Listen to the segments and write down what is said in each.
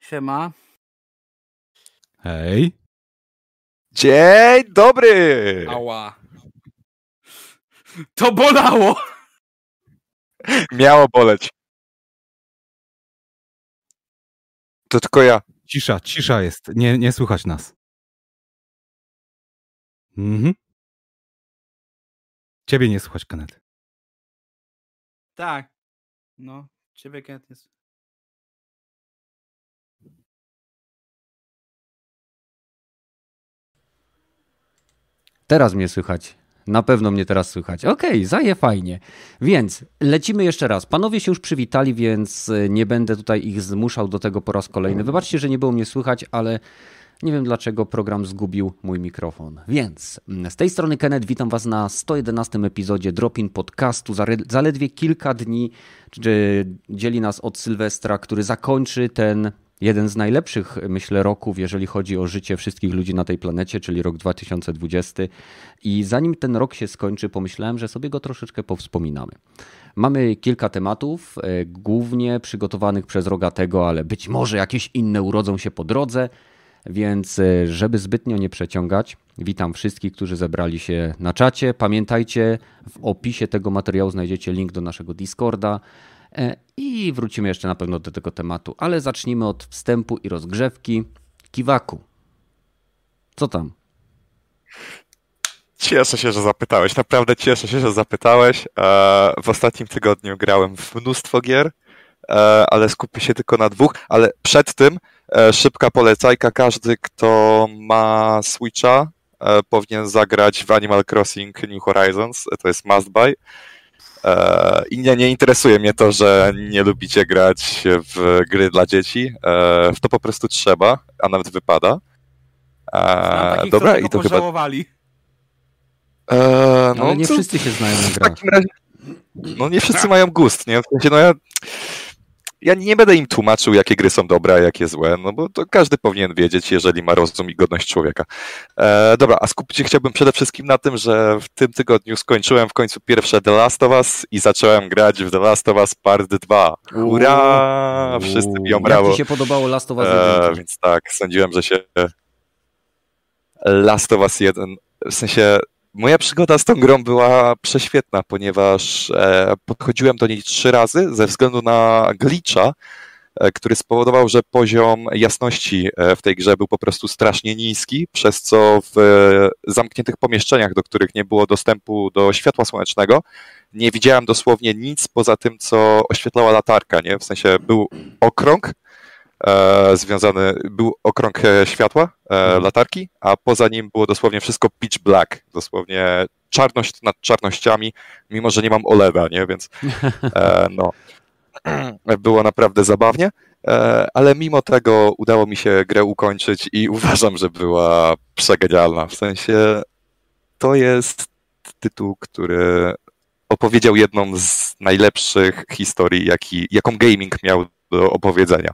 Siema. Hej. Dzień dobry! Ała. To bolało! Miało boleć. To tylko ja. Cisza, cisza jest. Nie, nie słychać nas. Mhm. Ciebie nie słychać, Kenneth. Tak. No, ciebie Kenneth jest. Teraz mnie słychać. Na pewno mnie teraz słychać. Okej, zaje fajnie. Więc lecimy jeszcze raz. Panowie się już przywitali, więc e, nie będę tutaj ich zmuszał do tego po raz kolejny. Wybaczcie, że nie było mnie słychać, ale nie wiem dlaczego program zgubił mój mikrofon. Więc mm, z tej strony Kenneth, witam Was na 111 epizodzie Dropin Podcastu. Zaledwie kilka dni dzieli nas od Sylwestra, który zakończy ten jeden z najlepszych, myślę, roków, jeżeli chodzi o życie wszystkich ludzi na tej planecie, czyli rok 2020. I zanim ten rok się skończy, pomyślałem, że sobie go troszeczkę powspominamy. Mamy kilka tematów, e, głównie przygotowanych przez Rogatego, ale być może jakieś inne urodzą się po drodze. Więc, e, żeby zbytnio nie przeciągać, witam wszystkich, którzy zebrali się na czacie. Pamiętajcie, w opisie tego materiału znajdziecie link do naszego Discorda. E, I wrócimy jeszcze na pewno do tego tematu, ale zacznijmy od wstępu i rozgrzewki. Kiwaku. Co tam? Cieszę się, że zapytałeś. Naprawdę cieszę się, że zapytałeś. E, W ostatnim tygodniu grałem w mnóstwo gier, ale skupię się tylko na dwóch. Ale przed tym szybka polecajka. Każdy, kto ma Switcha, e, powinien zagrać w Animal Crossing New Horizons. To jest must buy. E, I nie, nie interesuje mnie to, że nie lubicie grać w gry dla dzieci. E, W to po prostu trzeba, a nawet wypada. E, takich, Dobra, i to chyba. pożałowali. E, no, Ale nie to wszyscy się znają na w grach. takim razie. No nie wszyscy mają gust, nie? W sensie, no ja. Ja nie będę im tłumaczył, jakie gry są dobre, a jakie złe, no bo to każdy powinien wiedzieć, jeżeli ma rozum i godność człowieka. E, dobra, a skupić się chciałbym przede wszystkim na tym, że w tym tygodniu skończyłem w końcu pierwsze The Last of Us i zacząłem grać w The Last of Us Part 2. Hurra! Wszyscy biją Jak brawo. ci się podobało Last of Us E, 1? więc tak, sądziłem, że się Last of Us 1, w sensie moja przygoda z tą grą była prześwietna, ponieważ e, podchodziłem do niej trzy razy ze względu na glitcha, e, który spowodował, że poziom jasności e, w tej grze był po prostu strasznie niski, przez co w zamkniętych pomieszczeniach, do których nie było dostępu do światła słonecznego, nie widziałem dosłownie nic poza tym, co oświetlała latarka, nie? W sensie był okrąg, e, związany, był okrąg e, światła, e, latarki, a poza nim było dosłownie wszystko pitch black, dosłownie czarność nad czarnościami, mimo że nie mam OLEDa, nie, więc e, no, było naprawdę zabawnie, e, ale mimo tego udało mi się grę ukończyć i uważam, że była przegenialna, w sensie to jest tytuł, który opowiedział jedną z najlepszych historii, jaki, jaką gaming miał do opowiedzenia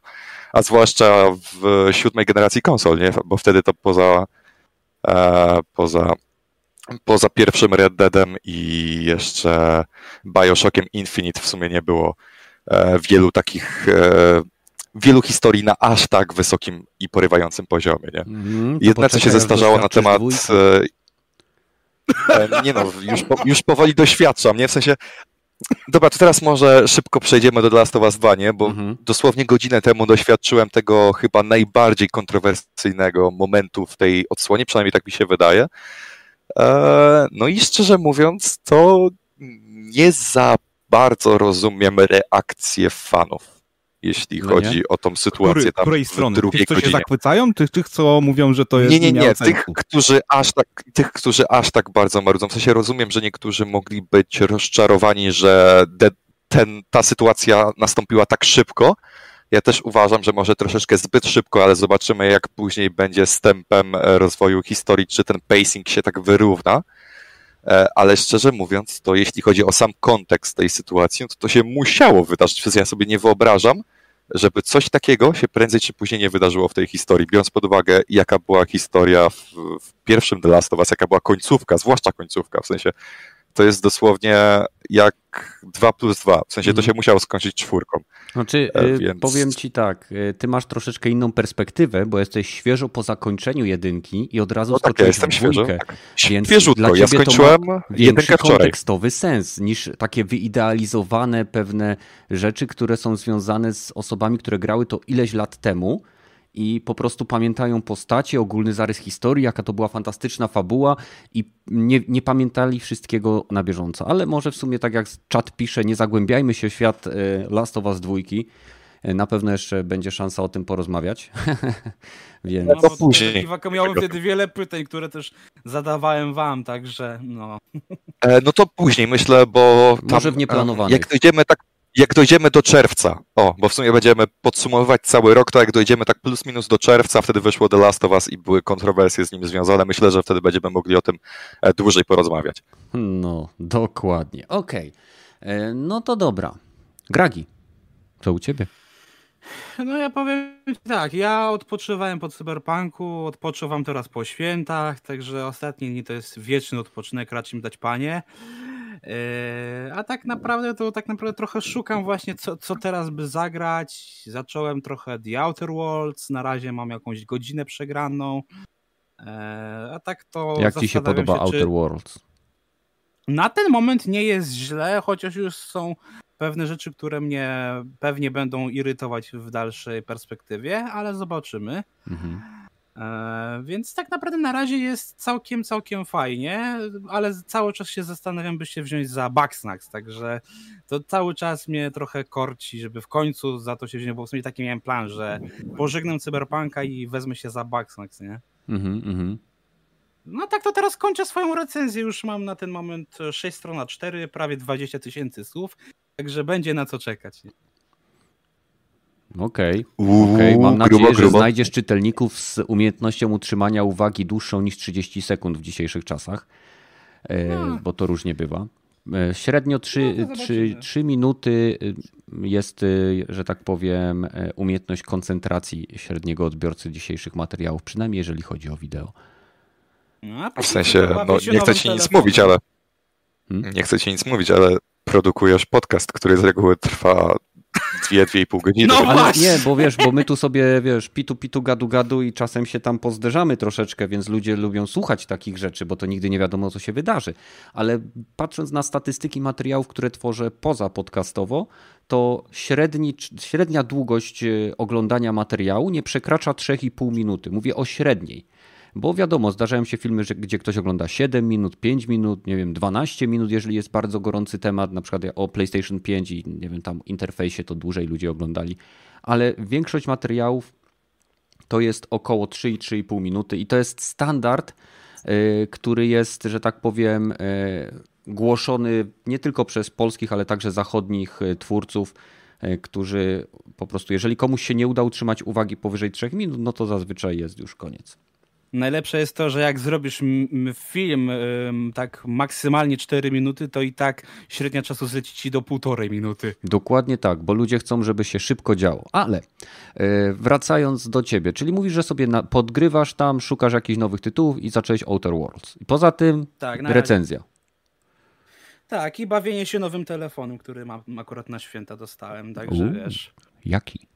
a zwłaszcza w siódmej generacji konsol, nie? bo wtedy to poza, e, poza, poza pierwszym Red Deadem i jeszcze Bioshockiem Infinite w sumie nie było e, wielu takich, e, wielu historii na aż tak wysokim i porywającym poziomie. Nie? To Jedne, co się zestarzało na temat. e, e, Nie no, już, po, już powoli doświadczam, nie? W sensie. Dobra, to teraz może szybko przejdziemy do The Last of Us 2, nie? Bo Mhm. dosłownie godzinę temu doświadczyłem tego chyba najbardziej kontrowersyjnego momentu w tej odsłonie, przynajmniej tak mi się wydaje. E, No i szczerze mówiąc, to nie za bardzo rozumiem reakcję fanów, jeśli No nie? chodzi o tą sytuację Który, tam której strony? drugiej Tych, co się godzinie. zachwycają, tych, tych, co mówią, że to jest Nie, nie, nie. Tych, którzy aż tak, tych, którzy aż tak bardzo marudzą. W sensie rozumiem, że niektórzy mogli być rozczarowani, że de, ten, ta sytuacja nastąpiła tak szybko. Ja też uważam, że może troszeczkę zbyt szybko, ale zobaczymy, jak później będzie z tempem rozwoju historii, czy ten pacing się tak wyrówna. E, Ale szczerze mówiąc, to jeśli chodzi o sam kontekst tej sytuacji, to to się musiało wydarzyć. Przez ja sobie nie wyobrażam, żeby coś takiego się prędzej czy później nie wydarzyło w tej historii, biorąc pod uwagę, jaka była historia w, w pierwszym The Last of Us, jaka była końcówka, zwłaszcza końcówka, w sensie to jest dosłownie jak 2 plus 2, w sensie to Mhm. się musiało skończyć czwórką. Znaczy, E, y, więc- powiem ci tak, y, ty masz troszeczkę inną perspektywę, bo jesteś świeżo po zakończeniu jedynki i od razu No tak, ja jestem świeżo. Tak. Więc Świeżutko, dla ja ciebie to ma skończyłem jedynkę wczoraj. kontekstowy sens niż takie wyidealizowane pewne rzeczy, które są związane z osobami, które grały to ileś lat temu i po prostu pamiętają postacie, ogólny zarys historii, jaka to była fantastyczna fabuła i nie, nie pamiętali wszystkiego na bieżąco. Ale może w sumie, tak jak czat pisze, nie zagłębiajmy się w świat e, Last of Us dwójki. E, Na pewno jeszcze będzie szansa o tym porozmawiać. Więc No to bo później. Miałem wtedy wiele pytań, które też zadawałem wam, także no. E, No to później myślę, bo. Tam, Może w nieplanowanych. Jak dojdziemy tak. Jak dojdziemy do czerwca, o, bo w sumie będziemy podsumowywać cały rok, to jak dojdziemy tak plus minus do czerwca, wtedy wyszło The Last of Us i były kontrowersje z nim związane. Myślę, że wtedy będziemy mogli o tym e, dłużej porozmawiać. No, dokładnie. Okej. E, No to dobra. Gragi, co u ciebie? No ja powiem ci tak, ja odpoczywałem po cyberpunku, odpoczywam teraz po świętach, także ostatnie dni to jest wieczny odpoczynek, raczej mi dać panie. Eee, A tak naprawdę to tak naprawdę trochę szukam właśnie co, co teraz by zagrać. Zacząłem trochę The Outer Worlds, na razie mam jakąś godzinę przegraną. Eee, A tak to Jak ci się podoba czy- Outer Worlds? Na ten moment nie jest źle, chociaż już są pewne rzeczy, które mnie pewnie będą irytować w dalszej perspektywie, ale zobaczymy. Mhm. E, więc tak naprawdę na razie jest całkiem, całkiem fajnie, ale cały czas się zastanawiam, by się wziąć za Bugsnax, także to cały czas mnie trochę korci, żeby w końcu za to się wziąć, bo w sumie taki miałem plan, że pożegnam Cyberpunka i wezmę się za Bugsnax, nie? Mhm, mhm. No tak to teraz kończę swoją recenzję. Już mam na ten moment 6 stron na 4, prawie 20 tysięcy słów, także będzie na co czekać. nie? Okej. Uuu, Okej, mam nadzieję, grubo, że grubo. znajdziesz czytelników z umiejętnością utrzymania uwagi dłuższą niż 30 sekund w dzisiejszych czasach, No. bo to różnie bywa. E, Średnio 3, No to 3, zobaczymy. 3 minuty y, jest, y, że tak powiem, e, umiejętność koncentracji średniego odbiorcy dzisiejszych materiałów, przynajmniej jeżeli chodzi o wideo. No, W sensie, no, nie chcę ci nic mówić, ale. Hmm? Nie chcę ci nic mówić, ale produkujesz podcast, który z reguły trwa 2-2,5 godziny. No Ale właśnie. nie, bo wiesz, bo my tu sobie, wiesz, pitu, pitu, gadu, gadu i czasem się tam pozderzamy troszeczkę, więc ludzie lubią słuchać takich rzeczy, bo to nigdy nie wiadomo, co się wydarzy. Ale patrząc na statystyki materiałów, które tworzę poza podcastowo, to średni, średnia długość e, oglądania materiału nie przekracza 3,5 minuty. Mówię o średniej. Bo wiadomo, zdarzają się filmy, że, gdzie ktoś ogląda 7 minut, 5 minut, nie wiem, 12 minut, jeżeli jest bardzo gorący temat, na przykład o PlayStation 5 i nie wiem, tam interfejsie to dłużej ludzie oglądali. Ale większość materiałów to jest około 3-3,5 minuty i to jest standard, y, który jest, że tak powiem, y, głoszony nie tylko przez polskich, ale także zachodnich y, twórców, którzy po prostu, jeżeli komuś się nie uda utrzymać uwagi powyżej 3 minut, no to zazwyczaj jest już koniec. Najlepsze jest to, że jak zrobisz film tak maksymalnie 4 minuty, to i tak średnia czasu zleci ci do półtorej minuty. Dokładnie tak, bo ludzie chcą, żeby się szybko działo. Ale e, wracając do ciebie, czyli mówisz, że sobie podgrywasz tam, szukasz jakichś nowych tytułów i zacząłeś Outer Worlds. I poza tym Tak, recenzja. Tak, i bawienie się nowym telefonem, który mam akurat na święta dostałem, także Uuu. wiesz. Jaki?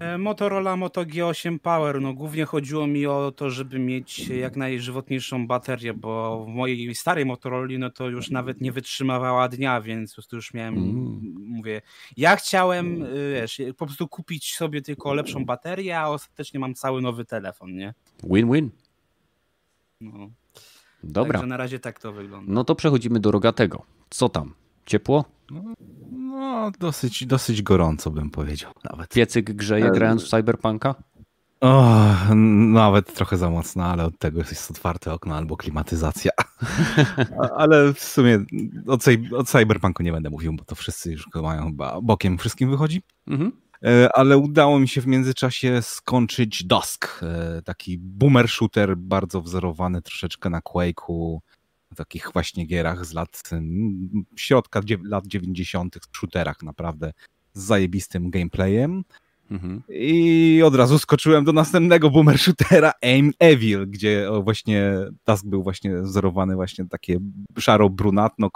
E, Motorola Moto G8 Power, no głównie chodziło mi o to, żeby mieć jak najżywotniejszą baterię, bo w mojej starej Motorola no to już nawet nie wytrzymywała dnia, więc po prostu już miałem, Mm. mówię, ja chciałem, y, wiesz, po prostu kupić sobie tylko lepszą baterię, a ostatecznie mam cały nowy telefon, nie? Win-win. No. Dobra. Także na razie tak to wygląda. No to przechodzimy do rogatego. Co tam? Ciepło? No, dosyć, dosyć gorąco bym powiedział nawet. Piecyk grzeje E, grając w Cyberpunka? O, nawet trochę za mocno, ale od tego jest otwarte okno albo klimatyzacja. Ale w sumie o, cy- o Cyberpunku nie będę mówił, bo to wszyscy już go mają chyba bokiem wszystkim wychodzi. Mhm. E, Ale udało mi się w międzyczasie skończyć Dusk, e, taki boomer shooter, bardzo wzorowany troszeczkę na Quake'u, takich właśnie gierach z lat mm, środka lat 90. w shooterach naprawdę z zajebistym gameplayem. Mhm. I od razu skoczyłem do następnego boomer shootera Aim Evil, gdzie właśnie task był właśnie wzorowany właśnie takie szaro-brunatno,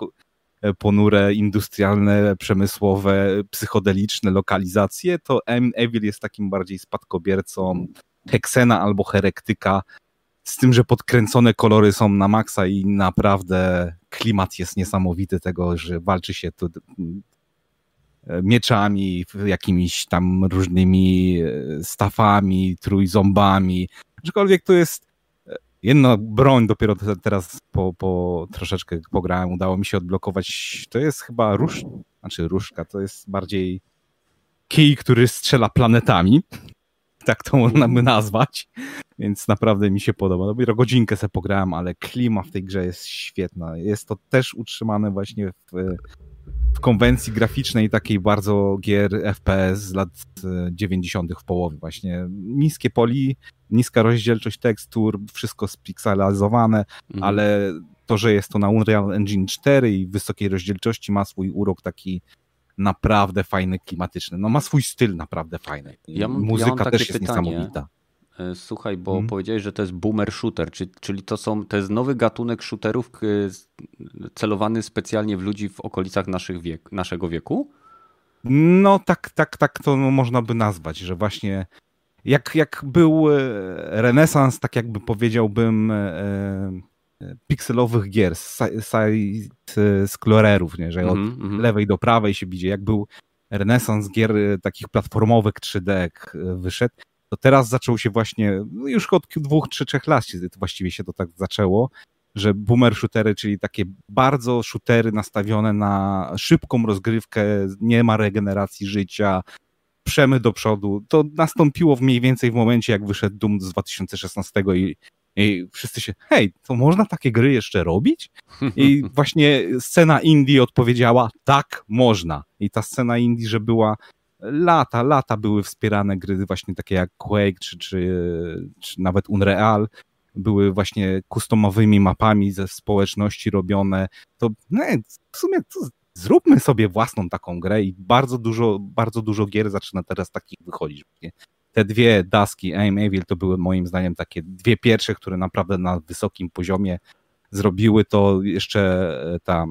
e, ponure, industrialne, przemysłowe, psychodeliczne lokalizacje, to Aim Evil jest takim bardziej spadkobiercą Heksena albo Herektyka, z tym, że podkręcone kolory są na maksa i naprawdę klimat jest niesamowity tego, że walczy się tu mieczami, jakimiś tam różnymi e, stafami, trójząbami. Aczkolwiek to jest e, jedna broń, dopiero teraz po, po troszeczkę pograłem, udało mi się odblokować. To jest chyba róż, znaczy różka, to jest bardziej kij, który strzela planetami. Tak to można by nazwać. Więc naprawdę mi się podoba. Dopiero godzinkę sobie pograłem, ale klima w tej grze jest świetna. Jest to też utrzymane właśnie w w konwencji graficznej takiej bardzo gier FPS z lat 90. E, w połowie właśnie. Niskie poli, niska rozdzielczość tekstur, wszystko spikselizowane, mhm. ale to, że jest to na Unreal Engine 4 i wysokiej rozdzielczości ma swój urok taki naprawdę fajny, klimatyczny. No ma swój styl naprawdę fajny. Ja Muzyka ja też jest pytanie. niesamowita. E, słuchaj, bo hmm. powiedziałeś, że to jest boomer shooter, czyli to, są, to jest nowy gatunek shooterów celowany specjalnie w ludzi w okolicach naszych wiek, naszego wieku? No tak, tak, tak to można by nazwać, że właśnie jak, jak był e, renesans, tak jakby powiedziałbym, e, pikselowych gier, side-scrollerów, nie? że od mm -hmm. lewej do prawej się bidzie. Jak był renesans gier takich platformowych 3D wyszedł, to teraz zaczął się właśnie, no już od dwóch, czy trzech lat właściwie się to tak zaczęło, że boomer shootery, czyli takie bardzo shootery nastawione na szybką rozgrywkę, nie ma regeneracji życia, przemy do przodu. To nastąpiło mniej więcej w momencie, jak wyszedł Doom z 2016 i, i wszyscy się, hej, to można takie gry jeszcze robić? I właśnie scena indie odpowiedziała, tak, można. I ta scena indie, że była lata, lata były wspierane gry właśnie takie jak Quake, czy, czy, czy nawet Unreal, były właśnie customowymi mapami ze społeczności robione, to no, w sumie to zróbmy sobie własną taką grę i bardzo dużo, bardzo dużo gier zaczyna teraz takich wychodzić. Te dwie daski Aim Evil to były moim zdaniem takie dwie pierwsze, które naprawdę na wysokim poziomie zrobiły to. Jeszcze ta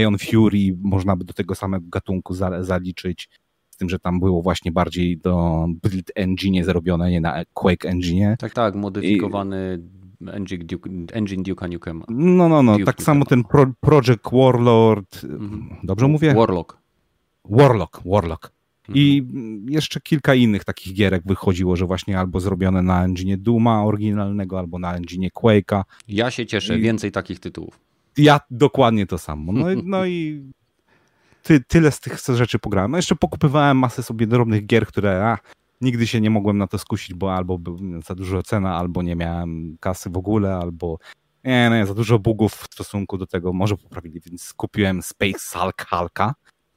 Ion Fury można by do tego samego gatunku zaliczyć z tym, że tam było właśnie bardziej do Build Engine zrobione, nie na Quake Engine. Tak, tak, modyfikowany I... engine, Duke, engine Duke'a. No, no, no, Duke tak samo ten Pro, Project Warlord, mhm. dobrze mówię? Warlock. Warlock, Warlock. I mhm. jeszcze kilka innych takich gierek wychodziło, że właśnie albo zrobione na engine Duma oryginalnego, albo na engine Quake'a. Ja się cieszę, I... więcej takich tytułów. Ja dokładnie to samo. No, no i ty, tyle z tych rzeczy pograłem. No jeszcze pokupywałem masę sobie drobnych gier, które a, nigdy się nie mogłem na to skusić, bo albo był za dużo cena, albo nie miałem kasy w ogóle, albo nie, nie, za dużo bugów w stosunku do tego może poprawili, więc kupiłem Space Hulk Hulka,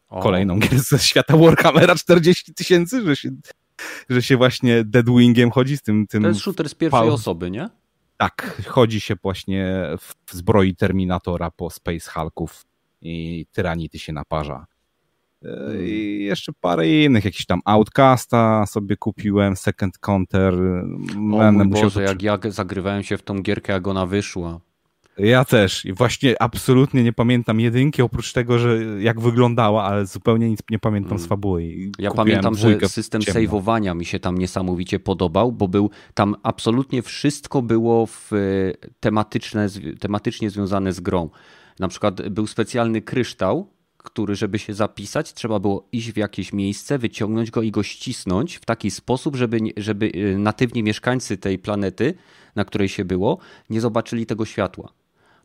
kolejną grę ze świata Warhammera 40 tysięcy, że się, że się właśnie Deadwingiem chodzi z tym... tym to jest shooter z pierwszej osoby, nie? Tak, chodzi się właśnie w zbroi Terminatora po Space Hulków i Tyranity się naparza. E, hmm. I jeszcze parę innych, jakiś tam Outcasta sobie kupiłem, Second Counter. O mój Boże, jak ja zagrywałem się w tą gierkę, jak ona wyszła. Ja też i właśnie absolutnie nie pamiętam jedynki, oprócz tego, że jak wyglądała, ale zupełnie nic nie pamiętam z hmm. fabuły. Ja pamiętam, że system saveowania mi się tam niesamowicie podobał, bo był tam absolutnie wszystko było w e, tematyczne, tematycznie związane z grą. Na przykład był specjalny kryształ, który, żeby się zapisać, trzeba było iść w jakieś miejsce, wyciągnąć go i go ścisnąć w taki sposób, żeby, żeby y, natywni mieszkańcy tej planety, na której się było, nie zobaczyli tego światła.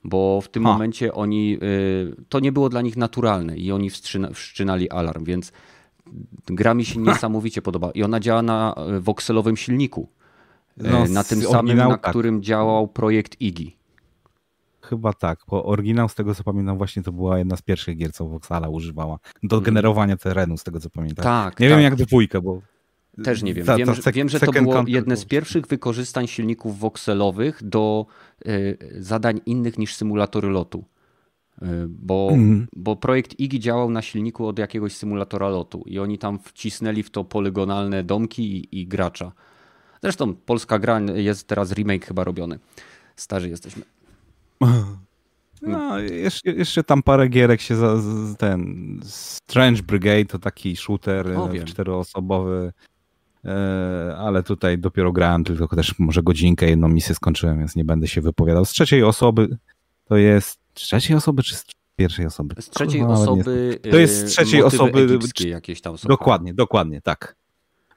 Bo w tym ha. momencie oni, y, to nie było dla nich naturalne i oni wszczynali alarm, więc gra mi się niesamowicie podoba. I ona działa na y, wokselowym silniku. No, na tym samym, na tak. którym działał projekt IGI. Chyba tak, bo oryginał z tego co pamiętam właśnie to była jedna z pierwszych gier, co Voxala używała do mm. generowania terenu, z tego co pamiętam. Tak, nie tak. wiem jak dwójkę, bo... Też nie wiem. Ta, wiem, ta wiem, że to było jedne z pierwszych wykorzystań silników voxelowych do y, zadań innych niż symulatory lotu. bo, mm. bo projekt IGI działał na silniku od jakiegoś symulatora lotu i oni tam wcisnęli w to polygonalne domki i, i gracza. Zresztą polska gra jest teraz remake chyba robiony. Starzy jesteśmy. No, jeszcze, jeszcze tam parę gierek się za, ten Strange Brigade to taki shooter o, czteroosobowy, e, ale tutaj dopiero grałem tylko też może godzinkę, jedną misję skończyłem, więc nie będę się wypowiadał. Z trzeciej osoby to jest z trzeciej osoby czy z pierwszej osoby? Z trzeciej Kurwa, osoby. To jest z trzeciej osoby. jakieś tam są. Dokładnie, dokładnie, tak.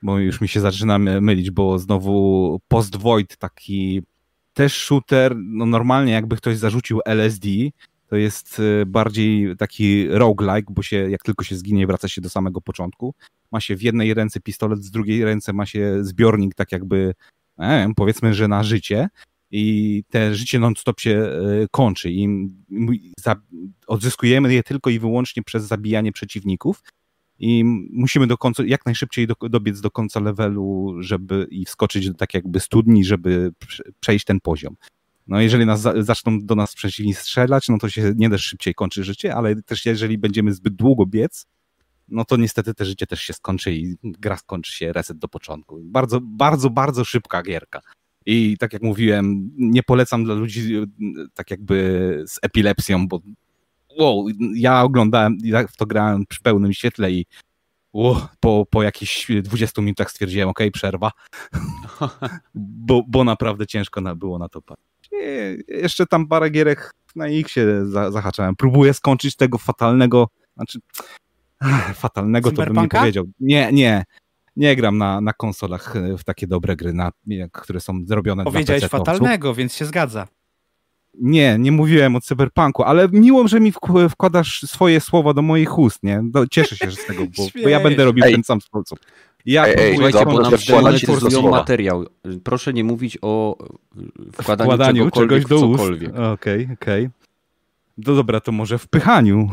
Bo już mi się zaczyna mylić, bo znowu Post Void taki też shooter, no normalnie jakby ktoś zarzucił LSD, to jest e, bardziej taki roguelike, bo się, jak tylko się zginie, wraca się do samego początku. Ma się w jednej ręce pistolet, z drugiej ręce ma się zbiornik, tak jakby, wiem, powiedzmy, że na życie. I te życie non-stop się e, kończy i odzyskujemy je tylko i wyłącznie przez zabijanie przeciwników i musimy do końca, jak najszybciej do, dobiec do końca levelu, żeby i wskoczyć do tak jakby studni, żeby przejść ten poziom. No jeżeli nas zaczną do nas przeciwni strzelać, no to się nie też szybciej kończy życie, ale też jeżeli będziemy zbyt długo biec, no to niestety te życie też się skończy i gra skończy się reset do początku. Bardzo, bardzo, bardzo szybka gierka. I tak jak mówiłem, nie polecam dla ludzi tak jakby z epilepsją, bo wow, ja oglądałem, ja w to grałem przy pełnym świetle i wow, po, po jakichś 20 minutach stwierdziłem, ok, przerwa, bo, bo naprawdę ciężko było na to patrzeć. Jeszcze tam parę gierek na ich się zahaczałem. Próbuję skończyć tego fatalnego, znaczy fatalnego to bym nie powiedział. Nie, nie. Nie gram na, na konsolach w takie dobre gry, na, które są zrobione Powiedziałeś dla Powiedziałeś fatalnego, więc się zgadza. Nie, nie mówiłem o cyberpunku, ale miło, że mi wkładasz swoje słowa do moich ust, nie? cieszę się z tego, bo, bo ja będę robił ej. ten sam sposób. Ja ej, ej, nam materiał. Proszę nie mówić o wkładaniu, wkładaniu czegoś do ust. Okej, okej. Okay, okay. No dobra, to może wpychaniu.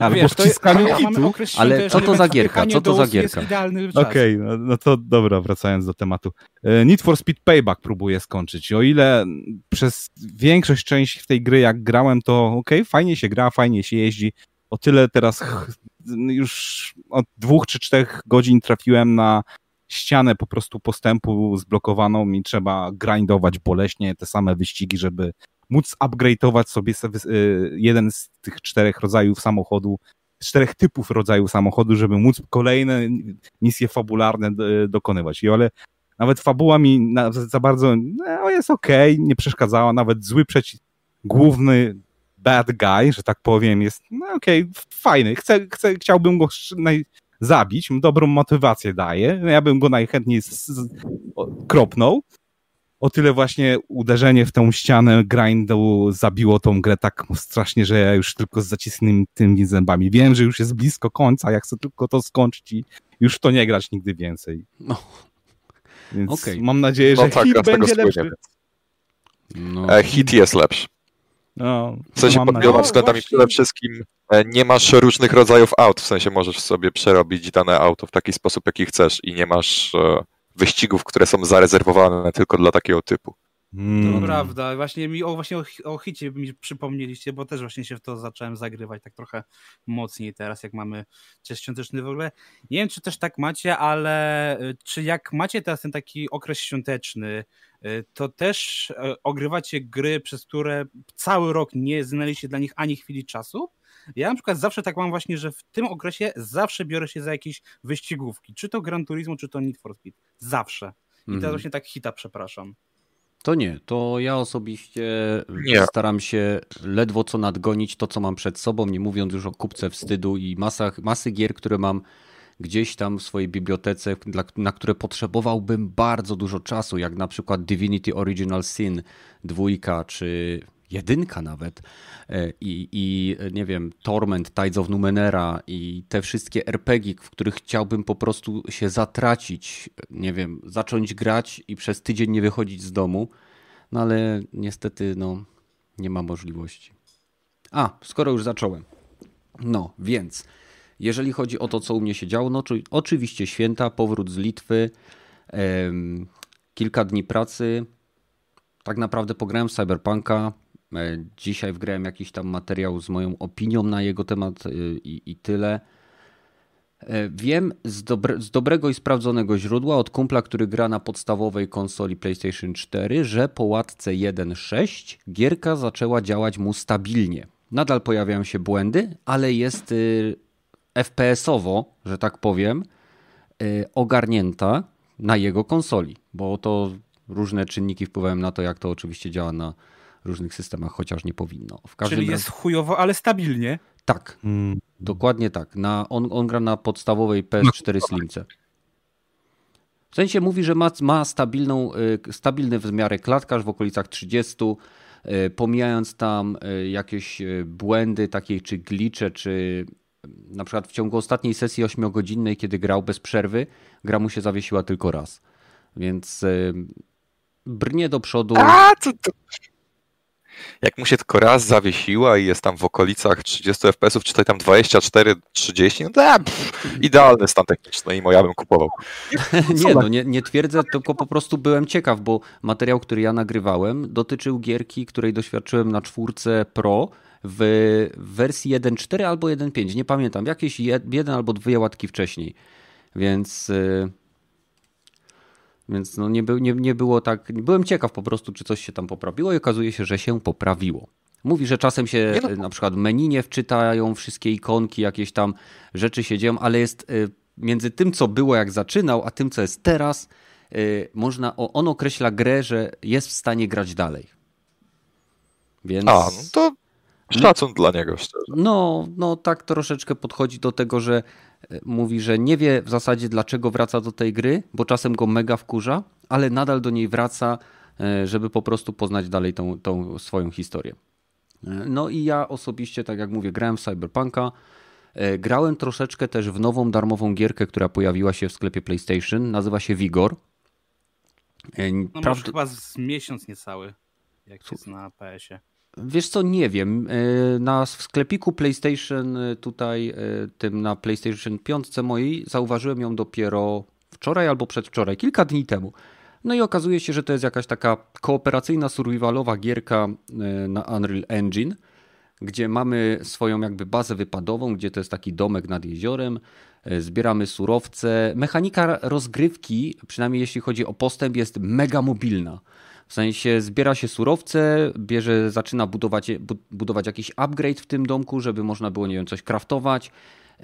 Albo wiesz, wciskaniu ja, kitu. Ale co to za gierka? Co to za gierka? Okej, okay, no, no, to dobra, wracając do tematu. E, Need for Speed Payback próbuję skończyć. O ile przez większość części w tej gry jak grałem, to okej, okay, fajnie się gra, fajnie się jeździ. O tyle teraz już od dwóch czy czterech godzin trafiłem na ścianę po prostu postępu zblokowaną i trzeba grindować boleśnie te same wyścigi, żeby móc upgrade'ować sobie y, jeden z tych czterech rodzajów samochodu, czterech typów rodzaju samochodu, żeby móc kolejne misje fabularne dokonywać. I ale nawet fabuła mi za bardzo no, jest okej, okay, nie przeszkadzała, nawet zły przeciw, główny bad guy, że tak powiem, jest no okej, okay, fajny, chcę, chcę, chciałbym go zabić, dobrą motywację daje, ja bym go najchętniej z, z, kropnął, o tyle właśnie uderzenie w tą ścianę grindu zabiło tą grę tak strasznie, że ja już tylko z zacisnymi tymi zębami. Wiem, że już jest blisko końca, ja chcę tylko to skończyć i już to nie grać nigdy więcej. No. Więc okay. mam nadzieję, że no tak, hit będzie lepszy. No. E, hit jest lepszy. No, w sensie pod wieloma względami przede wszystkim e, nie masz różnych rodzajów aut, w sensie możesz sobie przerobić dane auto w taki sposób, jaki chcesz i nie masz e, wyścigów, które są zarezerwowane tylko dla takiego typu. Hmm. To prawda, właśnie mi o, właśnie o, o hicie mi przypomnieliście, bo też właśnie się w to zacząłem zagrywać tak trochę mocniej teraz, jak mamy czas świąteczny w ogóle. Nie wiem, czy też tak macie, ale y, czy jak macie teraz ten taki okres świąteczny, to też y, ogrywacie gry, przez które cały rok nie znaleźliście dla nich ani chwili czasu? Ja na przykład zawsze tak mam właśnie, że w tym okresie zawsze biorę się za jakieś wyścigówki, czy to Gran Turismo, czy to Need for Speed. Zawsze. I teraz właśnie tak hita przepraszam. To nie, to ja osobiście nie. staram się ledwo co nadgonić to, co mam przed sobą, nie mówiąc już o kupce wstydu i masach, masy gier, które mam gdzieś tam w swojej bibliotece, na które potrzebowałbym bardzo dużo czasu, jak na przykład Divinity Original Sin dwójka, czy jedynka nawet e, i, i nie wiem, Torment, Tides of Numenera i te wszystkie RPG, w których chciałbym po prostu się zatracić, nie wiem, zacząć grać i przez tydzień nie wychodzić z domu, no ale niestety no, nie ma możliwości. A, skoro już zacząłem. No, więc jeżeli chodzi o to, co u mnie się działo, no oczywiście święta, powrót z Litwy, kilka dni pracy, tak naprawdę pograłem Cyberpunka, Dzisiaj wgrałem jakiś tam materiał z moją opinią na jego temat i, i tyle. Wiem z, dobre, z, dobrego i sprawdzonego źródła od kumpla, który gra na podstawowej konsoli PlayStation 4, że po łatce 1.6 gierka zaczęła działać mu stabilnie. Nadal pojawiają się błędy, ale jest y, FPS-owo, że tak powiem, y, ogarnięta na jego konsoli, bo to różne czynniki wpływają na to, jak to oczywiście działa na różnych systemach, chociaż nie powinno. Czyli jest chujowo, ale stabilnie. Tak, hmm. dokładnie tak. Na, on, on gra na podstawowej PS4 no, Slimce. W sensie mówi, że ma, ma stabilną, y, stabilny w miarę klatkarz w okolicach 30, y, pomijając tam jakieś błędy takie czy glicze, czy na przykład w ciągu ostatniej sesji 8-godzinnej, kiedy grał bez przerwy, gra mu się zawiesiła tylko raz. Więc brnie do przodu. A, to, to, jak mu się tylko raz zawiesiła i jest tam w okolicach 30 FPS-ów, czy tam 24, 30, no to pff, idealny stan techniczny i moja bym kupował. nie, no nie, nie twierdzę, tylko po prostu byłem ciekaw, bo materiał, który ja nagrywałem, dotyczył gierki, której doświadczyłem na czwórce Pro w wersji 1.4 albo 1.5, nie pamiętam, jakieś jeden albo dwie łatki wcześniej. Więc y, więc no nie, by, nie, nie było tak. Byłem ciekaw po prostu, czy coś się tam poprawiło, i okazuje się, że się poprawiło. Mówi, że czasem się no. na przykład menu nie wczytają, wszystkie ikonki, jakieś tam rzeczy się dzieją, ale jest y, między tym, co było jak zaczynał, a tym, co jest teraz, y, można, on określa grę, że jest w stanie grać dalej. Więc... A, no to szacun dla niego, szczerze. No, no tak troszeczkę podchodzi do tego, że mówi, że nie wie w zasadzie dlaczego wraca do tej gry, bo czasem go mega wkurza, ale nadal do niej wraca, e, żeby po prostu poznać dalej tą, tą swoją historię. E, no i ja osobiście, tak jak mówię, grałem w Cyberpunka. E, grałem troszeczkę też w nową darmową gierkę, która pojawiła się w sklepie PlayStation. Nazywa się Vigor. No Prawd... chyba z miesiąc niecały, jak jest na PS-ie. Wiesz co, nie wiem. E, na, w sklepiku PlayStation e, tutaj, e, tym na PlayStation 5 mojej, zauważyłem ją dopiero wczoraj albo przedwczoraj, kilka dni temu. No i okazuje się, że to jest jakaś taka kooperacyjna, survivalowa gierka na Unreal Engine, gdzie mamy swoją jakby bazę wypadową, gdzie to jest taki domek nad jeziorem, zbieramy surowce. Mechanika rozgrywki, przynajmniej jeśli chodzi o postęp, jest mega mobilna. W sensie zbiera się surowce, bierze, zaczyna budować, budować jakiś upgrade w tym domku, żeby można było, nie wiem, coś kraftować.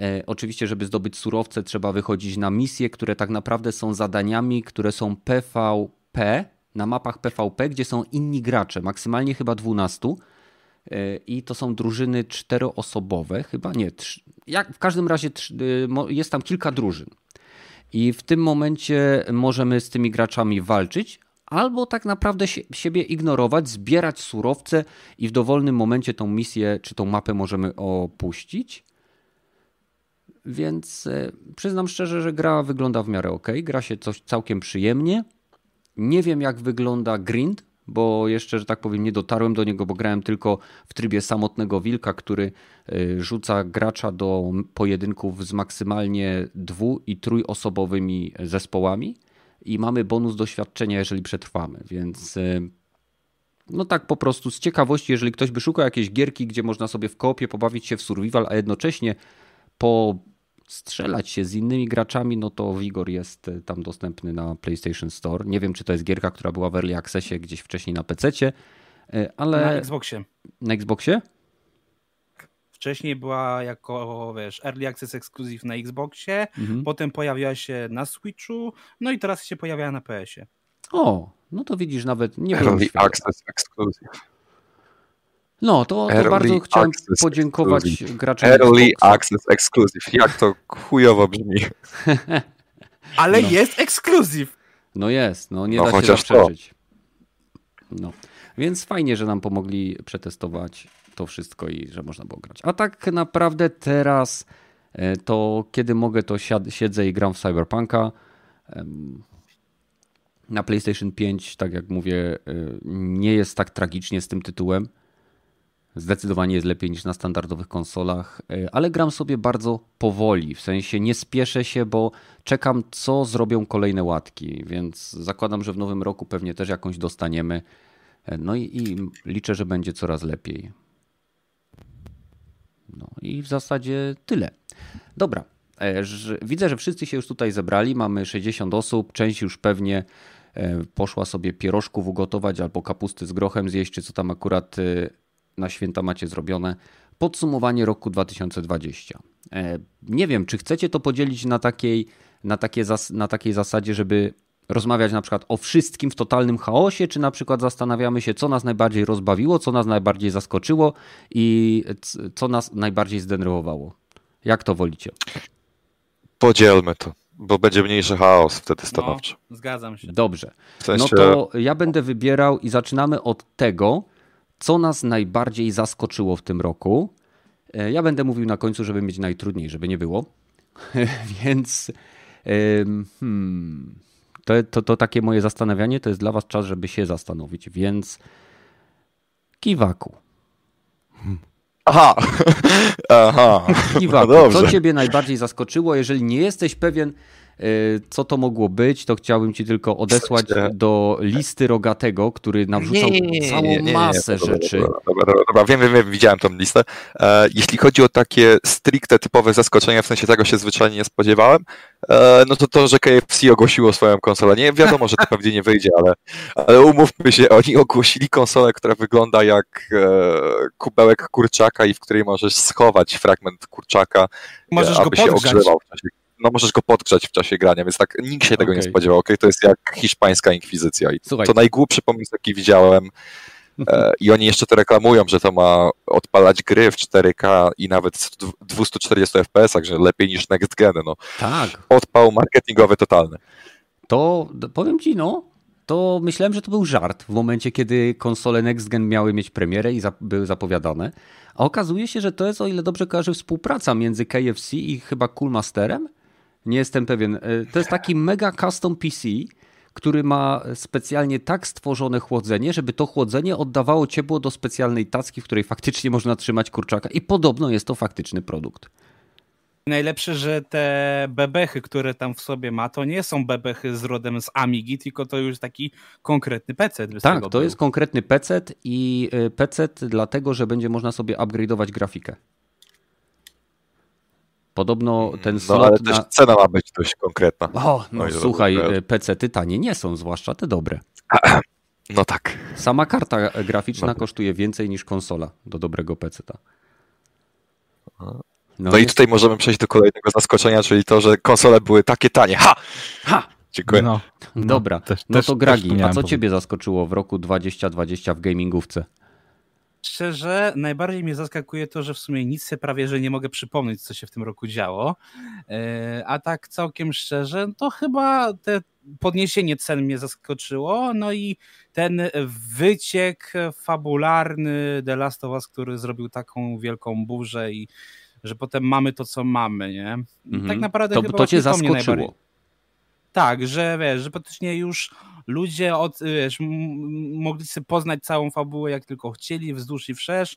E, oczywiście, żeby zdobyć surowce, trzeba wychodzić na misje, które tak naprawdę są zadaniami, które są PvP, na mapach PvP, gdzie są inni gracze, maksymalnie chyba 12. E, I to są drużyny czteroosobowe, chyba nie. Jak, w każdym razie y, jest tam kilka drużyn. I w tym momencie możemy z tymi graczami walczyć, albo tak naprawdę siebie ignorować, zbierać surowce i w dowolnym momencie tą misję czy tą mapę możemy opuścić. Więc e, przyznam szczerze, że gra wygląda w miarę ok, gra się coś całkiem przyjemnie. Nie wiem jak wygląda grind, bo jeszcze, że tak powiem, nie dotarłem do niego, bo grałem tylko w trybie samotnego wilka, który e, rzuca gracza do pojedynków z maksymalnie dwu- i trójosobowymi zespołami i mamy bonus doświadczenia, jeżeli przetrwamy, więc y, no tak po prostu z ciekawości, jeżeli ktoś by szukał jakiejś gierki, gdzie można sobie w kopie pobawić się w survival, a jednocześnie postrzelać się z innymi graczami, no to Vigor jest y, tam dostępny na PlayStation Store. Nie wiem, czy to jest gierka, która była w Early Accessie gdzieś wcześniej na PC, y, ale... Na Xboxie. Na Xboxie? Wcześniej była jako, wiesz, Early Access Exclusive na Xboxie, mhm. potem pojawiła się na Switchu, no i teraz się pojawia na PS-ie. O, no to widzisz, nawet nie Early Access Exclusive. No, to, to bardzo chciałem podziękować exclusive. graczom. Early Xboxa. Access Exclusive. Jak to chujowo brzmi. Ale no. jest Exclusive. No jest, no nie no, da się zaprzeczyć. No. Więc fajnie, że nam pomogli przetestować to wszystko i że można było grać. A tak naprawdę teraz e, to kiedy mogę, to siedzę i gram w Cyberpunka. Na PlayStation 5, tak jak mówię, e, nie jest tak tragicznie z tym tytułem. Zdecydowanie jest lepiej niż na standardowych konsolach, e, ale gram sobie bardzo powoli. W sensie nie spieszę się, bo czekam, co zrobią kolejne łatki. Więc zakładam, że w nowym roku pewnie też jakąś dostaniemy No i, i liczę, że będzie coraz lepiej. No i w zasadzie tyle. Dobra. E, widzę, że wszyscy się już tutaj zebrali. Mamy 60 osób. Część już pewnie e, poszła sobie pierożków ugotować albo kapusty z grochem zjeść, czy co tam akurat e, na święta macie zrobione. Podsumowanie roku 2020. Nie wiem, czy chcecie to podzielić na takiej, na, takie, na takiej zasadzie, żeby rozmawiać na przykład o wszystkim w totalnym chaosie, czy na przykład zastanawiamy się, co nas najbardziej rozbawiło, co nas najbardziej zaskoczyło i co nas najbardziej zdenerwowało. Jak to wolicie? Podzielmy to, bo będzie mniejszy chaos wtedy no, stanowczo. No, zgadzam się. Dobrze. W sensie... No to ja będę wybierał i zaczynamy od tego, co nas najbardziej zaskoczyło w tym roku. E, ja będę mówił na końcu, żeby mieć najtrudniej, żeby nie było. Więc hmm, to, to, to takie moje zastanawianie to jest dla Was czas, żeby się zastanowić. Więc kiwaku. Aha. Aha. Kiwaku, no co Ciebie najbardziej zaskoczyło? Jeżeli nie jesteś pewien, co to mogło być, to chciałbym ci tylko odesłać do listy Rogatego, który nawrzucał nie, nie, nie, całą masę rzeczy. Dobra, dobra, dobra, wiem, wiem, wiem, widziałem tą listę. E, jeśli chodzi o takie stricte typowe zaskoczenia, w sensie tego się zwyczajnie nie spodziewałem, e, no to to, że KFC ogłosiło swoją konsolę. Nie wiadomo, że to pewnie nie wyjdzie, ale, ale umówmy się, oni ogłosili konsolę, która wygląda jak e, kubełek kurczaka i w której możesz schować fragment kurczaka, możesz aby go się ogrzewał w czasie no możesz go podgrzać w czasie grania, więc tak nikt się tego okay. nie spodziewał. Okay? To jest jak hiszpańska inkwizycja. I Słuchaj. to najgłupszy pomysł, jaki widziałem. E, I oni jeszcze to reklamują, że to ma odpalać gry w 4K i nawet w 240 FPS, że lepiej niż next gen. No. Tak. Odpał marketingowy totalny. To powiem ci, no, to myślałem, że to był żart w momencie, kiedy konsole Next Gen miały mieć premierę i były zapowiadane. A okazuje się, że to jest, o ile dobrze kojarzę, współpraca między KFC i chyba Coolmasterem. Nie jestem pewien. E, to jest taki mega custom PC, który ma specjalnie tak stworzone chłodzenie, żeby to chłodzenie oddawało ciepło do specjalnej tacki, w której faktycznie można trzymać kurczaka i podobno jest to faktyczny produkt. Najlepsze, że te bebechy, które tam w sobie ma, to nie są bebechy z rodem z Amigi, tylko to już taki konkretny PC. Tak, to był. jest konkretny PC i e, PC dlatego, że będzie można sobie upgrade'ować grafikę. Podobno ten no, slot. No, ale też cena ma być dość konkretna. O, no, no słuchaj, PC-ty tanie nie są, zwłaszcza te dobre. No tak. Sama karta graficzna no. kosztuje więcej niż konsola do dobrego PC-ta. No, no i tutaj możemy przejść do kolejnego zaskoczenia, czyli to, że konsole były takie tanie. Ha! Ha! Dziękuję. No, no Dobra, też, no to Gragi, a co ciebie zaskoczyło w roku 2020 w gamingówce? Szczerze, najbardziej mnie zaskakuje to, że w sumie nic sobie prawie, że nie mogę przypomnieć, co się w tym roku działo. E, a tak całkiem szczerze, to chyba te podniesienie cen mnie zaskoczyło, no i ten wyciek fabularny The Last of Us, który zrobił taką wielką burzę i że potem mamy to, co mamy, nie? Mhm. Tak naprawdę to, chyba to cię zaskoczyło. Tak, że wiesz, że praktycznie już ludzie od, wiesz, mogli sobie poznać całą fabułę jak tylko chcieli, wzdłuż i wszerz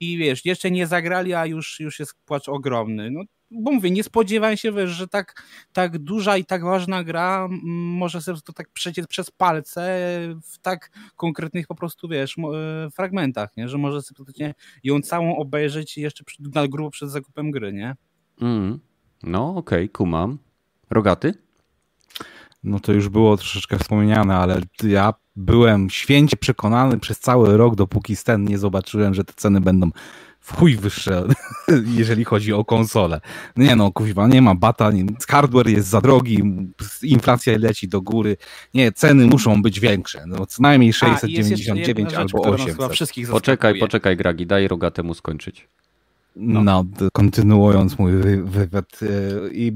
i wiesz, jeszcze nie zagrali, a już, już jest płacz ogromny. No, bo mówię, nie spodziewałem się, wiesz, że tak, tak duża i tak ważna gra może sobie to tak przeciec przez palce w tak konkretnych po prostu, wiesz, e, fragmentach, nie? że może sobie praktycznie ją całą obejrzeć jeszcze na grubo przed zakupem gry, nie? Mm. No okej, okay, kumam. Rogaty? No to już było troszeczkę wspomniane, ale ja byłem święcie przekonany przez cały rok, dopóki ten nie zobaczyłem, że te ceny będą w chuj wyższe, jeżeli chodzi o konsole. Nie no, kuźwa, nie ma bata, nie, hardware jest za drogi, inflacja leci do góry. Nie, ceny muszą być większe. No, co najmniej 699 A, albo 800. Poczekaj, poczekaj, Gragi, daj rogatemu skończyć. No. no. kontynuując mój wywiad. E, I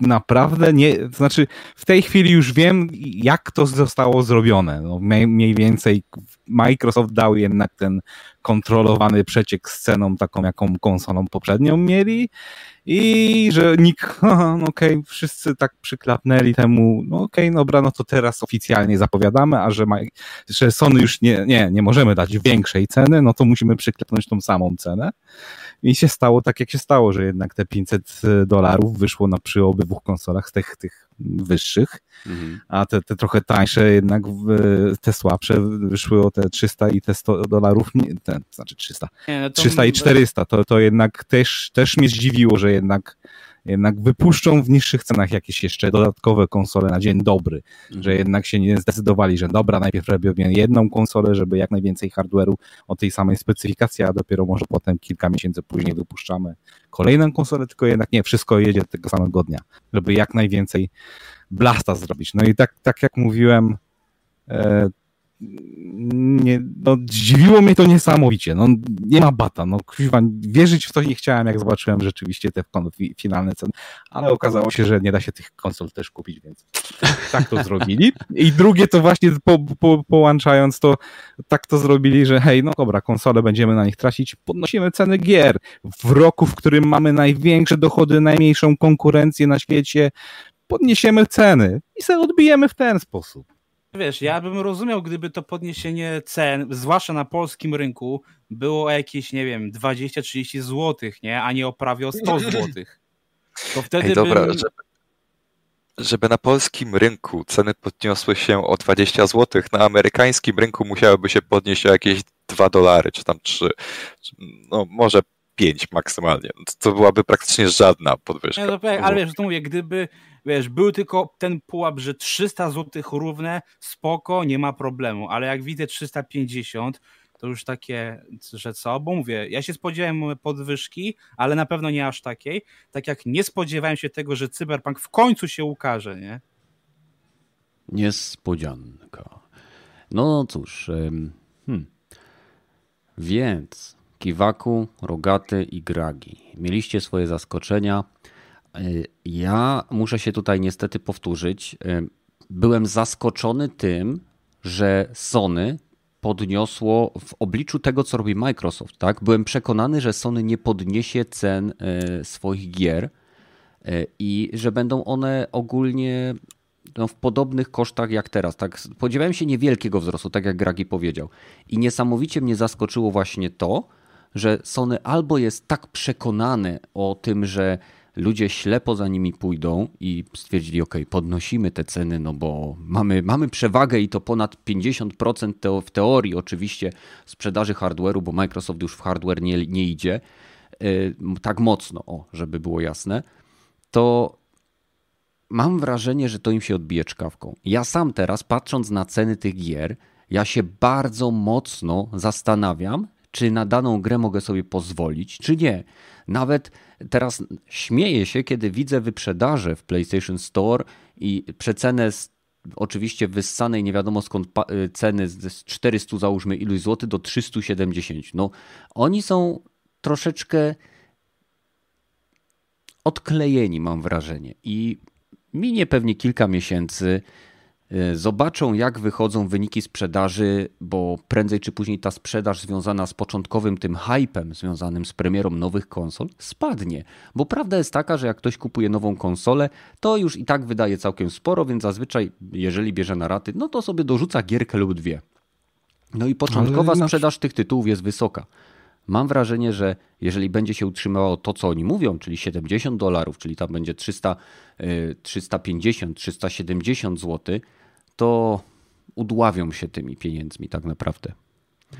naprawdę nie, to znaczy w tej chwili już wiem, jak to zostało zrobione. No, mniej więcej Microsoft dał jednak ten kontrolowany przeciek z ceną taką, jaką konsolą poprzednią mieli i że nikt, no okej, okay, wszyscy tak przyklapnęli temu, no okej, okay, dobra, no to teraz oficjalnie zapowiadamy, a że, ma, że Sony już nie, nie, nie możemy dać większej ceny, no to musimy przyklepnąć tą samą cenę. I się stało tak, jak się stało, że jednak te 500 dolarów wyszło na przy obydwu konsolach z tych, tych wyższych, mhm. a te, te trochę tańsze jednak, te słabsze wyszły o te 300 i te 100 dolarów, nie, te, znaczy 300, nie, no 300 i 400, to, to jednak też, też mnie zdziwiło, że jednak jednak wypuszczą w niższych cenach jakieś jeszcze dodatkowe konsole na dzień dobry, mhm. że jednak się nie zdecydowali, że dobra, najpierw robimy jedną konsolę, żeby jak najwięcej hardware'u o tej samej specyfikacji, a dopiero może potem kilka miesięcy później wypuszczamy kolejną konsolę, tylko jednak nie, wszystko jedzie tego samego dnia, żeby jak najwięcej blasta zrobić. No i tak, tak jak mówiłem, e, nie, no, zdziwiło mnie to niesamowicie. No, nie ma bata. No, kuźwa, wierzyć w to nie chciałem, jak zobaczyłem rzeczywiście te finalne ceny, ale okazało się, że nie da się tych konsol też kupić, więc tak to zrobili. I drugie to właśnie po, po, połączając to, tak to zrobili, że hej, no dobra, konsole będziemy na nich tracić, podnosimy ceny gier. W roku, w którym mamy największe dochody, najmniejszą konkurencję na świecie, podniesiemy ceny i sobie odbijemy w ten sposób. Wiesz, ja bym rozumiał, gdyby to podniesienie cen, zwłaszcza na polskim rynku, było jakieś, nie wiem, 20-30 zł, nie? A nie o prawie o 100 zł. To wtedy Ej, dobra, bym... żeby, żeby na polskim rynku ceny podniosły się o 20 zł, na amerykańskim rynku musiałyby się podnieść o jakieś 2 dolary, czy tam 3, no może 5 maksymalnie. To byłaby praktycznie żadna podwyżka. Nie, no, ale wiesz, to mówię, gdyby wiesz, był tylko ten pułap, że 300 zł równe, spoko, nie ma problemu, ale jak widzę 350, to już takie, że co, bo mówię, ja się spodziewałem podwyżki, ale na pewno nie aż takiej, tak jak nie spodziewałem się tego, że Cyberpunk w końcu się ukaże, nie? Niespodzianka. No cóż, hmm. więc Kiwaku, Rogaty i Gragi. Mieliście swoje zaskoczenia. Y, ja muszę się tutaj niestety powtórzyć. Y, byłem zaskoczony tym, że Sony podniosło w obliczu tego, co robi Microsoft. Tak? Byłem przekonany, że Sony nie podniesie cen y, swoich gier i że będą one ogólnie no, w podobnych kosztach jak teraz. Tak? Spodziewałem się niewielkiego wzrostu, tak jak Gragi powiedział. I niesamowicie mnie zaskoczyło właśnie to, że Sony albo jest tak przekonany o tym, że ludzie ślepo za nimi pójdą i stwierdzili, ok, podnosimy te ceny, no bo mamy, mamy przewagę i to ponad 50% teo, w teorii oczywiście sprzedaży hardware'u, bo Microsoft już w hardware nie, nie idzie yy, tak mocno, o, żeby było jasne, to mam wrażenie, że to im się odbije czkawką. Ja sam teraz, patrząc na ceny tych gier, ja się bardzo mocno zastanawiam, czy na daną grę mogę sobie pozwolić, czy nie. Nawet teraz śmieję się, kiedy widzę wyprzedaże w PlayStation Store i przecenę z oczywiście wyssanej nie wiadomo skąd y, ceny z 400 załóżmy iluś złotych do 370. No oni są troszeczkę odklejeni mam wrażenie i minie pewnie kilka miesięcy zobaczą, jak wychodzą wyniki sprzedaży, bo prędzej czy później ta sprzedaż związana z początkowym tym hypem związanym z premierą nowych konsol spadnie. Bo prawda jest taka, że jak ktoś kupuje nową konsolę, to już i tak wydaje całkiem sporo, więc zazwyczaj, jeżeli bierze na raty, no to sobie dorzuca gierkę lub dwie. No i początkowa sprzedaż tych tytułów jest wysoka. Mam wrażenie, że jeżeli będzie się utrzymywało to, co oni mówią, czyli 70 dolarów, czyli tam będzie 300, 350, 370 zł, to udławią się tymi pieniędzmi tak naprawdę.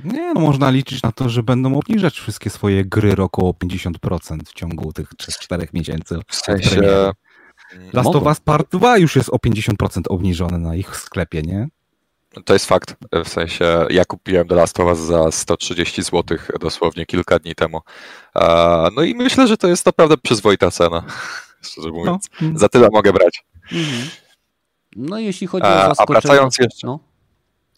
Nie, no można liczyć na to, że będą obniżać wszystkie swoje gry około 50% w ciągu tych 3-4 miesięcy. W sensie... Last of Us Part 2 już jest o 50% obniżone na ich sklepie, nie? To jest fakt. W sensie ja kupiłem The Last of Us za 130 zł dosłownie kilka dni temu. No i myślę, że to jest naprawdę przyzwoita cena. Szczerze mówiąc. No. Za tyle mogę brać. Mhm. No jeśli chodzi o zaskoczenie... A wracając jeszcze, no.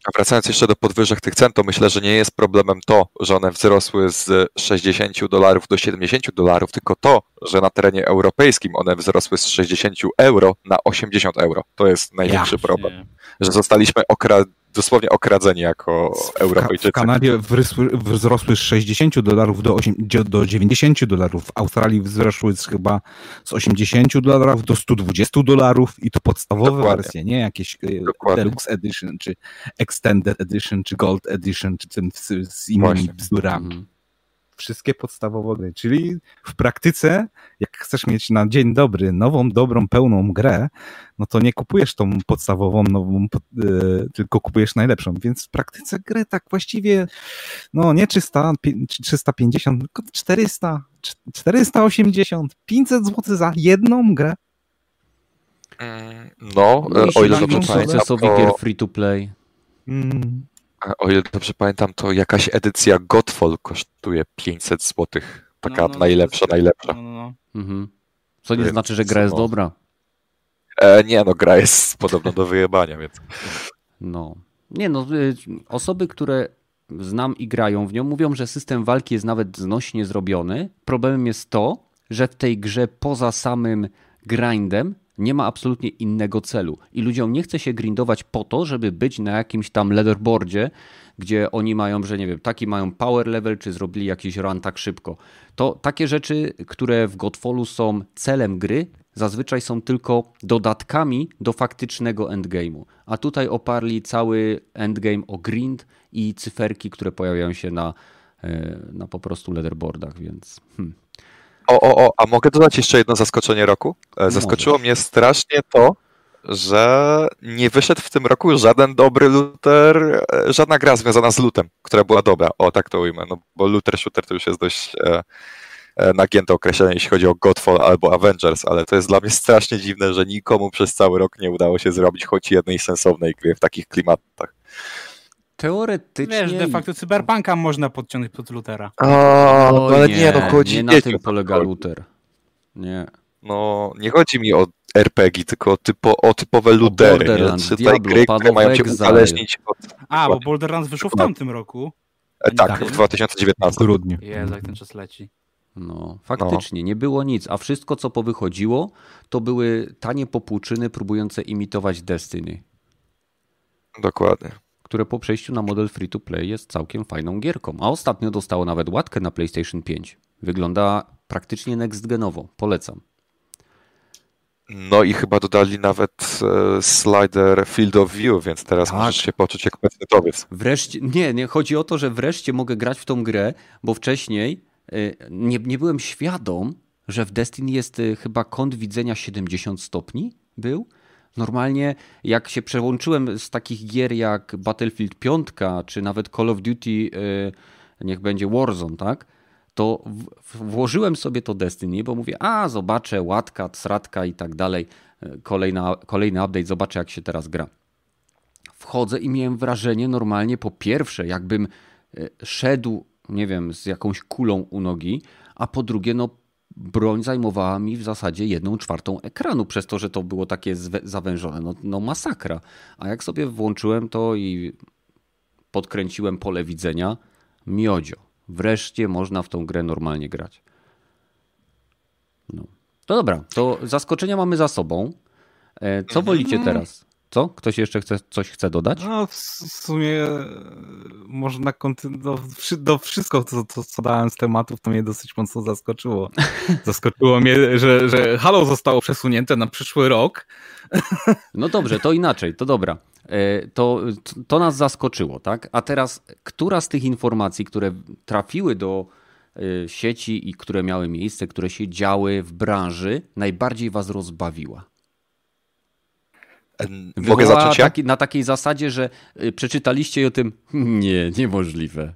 a wracając jeszcze do podwyżek tych cen, to myślę, że nie jest problemem to, że one wzrosły z 60 dolarów do 70 dolarów, tylko to, że na terenie europejskim one wzrosły z 60 euro na 80 euro. To jest największy ja, problem. Nie. Że zostaliśmy okradni dosłownie okradzeni jako Europejczycy. W Kanadzie wzrosły z 60 dolarów do, do 90 dolarów, w Australii wzrosły z chyba z 80 dolarów do 120 dolarów i to podstawowe Dokładnie. wersje, nie jakieś e, Dokładnie. Deluxe Edition, czy Extended Edition, czy Gold Edition, czy tym z, z innymi Właśnie. bzdurami. Wszystkie podstawowe gry. Czyli w praktyce, jak chcesz mieć na dzień dobry nową, dobrą, pełną grę, no to nie kupujesz tą podstawową, nową, yy, tylko kupujesz najlepszą. Więc w praktyce grę tak właściwie, no nie 300, 350, tylko 400, 480, 500 zł za jedną grę. Mm, no, no o ile dobrze pamiętam, to... free to play. Mm. O ile dobrze pamiętam, to jakaś edycja Godfall kosztuje 500 zł. Taka no, no, najlepsza, jest... najlepsza. No, no, no. mhm. Co nie znaczy, że gra jest dobra. E, nie, no gra jest podobno do wyjebania, więc... No. Nie no, y, osoby, które znam i grają w nią, mówią, że system walki jest nawet znośnie zrobiony. Problemem jest to, że w tej grze poza samym grindem nie ma absolutnie innego celu. I ludziom nie chce się grindować po to, żeby być na jakimś tam leaderboardzie, gdzie oni mają, że nie wiem, taki mają power level, czy zrobili jakiś run tak szybko. To takie rzeczy, które w Godfallu są celem gry, zazwyczaj są tylko dodatkami do faktycznego endgame'u. A tutaj oparli cały endgame o grind i cyferki, które pojawiają się na, e, na po prostu leaderboardach, więc... Hmm. O, o, o, a mogę dodać jeszcze jedno zaskoczenie roku? E, zaskoczyło mnie strasznie to, że nie wyszedł w tym roku żaden dobry looter, e, żadna gra związana z lootem, która była dobra. O, tak to ujmę, no bo looter shooter to już jest dość e, e, nagięte określenie, jeśli chodzi o Godfall albo Avengers, ale to jest dla mnie strasznie dziwne, że nikomu przez cały rok nie udało się zrobić choć jednej sensownej gry w takich klimatach. Teoretycznie... Wiesz, de facto cyberpunka można podciągnąć pod Lutera. O, no, ale nie, nie, no chodzi... Nie na tym polega Luther. Nie. No, nie chodzi mi o RPG, tylko o, typo, o typowe ludery. O Czy Diablo, gry, które mają cię uzależnić od... A, bo Borderlands wyszło w tamtym roku. E, tak, w 2019. W grudniu. Jezu, jak ten czas leci. No, faktycznie, no. nie było nic, a wszystko, co powychodziło, to były tanie popłuczyny próbujące imitować Destiny. Dokładnie które po przejściu na model free to play jest całkiem fajną gierką. A ostatnio dostało nawet łatkę na PlayStation 5. Wygląda praktycznie next genowo. Polecam. No i chyba dodali nawet e, slider Field of View, więc teraz tak. możesz się poczuć jak pecetowiec. Wreszcie, nie, nie, chodzi o to, że wreszcie mogę grać w tą grę, bo wcześniej e, nie, nie byłem świadom, że w Destiny jest e, chyba kąt widzenia 70 stopni był Normalnie jak się przełączyłem z takich gier jak Battlefield 5 czy nawet Call of Duty, yy, niech będzie Warzone, tak? To włożyłem sobie to Destiny, bo mówię, a zobaczę, łatka, sratka i tak dalej. Y, kolejna, kolejny update, zobaczę jak się teraz gra. Wchodzę i miałem wrażenie normalnie po pierwsze, jakbym y, szedł, nie wiem, z jakąś kulą u nogi, a po drugie, no broń zajmowała mi w zasadzie jedną czwartą ekranu, przez to, że to było takie zawężone. No, no masakra. A jak sobie włączyłem to i podkręciłem pole widzenia, miodzio. Wreszcie można w tą grę normalnie grać. No. To dobra, to zaskoczenia mamy za sobą. E, co wolicie mhm. teraz? Co? Ktoś jeszcze chce, coś chce dodać? No, w sumie e, można kontynuować. Do, wszystko, co, co, co dałem z tematów, to mnie dosyć mocno zaskoczyło. Zaskoczyło mnie, że, że Halo zostało przesunięte na przyszły rok. No dobrze, to inaczej, to dobra. E, to, to nas zaskoczyło, tak? A teraz, która z tych informacji, które trafiły do e, sieci i które miały miejsce, które się działy w branży, najbardziej was rozbawiła? Mogę zacząć ja? Taki, na takiej zasadzie, że y, przeczytaliście i o tym nie, niemożliwe.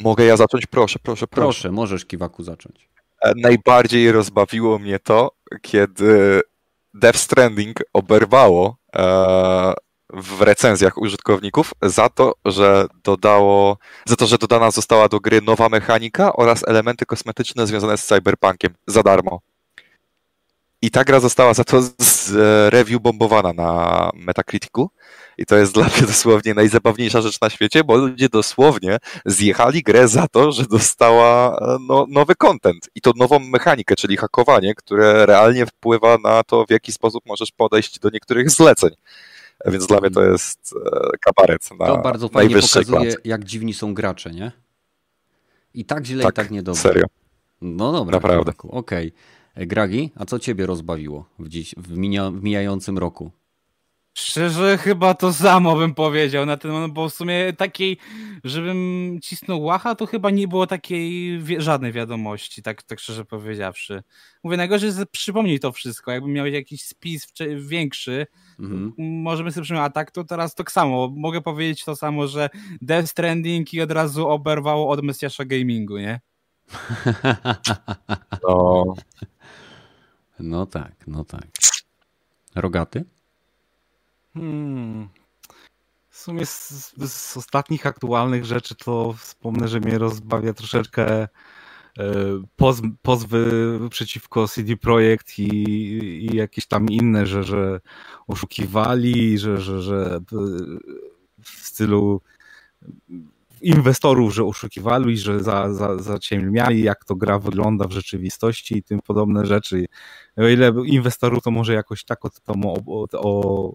Mogę ja zacząć? Proszę, proszę, proszę. Proszę, możesz Kiwaku zacząć. E, najbardziej rozbawiło mnie to, kiedy Death Stranding oberwało e, w recenzjach użytkowników za to, że dodało, za to, że dodana została do gry nowa mechanika oraz elementy kosmetyczne związane z cyberpunkiem za darmo. I ta gra została za to z e, review bombowana na Metacriticu. I to jest dla mnie dosłownie najzabawniejsza rzecz na świecie, bo ludzie dosłownie zjechali grę za to, że dostała e, no, nowy content i to nową mechanikę, czyli hakowanie, które realnie wpływa na to, w jaki sposób możesz podejść do niektórych zleceń. Więc dla mnie to jest e, kabaret na To bardzo fajnie pokazuje, jak dziwni są gracze, nie? I tak źle, tak, i tak niedobrze. serio. No dobra. Naprawdę. Okej. Okay. Gragi, a co ciebie rozbawiło w, dziś, w, minia, w mijającym roku? Szczerze chyba to samo bym powiedział na ten moment, bo w sumie takiej, żebym cisnął łacha, to chyba nie było takiej wi żadnej wiadomości, tak, tak szczerze powiedziawszy. Mówię, najgorzej jest przypomnieć to wszystko, jakbym miał jakiś spis większy, mhm. możemy sobie przypomnieć, a tak to teraz to samo, mogę powiedzieć to samo, że Death Stranding i od razu oberwało od Mesjasza Gamingu, nie? No. No tak, no tak. Rogaty? Hmm. W sumie z, z, ostatnich aktualnych rzeczy to wspomnę, że mnie rozbawia troszeczkę e, pozw, pozwy przeciwko CD Projekt i, i, jakieś tam inne, że, że oszukiwali, że, że, że w stylu inwestorów, że oszukiwali, że za, za, jak to gra wygląda w rzeczywistości i tym podobne rzeczy. O ile inwestorów to może jakoś tak o, o, o,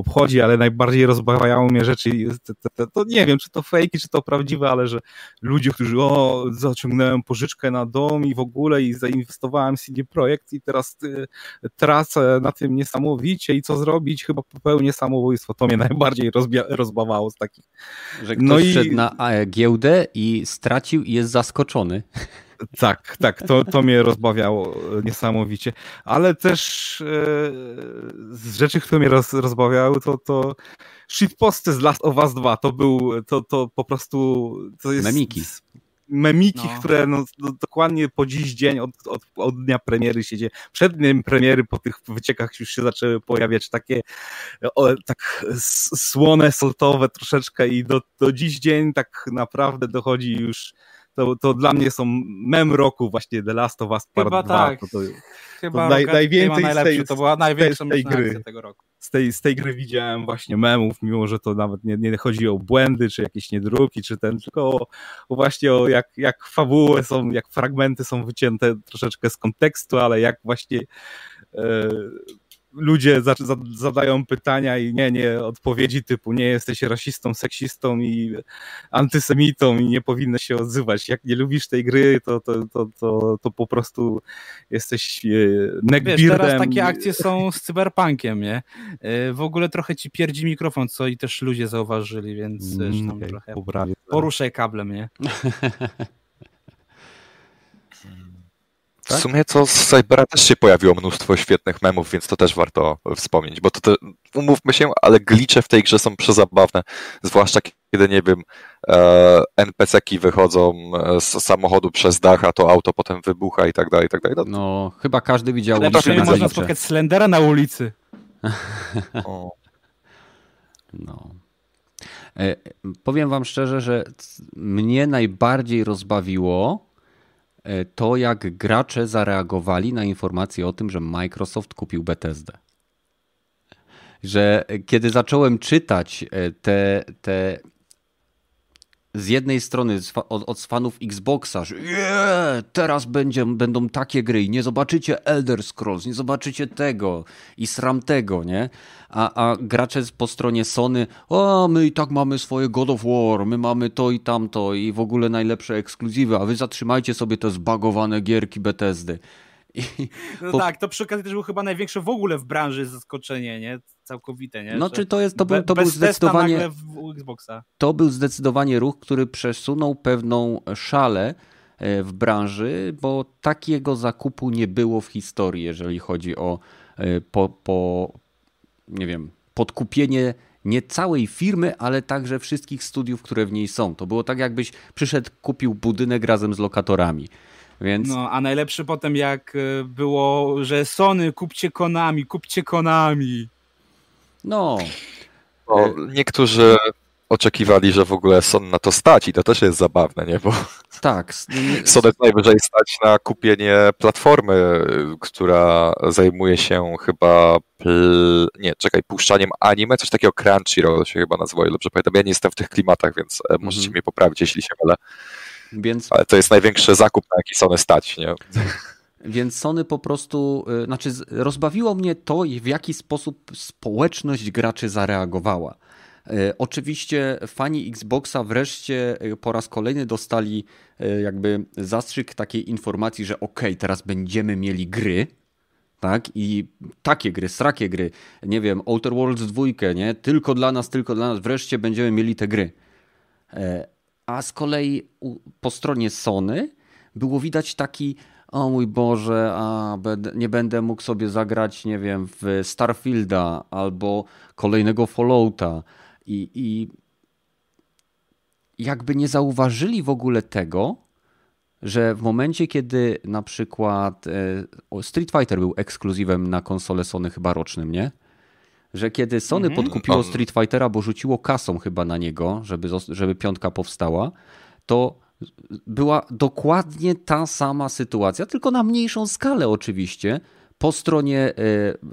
obchodzi, ale najbardziej rozbawiają mnie rzeczy, to, nie wiem, czy to fejki, czy to prawdziwe, ale że ludzie, którzy o, zaciągnąłem pożyczkę na dom i w ogóle i zainwestowałem w CD Projekt i teraz y, tracę na tym niesamowicie i co zrobić, chyba popełnię samobójstwo. To mnie najbardziej rozbawało z takich. Że ktoś no i... wszedł na giełdę i stracił i jest zaskoczony. Tak, tak, to, to mnie rozbawiało niesamowicie. Ale też e, z rzeczy, które mnie roz, rozbawiały, to, to shitposty z Last of Us 2, to był, to, to po prostu, to jest... Memiki. Memiki, no. które no, dokładnie po dziś dzień, od, od, od dnia premiery się dzieje. Przed dniem premiery, po tych wyciekach już się zaczęły pojawiać takie o, tak słone, soltowe troszeczkę i do, do dziś dzień tak naprawdę dochodzi już to, to dla mnie są mem roku właśnie The Last of Us Part Chyba 2. Tak. To, to, Chyba to naj, najwięcej z tej, to była największa tej, gry. tego roku. Z tej, z tej gry widziałem właśnie memów, mimo że to nawet nie, nie chodzi o błędy, czy jakieś niedruki, czy ten, tylko o, o właśnie o jak, jak fabuły są, jak fragmenty są wycięte troszeczkę z kontekstu, ale jak właśnie e, ludzie za, za, zadają pytania i nie, nie, odpowiedzi typu nie jesteś rasistą, seksistą i antysemitą i nie powinno się odzywać. Jak nie lubisz tej gry, to, to, to, to, to po prostu jesteś e, neckbeardem. Wiesz, teraz takie akcje są z cyberpunkiem, nie? E, w ogóle trochę ci pierdzi mikrofon, co i też ludzie zauważyli, więc mm, tam okay, trochę poruszaj kablem, nie? Tak? W sumie to z Cybera też się pojawiło mnóstwo świetnych memów, więc to też warto wspomnieć, bo to, te, umówmy się, ale glicze w tej grze są przezabawne, zwłaszcza kiedy, nie wiem, e, NPC-ki wychodzą z samochodu przez dach, a to auto potem wybucha i tak dalej, i tak dalej. No, no chyba każdy widział Ale na można spotkać Slendera na ulicy. o. No. E, powiem wam szczerze, że mnie najbardziej rozbawiło E, to, jak gracze zareagowali na informację o tym, że Microsoft kupił Bethesdę. Że kiedy zacząłem czytać e, te, te z jednej strony od, od fanów Xboxa, że yeah, teraz będzie, będą takie gry i nie zobaczycie Elder Scrolls, nie zobaczycie tego i sram tego, nie? A, a gracze po stronie Sony, o, my i tak mamy swoje God of War, my mamy to i tamto i w ogóle najlepsze ekskluzywy, a wy zatrzymajcie sobie te zbagowane gierki Bethesdy. I no po... tak, to przy okazji też był chyba największe w ogóle w branży zaskoczenie, nie? Całkowite, nie? No czy to jest, to był, to był zdecydowanie... Xboxa. To był zdecydowanie ruch, który przesunął pewną szalę e, w branży, bo takiego zakupu nie było w historii, jeżeli chodzi o e, po, po nie wiem, podkupienie nie całej firmy, ale także wszystkich studiów, które w niej są. To było tak, jakbyś przyszedł, kupił budynek razem z lokatorami. Więc... No, a najlepszy potem jak e, było, że Sony, kupcie Konami, kupcie Konami. No. Bo niektórzy oczekiwali, że w ogóle Sony na to stać i to też jest zabawne, nie? Bo tak. Sony najwyżej stać na kupienie platformy, która zajmuje się chyba pl... nie, czekaj, puszczaniem anime, coś takiego Crunchyroll się chyba nazywa, dobrze pamiętam. Ja nie jestem w tych klimatach, więc mm -hmm. możecie mhm. mnie poprawić, jeśli się mylę. Więc... Ale to jest największy zakup, na jaki Sony stać, nie? Więc Sony po prostu, y, znaczy rozbawiło mnie to, w jaki sposób społeczność graczy zareagowała. Y, oczywiście fani Xboxa wreszcie y, po raz kolejny dostali jakby zastrzyk takiej informacji, że ok, teraz będziemy mieli gry, tak? I takie gry, srakie gry, nie wiem, Outer Worlds 2, nie? Tylko dla nas, tylko dla nas, wreszcie będziemy mieli te gry. A z kolei po stronie Sony było widać taki, o mój Boże, a nie będę mógł sobie zagrać, nie wiem, w Starfielda albo kolejnego Fallouta i, i jakby nie zauważyli w ogóle tego, że w momencie, kiedy na przykład e, Street Fighter był ekskluzywem na konsolę Sony chyba rocznym, nie? Że kiedy Sony mhm. podkupiło Street Fightera, bo rzuciło kasą chyba na niego, żeby, żeby piątka powstała, to była dokładnie ta sama sytuacja, tylko na mniejszą skalę oczywiście, po stronie e,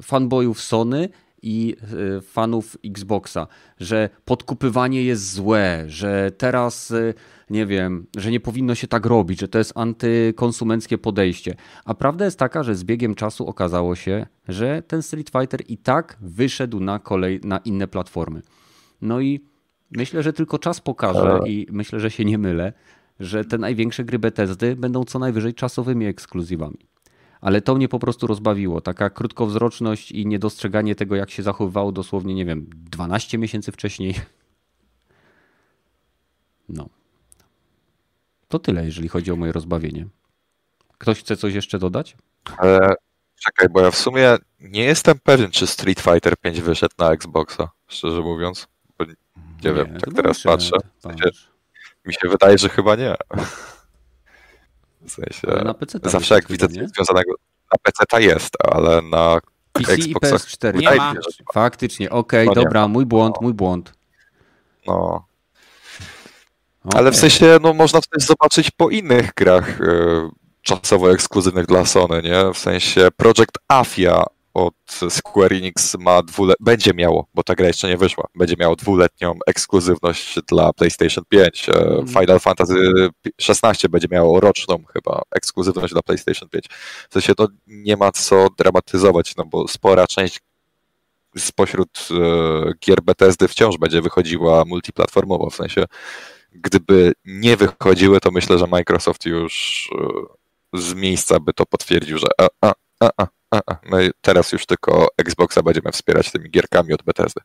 fanboyów Sony i e, fanów Xboxa, że podkupywanie jest złe, że teraz e, nie wiem, że nie powinno się tak robić, że to jest antykonsumenckie podejście. A prawda jest taka, że z biegiem czasu okazało się, że ten Street Fighter i tak wyszedł na kolej na inne platformy. No i myślę, że tylko czas pokaże i myślę, że się nie mylę, że te największe gry Bethesdy będą co najwyżej czasowymi ekskluzywami. Ale to mnie po prostu rozbawiło. Taka krótkowzroczność i niedostrzeganie tego, jak się zachowywało dosłownie, nie wiem, 12 miesięcy wcześniej. No. To tyle, jeżeli chodzi o moje rozbawienie. Ktoś chce coś jeszcze dodać? E, czekaj, bo ja w sumie nie jestem pewien, czy Street Fighter 5 wyszedł na Xboxa, szczerze mówiąc. Bo nie, nie wiem, tak teraz patrzę. Mi się wydaje, że chyba nie. W sensie, na PC zawsze jak widzę coś związanego, na PC ta jest, ale na PC Xboxach i PS4 nie ma. Faktycznie, okej, okay, no dobra, mój błąd, mój błąd. No. Okay. Ale w sensie, no można też zobaczyć po innych grach y, czasowo ekskluzywnych dla Sony, nie? W sensie Project Afia od Square Enix ma dwule- będzie miało, bo ta gra jeszcze nie wyszła, będzie miało dwuletnią ekskluzywność dla PlayStation 5. Mm. Final Fantasy XVI będzie miało roczną chyba ekskluzywność dla PlayStation 5. W sensie to nie ma co dramatyzować, no bo spora część spośród e, gier Bethesdy wciąż będzie wychodziła multiplatformowo, w sensie gdyby nie wychodziły, to myślę, że Microsoft już e, z miejsca by to potwierdził, że a, a, a, a, a, a. my teraz już tylko Xboxa będziemy wspierać tymi gierkami od Bethesdy.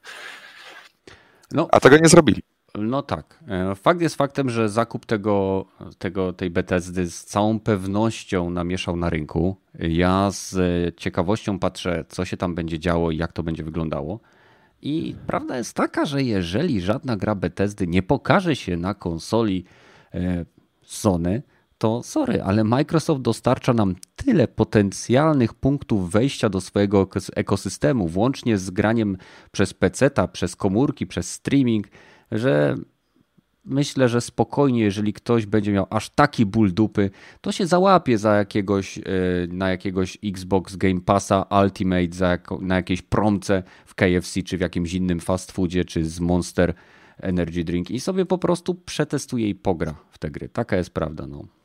No, a tego nie zrobili. No tak. E, fakt jest faktem, że zakup tego, tego, tej Bethesdy z całą pewnością namieszał na rynku. Ja z ciekawością patrzę, co się tam będzie działo i jak to będzie wyglądało. I prawda jest taka, że jeżeli żadna gra Bethesdy nie pokaże się na konsoli e, Sony, to sorry, ale Microsoft dostarcza nam tyle potencjalnych punktów wejścia do swojego ekosystemu, włącznie z graniem przez PC, przez komórki, przez streaming, że myślę, że spokojnie, jeżeli ktoś będzie miał aż taki ból dupy, to się załapie za jakiegoś, e, na jakiegoś Xbox Game Passa Ultimate, za na jakiejś promce w KFC, czy w jakimś innym fast foodzie, czy z Monster Energy Drink i sobie po prostu przetestuje i pogra w te gry. Taka jest prawda, no.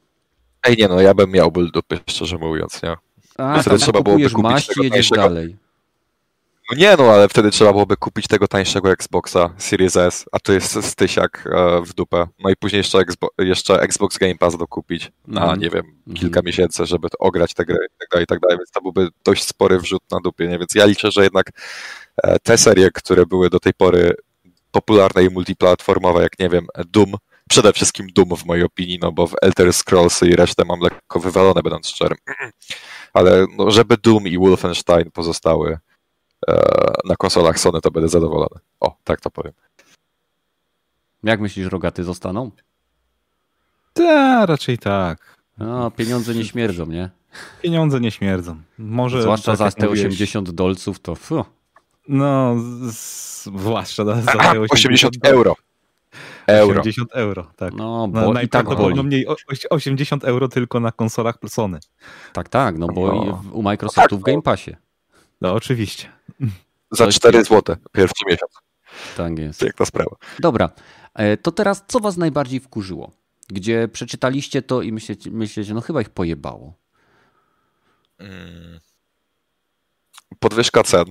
Ej, nie no, ja bym miał ból dupy, szczerze mówiąc, nie? A, wtedy trzeba byłoby kupić maści, jedziesz dalej. No nie no, ale wtedy trzeba byłoby kupić tego tańszego Xboxa Series S, a to jest stysiak e, w dupę. No i później jeszcze, Xbox, jeszcze Xbox Game Pass dokupić na, mm. nie wiem, mhm. kilka mm. miesięcy, żeby ograć tę grę i tak dalej, i tak dalej, więc to byłby dość spory wrzut na dupie, nie? Więc ja liczę, że jednak e, te serie, które były do tej pory popularne i multiplatformowe, jak nie wiem, Doom, przede wszystkim Doom w mojej opinii, no bo w Elder Scrolls i resztę mam lekko wywalone, będąc szczerym. Ale no, żeby Doom i Wolfenstein pozostały e, na konsolach Sony, to będę zadowolony. O, tak to powiem. Jak myślisz, rogaty zostaną? Tak, raczej tak. No, pieniądze nie śmierdzą, nie? Pieniądze nie śmierdzą. Może Zwłaszcza tak za te mówiłeś... 80 dolców to... Fuh. No, zwłaszcza za, za 80, 80 euro. Euro. 80 euro, tak. No, bo no, i tak boli. 80 euro tylko na konsolach Sony. Tak, tak, no bo no. u Microsoftu w Game Passie. No, oczywiście. Za 4 zł pierwszy miesiąc. Tak jest. Piękna sprawa. Dobra, e, to teraz co was najbardziej wkurzyło? Gdzie przeczytaliście to i myślicie, myślicie no chyba ich pojebało. Hmm. Podwyżka cen.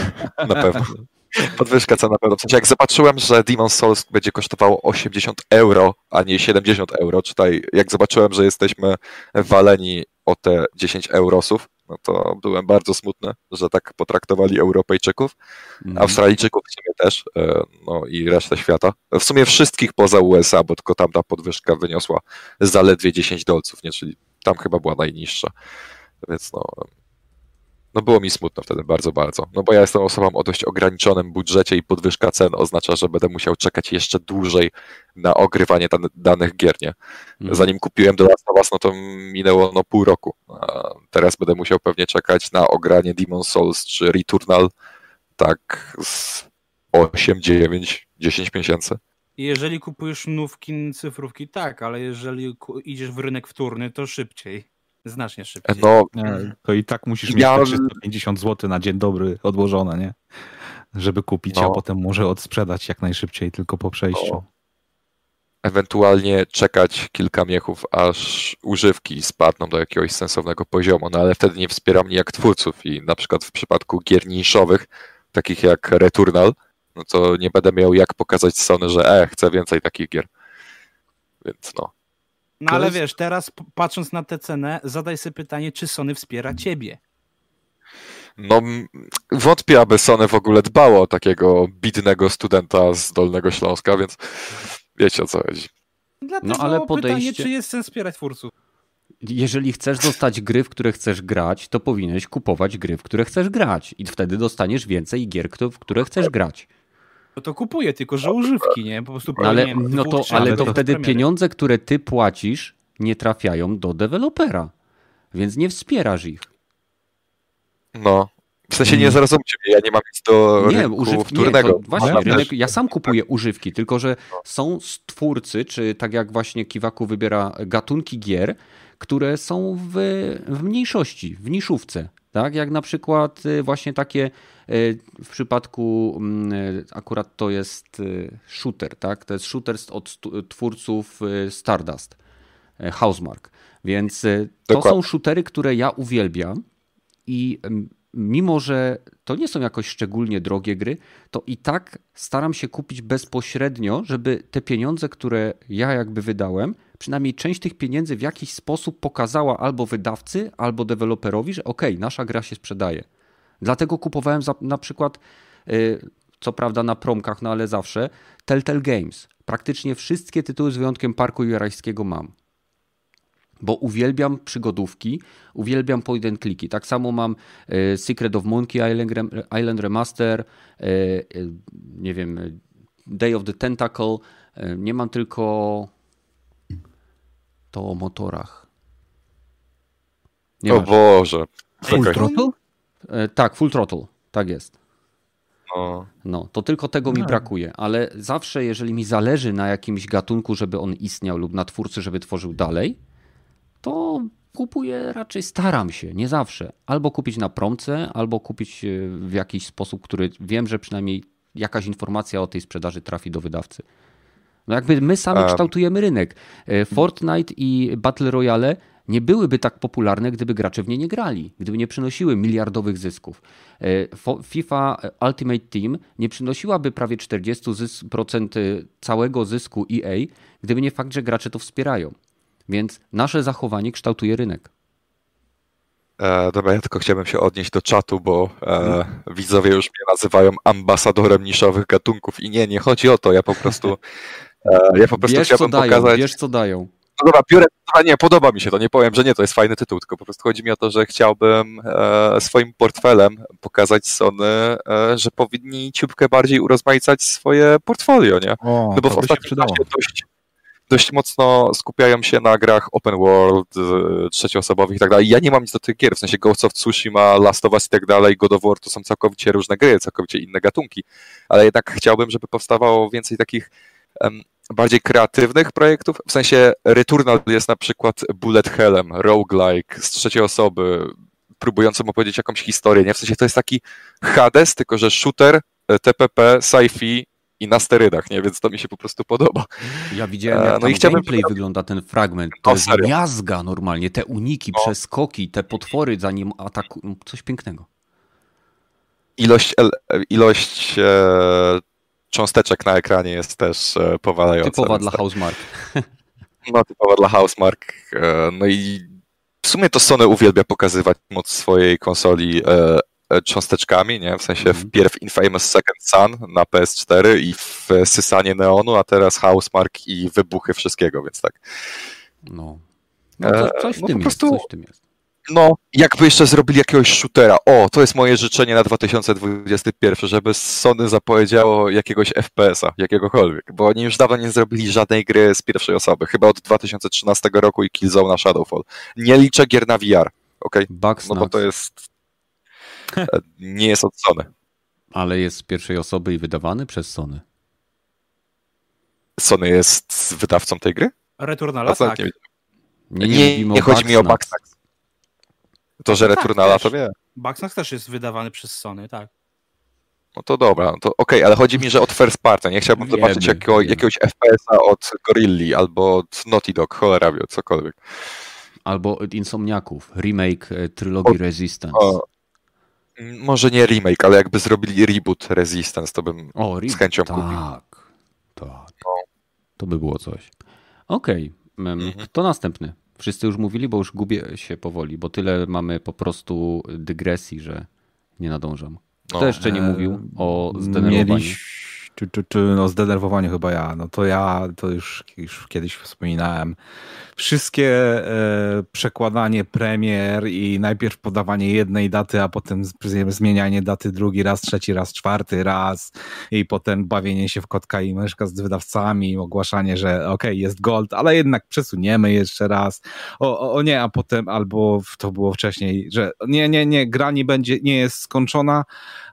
Na pewno. Podwyżka cen na pewno. W sensie jak zobaczyłem, że Demon Souls będzie kosztowało 80 euro, a nie 70 euro, czytaj, jak zobaczyłem, że jesteśmy waleni o te 10 eurosów, no to byłem bardzo smutny, że tak potraktowali Europejczyków, Mhm. Australijczyków w sumie też, e, no i resztę świata. W sumie wszystkich poza USA, bo tylko tam ta podwyżka wyniosła zaledwie 10 dolców, nie? czyli tam chyba była najniższa. Więc no, no było mi smutno wtedy bardzo, bardzo. No bo ja jestem osobą o dość ograniczonym budżecie i podwyżka cen oznacza, że będę musiał czekać jeszcze dłużej na ogrywanie dan- danych gier, nie? Mhm. Zanim kupiłem The Last of Us, no to minęło no pół roku. A teraz będę musiał pewnie czekać na ogranie Demon Souls czy Returnal tak z 8, 9, 10 miesięcy. Jeżeli kupujesz nówki, cyfrówki, tak, ale jeżeli idziesz w rynek wtórny, to szybciej. Znacznie szybciej. No, Nie, to i tak musisz Ja- mieć te 350 zł na dzień dobry odłożone, nie? Żeby kupić, No. a potem może odsprzedać jak najszybciej, tylko po przejściu. No. ewentualnie czekać kilka miechów, aż używki spadną do jakiegoś sensownego poziomu, no ale wtedy nie wspiera mnie jak twórców i na przykład w przypadku gier niszowych, takich jak Returnal, no to nie będę miał jak pokazać Sony, że e, chcę więcej takich gier. Więc no. No To ale jest- wiesz, teraz patrząc na tę cenę, zadaj sobie pytanie, czy Sony wspiera ciebie. No, wątpię, aby Sony w ogóle dbało o takiego bidnego studenta z Dolnego Śląska, więc wiecie o co chodzi. Dlatego ale pytanie, podejście- czy jest sens wspierać twórców. Jeżeli chcesz dostać gry, w które chcesz grać, to powinieneś kupować gry, w które chcesz grać. I wtedy dostaniesz więcej gier, w które chcesz grać. No to kupuję, tylko że używki, nie? Po prostu No ale, nie no to, ale to wtedy premiery. pieniądze, które ty płacisz, nie trafiają do dewelopera. Więc nie wspierasz ich. No. W sensie nie Mm. zrozumcie mnie, ja nie mam nic do Nie, rynku używki, nie, wtórnego. to właśnie, rynek, ja sam kupuję używki, tylko że są twórcy, czy tak jak właśnie Kiwaku wybiera gatunki gier, które są w, w mniejszości, w niszówce. Tak, jak na przykład y, właśnie takie y, w przypadku mm, y, akurat to jest shooter, tak? To jest shooter od twórców Stardust, Housemark. Więc to Dokładnie. są shootery, które ja uwielbiam i mm, mimo, że to nie są jakoś szczególnie drogie gry, to i tak staram się kupić bezpośrednio, żeby te pieniądze, które ja jakby wydałem, przynajmniej część tych pieniędzy w jakiś sposób pokazała albo wydawcy, albo deweloperowi, że okej, nasza gra się sprzedaje. Dlatego kupowałem za, na przykład, y, co prawda na promkach, no ale zawsze, Telltale Games. Praktycznie wszystkie tytuły z wyjątkiem Parku Jurajskiego mam bo uwielbiam przygodówki, uwielbiam point clicky. Tak samo mam e, Secret of Monkey Island, Rem- Island Remaster, e, nie wiem, Day of the Tentacle. Nie mam tylko to o motorach. Nie O masz. Boże. Full Czekaj. Throttle? E, Tak, Full Throttle, tak jest. No. No, to tylko tego mi No. brakuje, ale zawsze, jeżeli mi zależy na jakimś gatunku, żeby on istniał lub na twórcy, żeby tworzył dalej, to kupuję raczej, staram się, nie zawsze. Albo kupić na promce, albo kupić e, w jakiś sposób, który wiem, że przynajmniej jakaś informacja o tej sprzedaży trafi do wydawcy. No jakby my sami Em. kształtujemy rynek. E, Fortnite i Battle Royale nie byłyby tak popularne, gdyby gracze w nie nie grali, gdyby nie przynosiły miliardowych zysków. E, FIFA Ultimate Team nie przynosiłaby prawie 40% całego zysku EA, gdyby nie fakt, że gracze to wspierają. Więc nasze zachowanie kształtuje rynek. E, dobra, ja tylko chciałbym się odnieść do czatu, bo e, widzowie już mnie nazywają ambasadorem niszowych gatunków i nie, nie chodzi o to, ja po prostu e, ja po prostu Wiesz co chciałbym dają, pokazać... wiesz co dają. No dobra, biorę, dobra, nie, podoba mi się to, nie powiem, że nie, to jest fajny tytuł, tylko po prostu chodzi mi o to, że chciałbym e, swoim portfelem pokazać Sony, e, że powinni ciupkę bardziej urozmaicać swoje portfolio, nie? O, No bo to w ostatnim czasie dość, dość mocno skupiają się na grach open world, e, trzecioosobowych i tak dalej. Ja nie mam nic do tych gier, w sensie Ghost of Tsushima, Last of Us i tak dalej, God of War to są całkowicie różne gry, całkowicie inne gatunki, ale jednak chciałbym, żeby powstawało więcej takich bardziej kreatywnych projektów, w sensie Returnal jest na przykład bullet hellem, roguelike z trzeciej osoby, próbującym opowiedzieć jakąś historię, nie? W sensie to jest taki Hades, tylko że shooter, e, TPP, sci-fi i na sterydach, nie? Więc to mi się po prostu podoba. Ja widziałem, E, jak no tam i chciałbym- gameplay wygląda ten fragment. To O, jest serio? miazga normalnie, te uniki, No. przeskoki, te potwory zanim atakują. Coś pięknego. Ilość, ilość e, cząsteczek na ekranie jest też e, powalająca. Typowa dla tak. Housemark. No, typowa dla Housemark. E, no i sumie to Sony uwielbia pokazywać moc swojej konsoli e, cząsteczkami, nie? W sensie Mhm. wpierw Infamous Second Son na PS4 i wsysanie neonu, a teraz Housemark i wybuchy wszystkiego, więc tak. No. no coś, coś w no tym jest, prostu- coś w tym jest. No, jakby jeszcze zrobili jakiegoś shootera. O, to jest moje życzenie na 2021, żeby Sony zapowiedziało jakiegoś FPS-a, jakiegokolwiek, bo oni już dawno nie zrobili żadnej gry z pierwszej osoby, chyba od 2013 roku i Killzone na Shadowfall. Nie liczę gier na VR, okej? Bugsnax, No bo to jest... e, nie jest od Sony. ale jest z pierwszej osoby i wydawany przez Sony. Sony jest wydawcą tej gry? Returnala, co, tak. nie, Nie, nie, nie, chodzi mi o Bugsnax. To, że Tak, Returnala to wie. Bugsnax też jest wydawany przez Sony, tak. No to dobra, no to okej, ale chodzi mi, że od first party. Nie chciałbym Wiemy, zobaczyć jakiego, wiemy. jakiegoś FPS-a od Gorilli albo od Naughty Dog, cholera wie, cokolwiek. Albo od Insomniaków, remake e, trylogii Resistance. O, może nie remake, ale jakby zrobili reboot Resistance, to bym... O, z chęcią tak, kupił. tak. To by było coś. Okej, em, Mhm. kto następny? Wszyscy już mówili, bo już gubię się powoli, bo tyle mamy po prostu dygresji, że nie nadążam. Kto No. jeszcze nie E, mówił o zdenerwowaniu? Mieliś, czy, czy, czy, no zdenerwowaniu chyba ja. No to ja to już, już kiedyś wspominałem. Wszystkie e, przekładanie premier i najpierw podawanie jednej daty, a potem zmienianie daty drugi raz, trzeci raz, czwarty raz i potem bawienie się w kotka i myszka z wydawcami, ogłaszanie, że okej, jest gold, ale jednak przesuniemy jeszcze raz. O, o, o nie, a potem albo to było wcześniej, że nie, nie, nie, gra nie będzie, nie jest skończona,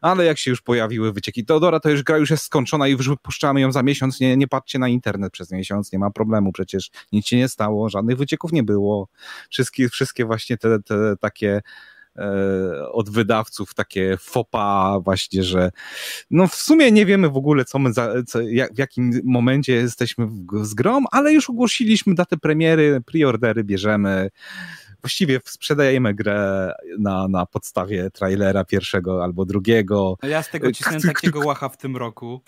ale jak się już pojawiły wycieki, to dobra, to już gra już jest skończona i już wypuszczamy ją za miesiąc, nie, nie patrzcie na internet przez miesiąc, nie ma problemu, przecież nic się nie stało, żadnych wycieków nie było. Wszystkie, wszystkie właśnie te, te takie e, od wydawców takie fopa właśnie, że no w sumie nie wiemy w ogóle co my, za, co, jak, w jakim momencie jesteśmy w, z grą, ale już ogłosiliśmy datę premiery, preordery bierzemy, właściwie sprzedajemy grę na, na podstawie trailera pierwszego albo drugiego, ja z tego kto- takiego łacha w tym roku.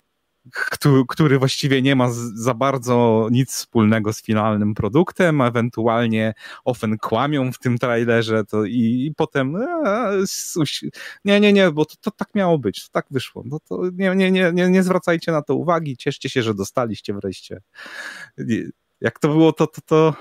Który, który właściwie nie ma za bardzo nic wspólnego z finalnym produktem, ewentualnie ofen kłamią w tym trailerze to i, i potem e, nie, nie, nie, bo to, to tak miało być, to tak wyszło. No to nie, nie, nie, nie, nie zwracajcie na to uwagi, cieszcie się, że dostaliście wreszcie. Jak to było, to, to, to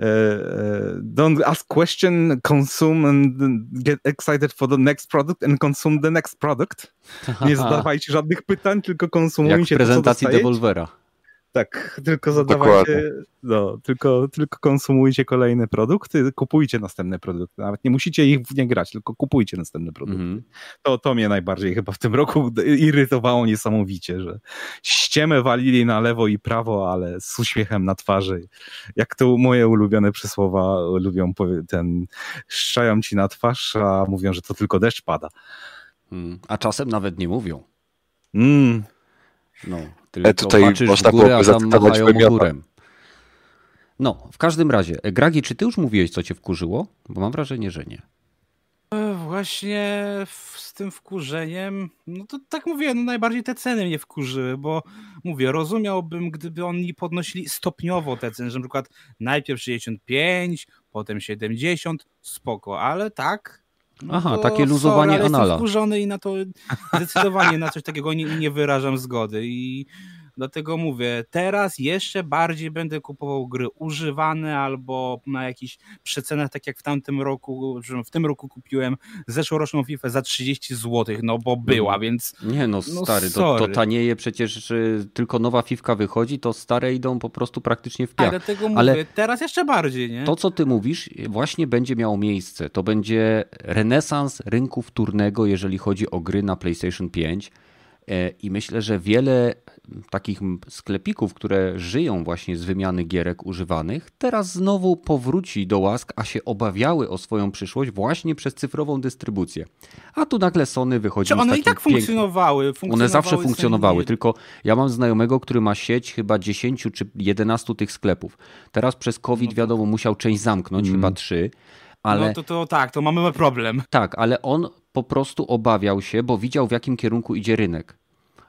e, e, don't ask question, consume and get excited for the next product and consume the next product. Nie zadawajcie żadnych pytań, tylko Jak w konsumujcie to, co prezentacji dostajecie. Devolvera. Tak, tylko zadawajcie, no, tylko, tylko konsumujcie kolejne produkty, kupujcie następne produkty. Nawet nie musicie ich w nie grać, tylko kupujcie następne produkty. Mhm. To, to mnie najbardziej chyba w tym roku irytowało niesamowicie, że ściemę walili na lewo i prawo, ale z uśmiechem na twarzy. Jak to moje ulubione przysłowa lubią ten, szczają ci na twarz, a mówią, że to tylko deszcz pada. Mm. A czasem nawet nie mówią. Mm, No, tylko tutaj patrzysz można w górę, byłoby a tam zacytować ogórem. No, w każdym razie. e, Gragi, czy ty już mówiłeś, co cię wkurzyło? Bo mam wrażenie, że nie. E, Właśnie z tym wkurzeniem, no to tak mówię, no najbardziej te ceny mnie wkurzyły, bo mówię, rozumiałbym, gdyby oni podnosili stopniowo te ceny, że na przykład najpierw 65, potem 70, spoko, ale tak. No Aha, takie luzowanie sorry, anala. Jestem wkurzony i na to zdecydowanie na coś takiego nie, nie wyrażam zgody i dlatego mówię, teraz jeszcze bardziej będę kupował gry używane albo na jakichś przecenach, tak jak w tamtym roku, w tym roku kupiłem zeszłoroczną FIFA za 30 zł, no bo była, Mhm. więc Nie no, No stary, to, to sorry. tanieje przecież, tylko nowa fifka wychodzi, to stare idą po prostu praktycznie w piach. dlatego mówię, Ale teraz jeszcze bardziej, nie? To, co ty mówisz, właśnie będzie miało miejsce. To będzie renesans rynku wtórnego, jeżeli chodzi o gry na PlayStation 5. E, I myślę, że wiele takich sklepików, które żyją właśnie z wymiany gierek używanych, teraz znowu powróci do łask, a się obawiały o swoją przyszłość właśnie przez cyfrową dystrybucję. A tu nagle Sony wychodzi Czy z one i takim tak pięknym- funkcjonowały, one zawsze funkcjonowały funkcjonowały, tylko ja mam znajomego, który ma sieć chyba 10 czy 11 tych sklepów. Teraz przez COVID, No wiadomo, musiał część zamknąć, Mm. chyba trzy, ale No to, to tak, to mamy problem. tak, ale on po prostu obawiał się, bo widział w jakim kierunku idzie rynek.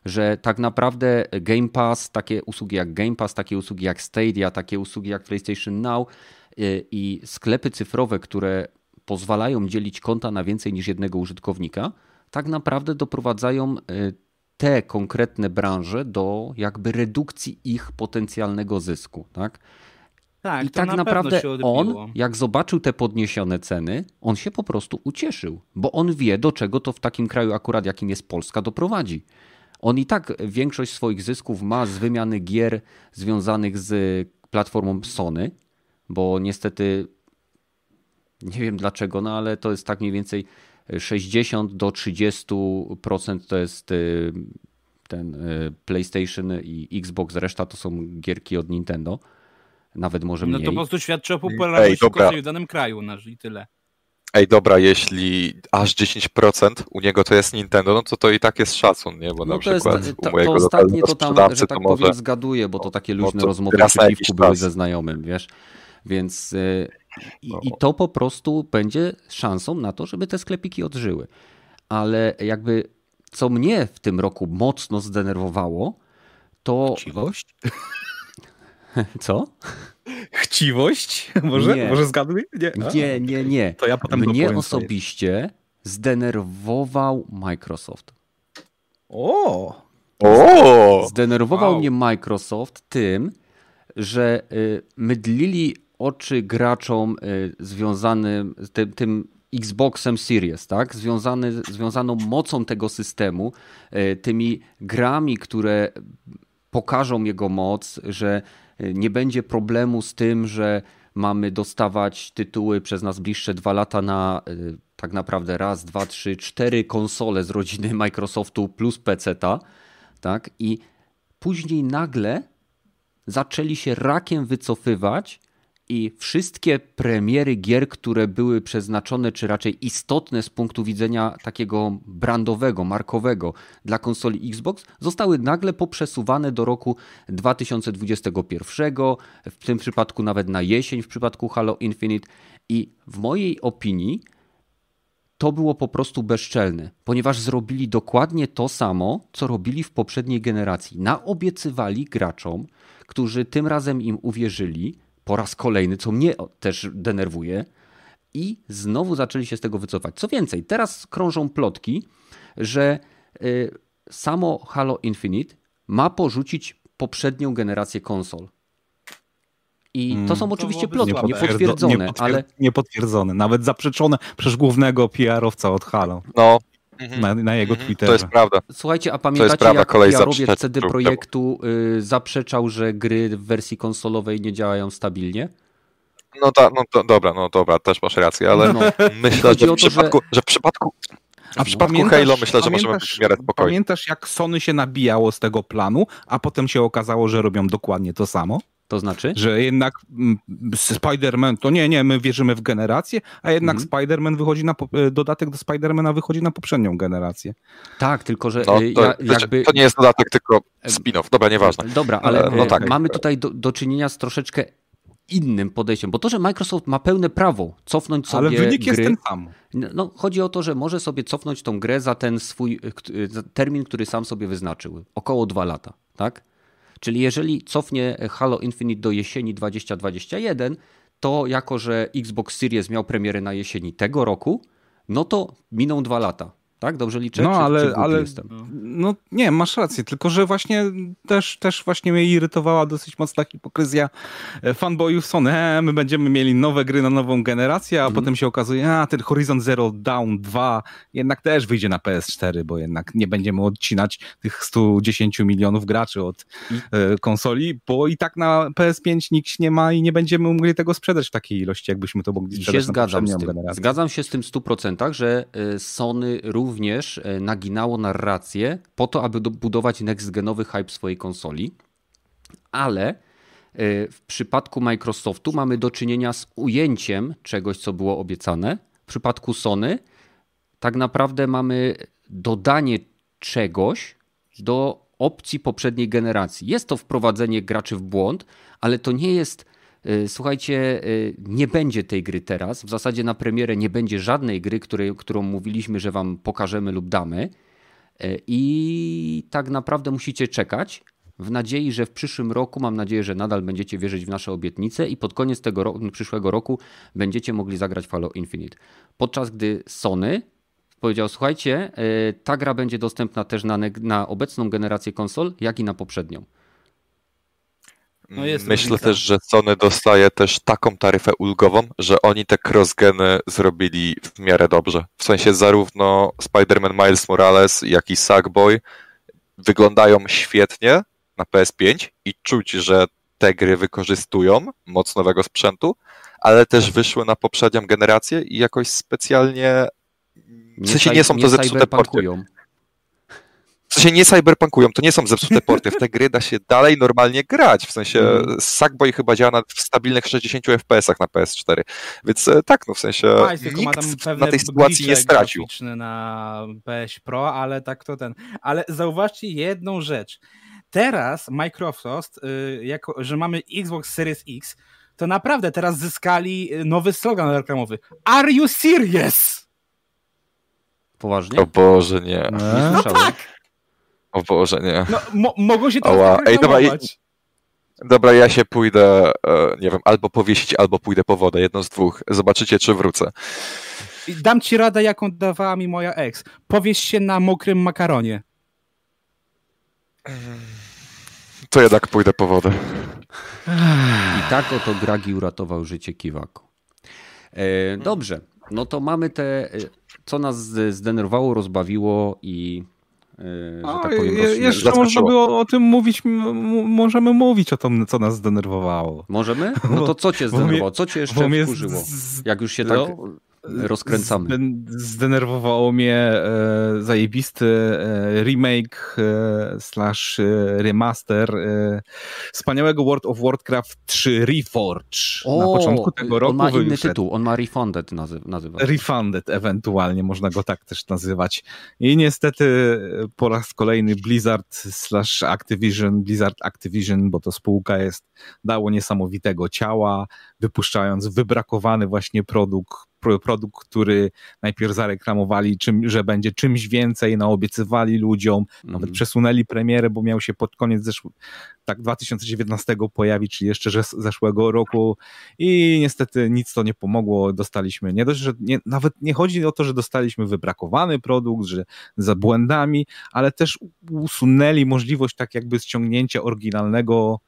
Że tak naprawdę Game Pass, takie usługi jak Game Pass, takie usługi jak Stadia, takie usługi jak PlayStation Now i sklepy cyfrowe, które pozwalają dzielić konta na więcej niż jednego użytkownika, tak naprawdę doprowadzają te konkretne branże do jakby redukcji ich potencjalnego zysku. Tak? Tak, I tak na naprawdę on, jak zobaczył te podniesione ceny, on się po prostu ucieszył, bo on wie, do czego to w takim kraju akurat, jakim jest Polska, doprowadzi. On i tak większość swoich zysków ma z wymiany gier związanych z platformą Sony, bo niestety nie wiem dlaczego, no ale to jest tak mniej więcej 60 do 30% to jest y, ten y, PlayStation i Xbox, reszta to są gierki od Nintendo. Nawet może mniej. No to po prostu świadczy o popularności Ej, w danym kraju nasz i tyle. Ej, dobra, jeśli aż 10% u niego to jest Nintendo, no to to i tak jest szacun, nie? Bo no na to przykład jest, to, u mojego to ostatnie to tam, że tak to powiem, może... zgaduję, bo to takie no luźne no to rozmowy przeciwku były ze znajomym, wiesz? Więc yy, i, i to po prostu będzie szansą na to, żeby te sklepiki odżyły. Ale jakby co mnie w tym roku mocno zdenerwowało, to. Chciwość? Co? Chciwość? Może? Nie. Może zgadły? Nie. nie, nie, nie. To ja potem Mnie osobiście zdenerwował Microsoft. O! O! Zdenerwował wow. mnie Microsoft tym, że y, mydlili oczy graczom y, związanym z tym, tym Xboxem Series, tak? Związany, związaną mocą tego systemu, y, tymi grami, które pokażą jego moc, że y, nie będzie problemu z tym, że mamy dostawać tytuły przez nas bliższe dwa lata na tak naprawdę raz, dwa, trzy, cztery konsole z rodziny Microsoftu plus PC-ta, tak? I później nagle zaczęli się rakiem wycofywać i wszystkie premiery gier, które były przeznaczone, czy raczej istotne z punktu widzenia takiego brandowego, markowego dla konsoli Xbox, zostały nagle poprzesuwane do roku 2021, w tym przypadku nawet na jesień, w przypadku Halo Infinite. I w mojej opinii to było po prostu bezczelne, ponieważ zrobili dokładnie to samo, co robili w poprzedniej generacji. Naobiecywali graczom, którzy tym razem im uwierzyli, po raz kolejny, co mnie też denerwuje, i znowu zaczęli się z tego wycofać. Co więcej, teraz krążą plotki, że y, samo Halo Infinite ma porzucić poprzednią generację konsol. I to są mm. oczywiście plotki, niepotwierdzone, nie ale... Niepotwierdzone, nawet zaprzeczone przez głównego PR-owca od Halo. No, Mhm. na, na, jego mhm. Twitterze. To jest prawda. Słuchajcie, a pamiętacie prawda, jak PR-owiec CD Projektu y, zaprzeczał, że gry w wersji konsolowej nie działają stabilnie? No, ta, no to, dobra, no dobra, też masz rację, ale no, myślę, że w, to, przypadku, że... że w przypadku a w przypadku Halo myślę, że możemy być w miarę spokojni. Pamiętasz, jak Sony się nabijało z tego planu, a potem się okazało, że robią dokładnie to samo? To znaczy? Że jednak mm, Spider-Man, to nie, nie, my wierzymy w generację, a jednak mm. Spider-Man wychodzi na, e, dodatek do Spider-Mana wychodzi na poprzednią generację. Tak, tylko że no, to, ja, jakby... to nie jest dodatek, tylko spin-off, dobra, nieważne. Dobra, ale no tak. mamy tutaj do, do czynienia z troszeczkę innym podejściem, bo to, że Microsoft ma pełne prawo cofnąć sobie Ale wynik gry, jest ten sam. No, chodzi o to, że może sobie cofnąć tą grę za ten swój za termin, który sam sobie wyznaczył. Około dwa lata, tak? Czyli jeżeli cofnie Halo Infinite do jesieni 2021, to jako, że Xbox Series miał premierę na jesieni tego roku, no to miną dwa lata. Tak? Dobrze liczę? No, czy, ale, czy ale jestem? no nie, masz rację, tylko że właśnie też, też właśnie mnie irytowała dosyć mocna hipokryzja e, fanboyów Sony. E, my będziemy mieli nowe gry na nową generację, a mm. potem się okazuje, a ten Horizon Zero Dawn 2 jednak też wyjdzie na PS4, bo jednak nie będziemy odcinać tych 110 milionów graczy od mm. konsoli, bo i tak na PS5 nikt nie ma i nie będziemy mogli tego sprzedać w takiej ilości, jakbyśmy to mogli sprzedać się na zgadzam z tym. generację. Zgadzam się z tym w 100%, że Sony również również e, naginało narrację po to, aby budować next-genowy hype swojej konsoli, ale e, w przypadku Microsoftu mamy do czynienia z ujęciem czegoś, co było obiecane. W przypadku Sony tak naprawdę mamy dodanie czegoś do opcji poprzedniej generacji. Jest to wprowadzenie graczy w błąd, ale to nie jest słuchajcie, e, nie będzie tej gry teraz. W zasadzie na premierę nie będzie żadnej gry, której, którą mówiliśmy, że wam pokażemy lub damy. E, I tak naprawdę musicie czekać, w nadziei, że w przyszłym roku, mam nadzieję, że nadal będziecie wierzyć w nasze obietnice i pod koniec tego roku, przyszłego roku będziecie mogli zagrać Halo Infinite. Podczas gdy Sony powiedział, słuchajcie, e, ta gra będzie dostępna też na, na obecną generację konsol, jak i na poprzednią. No Myślę też, że Sony dostaje też taką taryfę ulgową, że oni te crossgeny zrobili w miarę dobrze. W sensie zarówno Spider-Man Miles Morales, jak i Sackboy wyglądają świetnie na PS5 i czuć, że te gry wykorzystują moc nowego sprzętu, ale też wyszły na poprzednią generację i jakoś specjalnie w sensie nie są to zepsute porty. W sensie nie cyberpunkują, to nie są zepsute porty. W te gry da się dalej normalnie grać. W sensie mm. Sackboy chyba działa na, w stabilnych 60 FPS-ach na PS4. Więc e, tak, no w sensie nikt na tej sytuacji nie stracił. na PS Pro, ale tak to ten. Ale zauważcie jedną rzecz. Teraz Microsoft, y, jako, że mamy Xbox Series X, to naprawdę teraz zyskali nowy slogan reklamowy. Are you serious? Poważnie? O Boże, nie. Nie no tak. O Boże, nie. No, mo mogą się teraz Ej, dobra, dobra, ja się pójdę, e, nie wiem, albo powiesić, albo pójdę po wodę, jedno z dwóch. Zobaczycie, czy wrócę. Dam ci radę, jaką dawała mi moja ex. Powieś się na mokrym makaronie. To jednak pójdę po wodę. I tak oto Gragi uratował życie Kiwaku. E, dobrze, no to mamy te, e, co nas zdenerwowało, rozbawiło i Że tak powiem, je, jeszcze można było o tym mówić, możemy mówić o tym, co nas zdenerwowało. Możemy? No to co cię zdenerwowało? Co cię jeszcze wkurzyło? Jak już się tak no, rozkręcamy. Zdenerwowało mnie e, zajebisty e, remake e, slash remaster wspaniałego World of Warcraft 3 Reforge. O, Na początku tego roku On ma inny tytuł, on ma Refunded nazywa. Refunded ewentualnie, można go tak też nazywać. I niestety po raz kolejny Blizzard slash Activision, Blizzard Activision, bo to spółka jest, dało niesamowitego ciała, wypuszczając wybrakowany właśnie produkt, produkt, który najpierw zareklamowali, czym, że będzie czymś więcej, naobiecywali ludziom, mm. nawet przesunęli premierę, bo miał się pod koniec zeszł, tak 2019 pojawić, czyli jeszcze zeszłego roku i niestety nic to nie pomogło, dostaliśmy, nie dość, że nie, nawet nie chodzi o to, że dostaliśmy wybrakowany produkt, że za błędami, ale też usunęli możliwość tak jakby ściągnięcia oryginalnego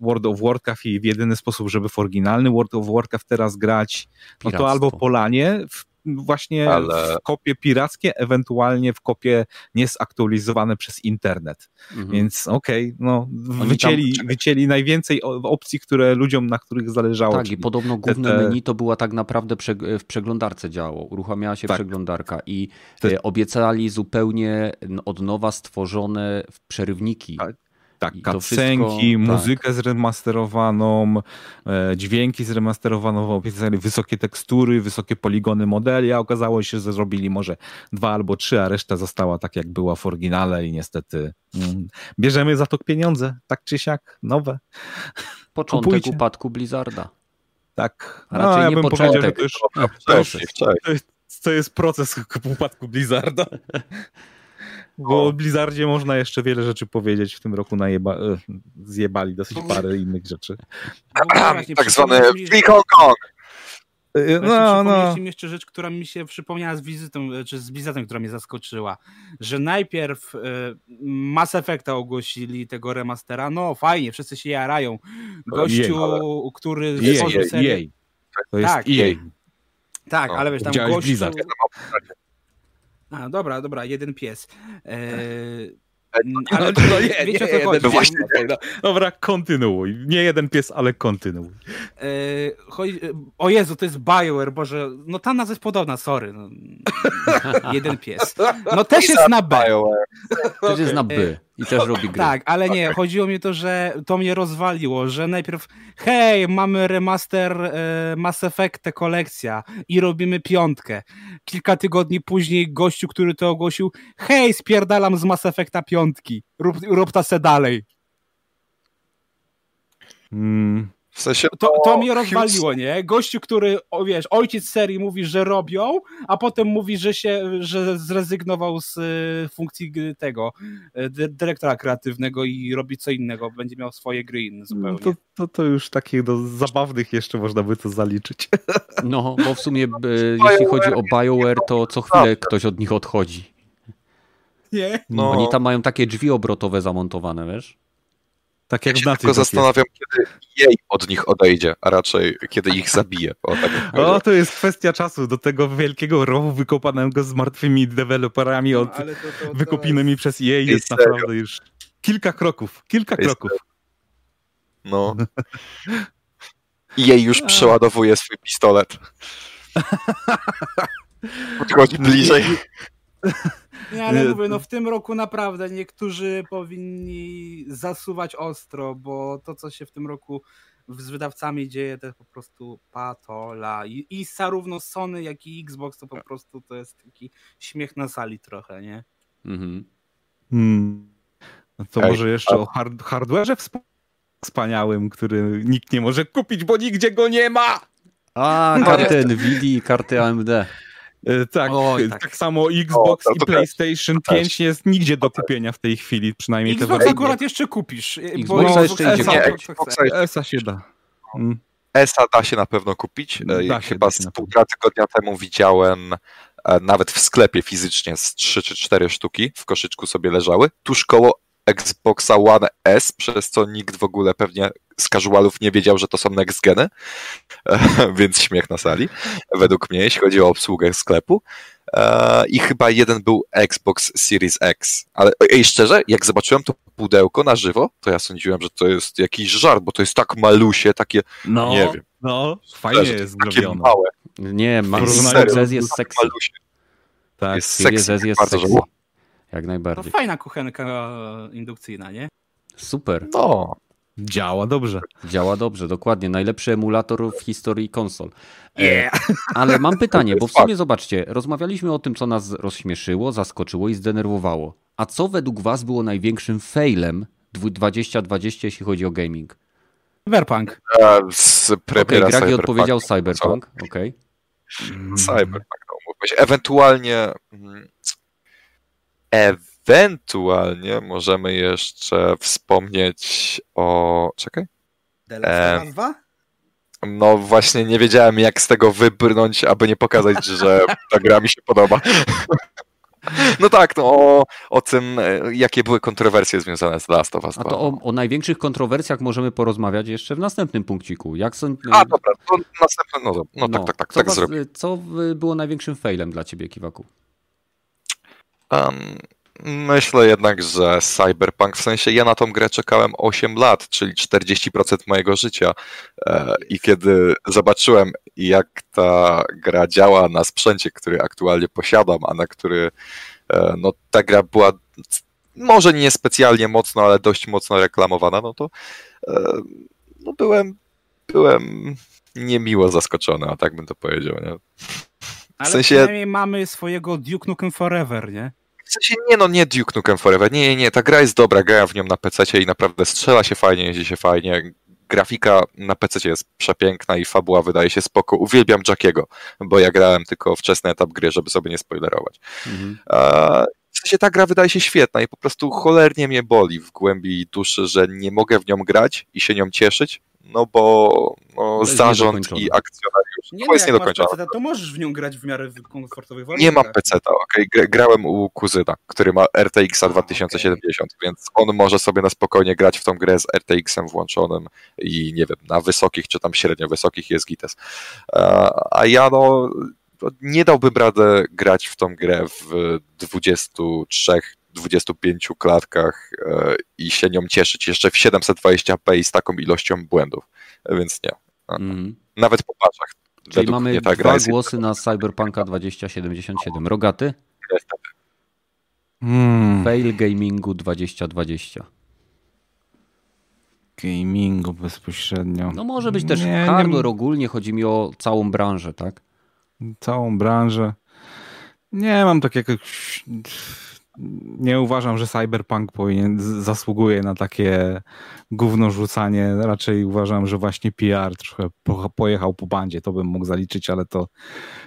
World of Warcraft i w jedyny sposób, żeby w oryginalny World of Warcraft teraz grać, no to albo Polanie w, właśnie Ale... w kopie pirackie, ewentualnie w kopie niezaktualizowane przez internet. Mhm. Więc okej, okay, no wycięli, tam... wycięli najwięcej opcji, które ludziom, na których zależało. Tak, i podobno główne te... menu to była tak naprawdę w przeglądarce działało. Uruchamiała się tak. przeglądarka i te... E, obiecali zupełnie od nowa stworzone przerywniki. Tak tak, cutscenki, tak. muzykę tak. zremasterowaną, e, dźwięki zremasterowaną, opisali wysokie tekstury, wysokie poligony modeli, a okazało się, że zrobili może dwa albo trzy, a reszta została tak, jak była w oryginale i niestety mm, bierzemy za to pieniądze, tak czy siak, nowe. Początek Kupujcie. upadku Blizzarda. Tak. A raczej no, nie ja początek. to, już, to, jest, to jest proces upadku Blizzarda. Bo o Blizzardzie można jeszcze wiele rzeczy powiedzieć. W tym roku najeba, e, zjebali dosyć parę innych rzeczy. No, tak zwany Free Hong Kong. E, no, no. mi jeszcze rzecz, która mi się przypomniała z wizytą, czy z wizytą, która mnie zaskoczyła, że najpierw Mass Effecta ogłosili tego remastera, no fajnie, wszyscy się jarają. Gościu, jej, który stworzył serię... Jej. To jest tak, jej. Tak, no, ale wiesz, tam gościu... Blizzard. A, dobra, dobra, jeden pies. Eee, ale no, no, nie, wiecie nie, o co chodzi. No właśnie, no. Dobra, kontynuuj. Nie jeden pies, ale kontynuuj. Eee, chodzi, o Jezu, to jest Bioware, Boże, no ta nazwa jest podobna, sorry. No. jeden pies. No też jest na B. Też jest na B. I też robi gry. Tak, ale nie, chodziło mi o to, że to mnie rozwaliło, że najpierw hej, mamy remaster e, Mass Effect kolekcja i robimy piątkę. Kilka tygodni później gościu, który to ogłosił, hej, spierdalam z Mass Effecta piątki, rób, rób ta se dalej. Hmm. W sensie, to, to mnie rozwaliło, nie? Gościu, który, o, wiesz, ojciec serii mówi, że robią, a potem mówi, że się, że zrezygnował z y, funkcji tego y, dyrektora kreatywnego i robi co innego, będzie miał swoje gry inne zupełnie. To, to, to już takich do zabawnych jeszcze można by to zaliczyć. No, bo w sumie jeśli chodzi o BioWare, to co chwilę ktoś od nich odchodzi. Nie? No. Oni tam mają takie drzwi obrotowe zamontowane, wiesz? Tak jak ja się tylko zastanawiam, jest. kiedy jej od nich odejdzie, a raczej kiedy ich zabije. O, tak o, to jest kwestia czasu do tego wielkiego rowu wykopanego z martwymi deweloperami no, od to, to, wykopanymi jest... przez jej jest serio? naprawdę już kilka kroków, kilka jest kroków. No. I jej już przeładowuje swój pistolet. Podchodzi bliżej. Nie, ale mówię, no w tym roku naprawdę niektórzy powinni zasuwać ostro, bo to, co się w tym roku z wydawcami dzieje, to jest po prostu patola. I, i zarówno Sony, jak i Xbox to po prostu to jest taki śmiech na sali trochę, nie? Mhm. Hmm. No to Ej, może jeszcze a... o hard hardware'ze wspaniałym, który nikt nie może kupić, bo nigdzie go nie ma! A, karty Nvidia i karty AMD. E, tak, Oj, tak, tak. samo Xbox o, i PlayStation 5 też. jest nigdzie do kupienia w tej chwili, przynajmniej Xbox te akurat jeszcze kupisz. Xbox no, jeszcze idzie nie, Xboxa ESA się da. Mm. ESA da się na pewno kupić. E, da Chyba z półtora tygodnia temu widziałem e, nawet w sklepie fizycznie z 3 czy 4 sztuki w koszyczku sobie leżały, tuż koło Xboxa One S, przez co nikt w ogóle pewnie z casualów nie wiedział, że to są next geny, więc śmiech na sali, według mnie, jeśli chodzi o obsługę sklepu. E, I chyba jeden był Xbox Series X. Ale ej, szczerze, jak zobaczyłem to pudełko na żywo, to ja sądziłem, że to jest jakiś żart, bo to jest tak malusie, takie, no, nie wiem. No, fajnie szczerze, jest zrobione. Małe. Nie, ma, Series jest sexy. Tak, jest Series S jest sexy. Jak najbardziej. To fajna kuchenka indukcyjna, nie? Super. No. Działa dobrze. Działa dobrze, dokładnie. Najlepszy emulator w historii konsol. E, yeah. Ale mam pytanie, bo w sumie zobaczcie, rozmawialiśmy o tym, co nas rozśmieszyło, zaskoczyło i zdenerwowało. A co według Was było największym failem 2020, jeśli chodzi o gaming? Cyberpunk. Z premiera okay, Gragi odpowiedział Cyberpunk. Okay. Cyberpunk, no, Ewentualnie mm, Ewentualnie możemy jeszcze wspomnieć o. Czekaj. The 2? No właśnie nie wiedziałem jak z tego wybrnąć, aby nie pokazać, że ta gra mi się podoba. No tak, no o, o tym, jakie były kontrowersje związane z Last of Us 2. A to o, o, największych kontrowersjach możemy porozmawiać jeszcze w następnym punkciku. Jak są... A dobra, to następny, no, no, no tak, tak, tak, co tak zrobię. Co było największym failem dla ciebie, Kiwaku? Um, Myślę jednak, że Cyberpunk, w sensie ja na tą grę czekałem 8 lat, czyli 40% mojego życia. E, I kiedy zobaczyłem, jak ta gra działa na sprzęcie, który aktualnie posiadam, a na który e, no, ta gra była może nie specjalnie mocno, ale dość mocno reklamowana, no to e, no byłem, byłem niemiło zaskoczony, a tak bym to powiedział. Nie? W ale sensie... przynajmniej mamy swojego Duke Nukem Forever, nie? W sensie nie no, nie Duke Nukem Forever, nie, nie, nie, ta gra jest dobra, gra w nią na PC i naprawdę strzela się fajnie, jeździ się fajnie, grafika na PC jest przepiękna i fabuła wydaje się spoko. Uwielbiam Jackiego, bo ja grałem tylko wczesny etap gry, żeby sobie nie spoilerować. Mhm. W sensie ta gra wydaje się świetna i po prostu cholernie mnie boli w głębi duszy, że nie mogę w nią grać i się nią cieszyć, no bo no, zarząd i akcjonariusz nie, no, jest. PC, to możesz w nią grać w miarę komfortowych warunkach. Nie mam PC, okej, okay. grałem u kuzyna, który ma RTX 2070, okay. więc on może sobie na spokojnie grać w tą grę z RTX-em włączonym i nie wiem, na wysokich czy tam średnio wysokich jest gites. A ja no nie dałbym radę grać w tą grę w 23 25 klatkach e, i się nią cieszyć jeszcze w 720p i z taką ilością błędów, więc nie. Mm. Nawet po paczach. Czyli mamy dwa głosy na Cyberpunka 2077. Rogaty? Niestety. Hmm. Fail Gamingu 2020. Gamingu bezpośrednio. No może być też nie, hardware nie... ogólnie, chodzi mi o całą branżę, tak? Całą branżę. Nie mam tak jakoś nie uważam, że Cyberpunk powinien, zasługuje na takie gówno rzucanie. Raczej uważam, że właśnie PR trochę pojechał po bandzie. To bym mógł zaliczyć, ale to,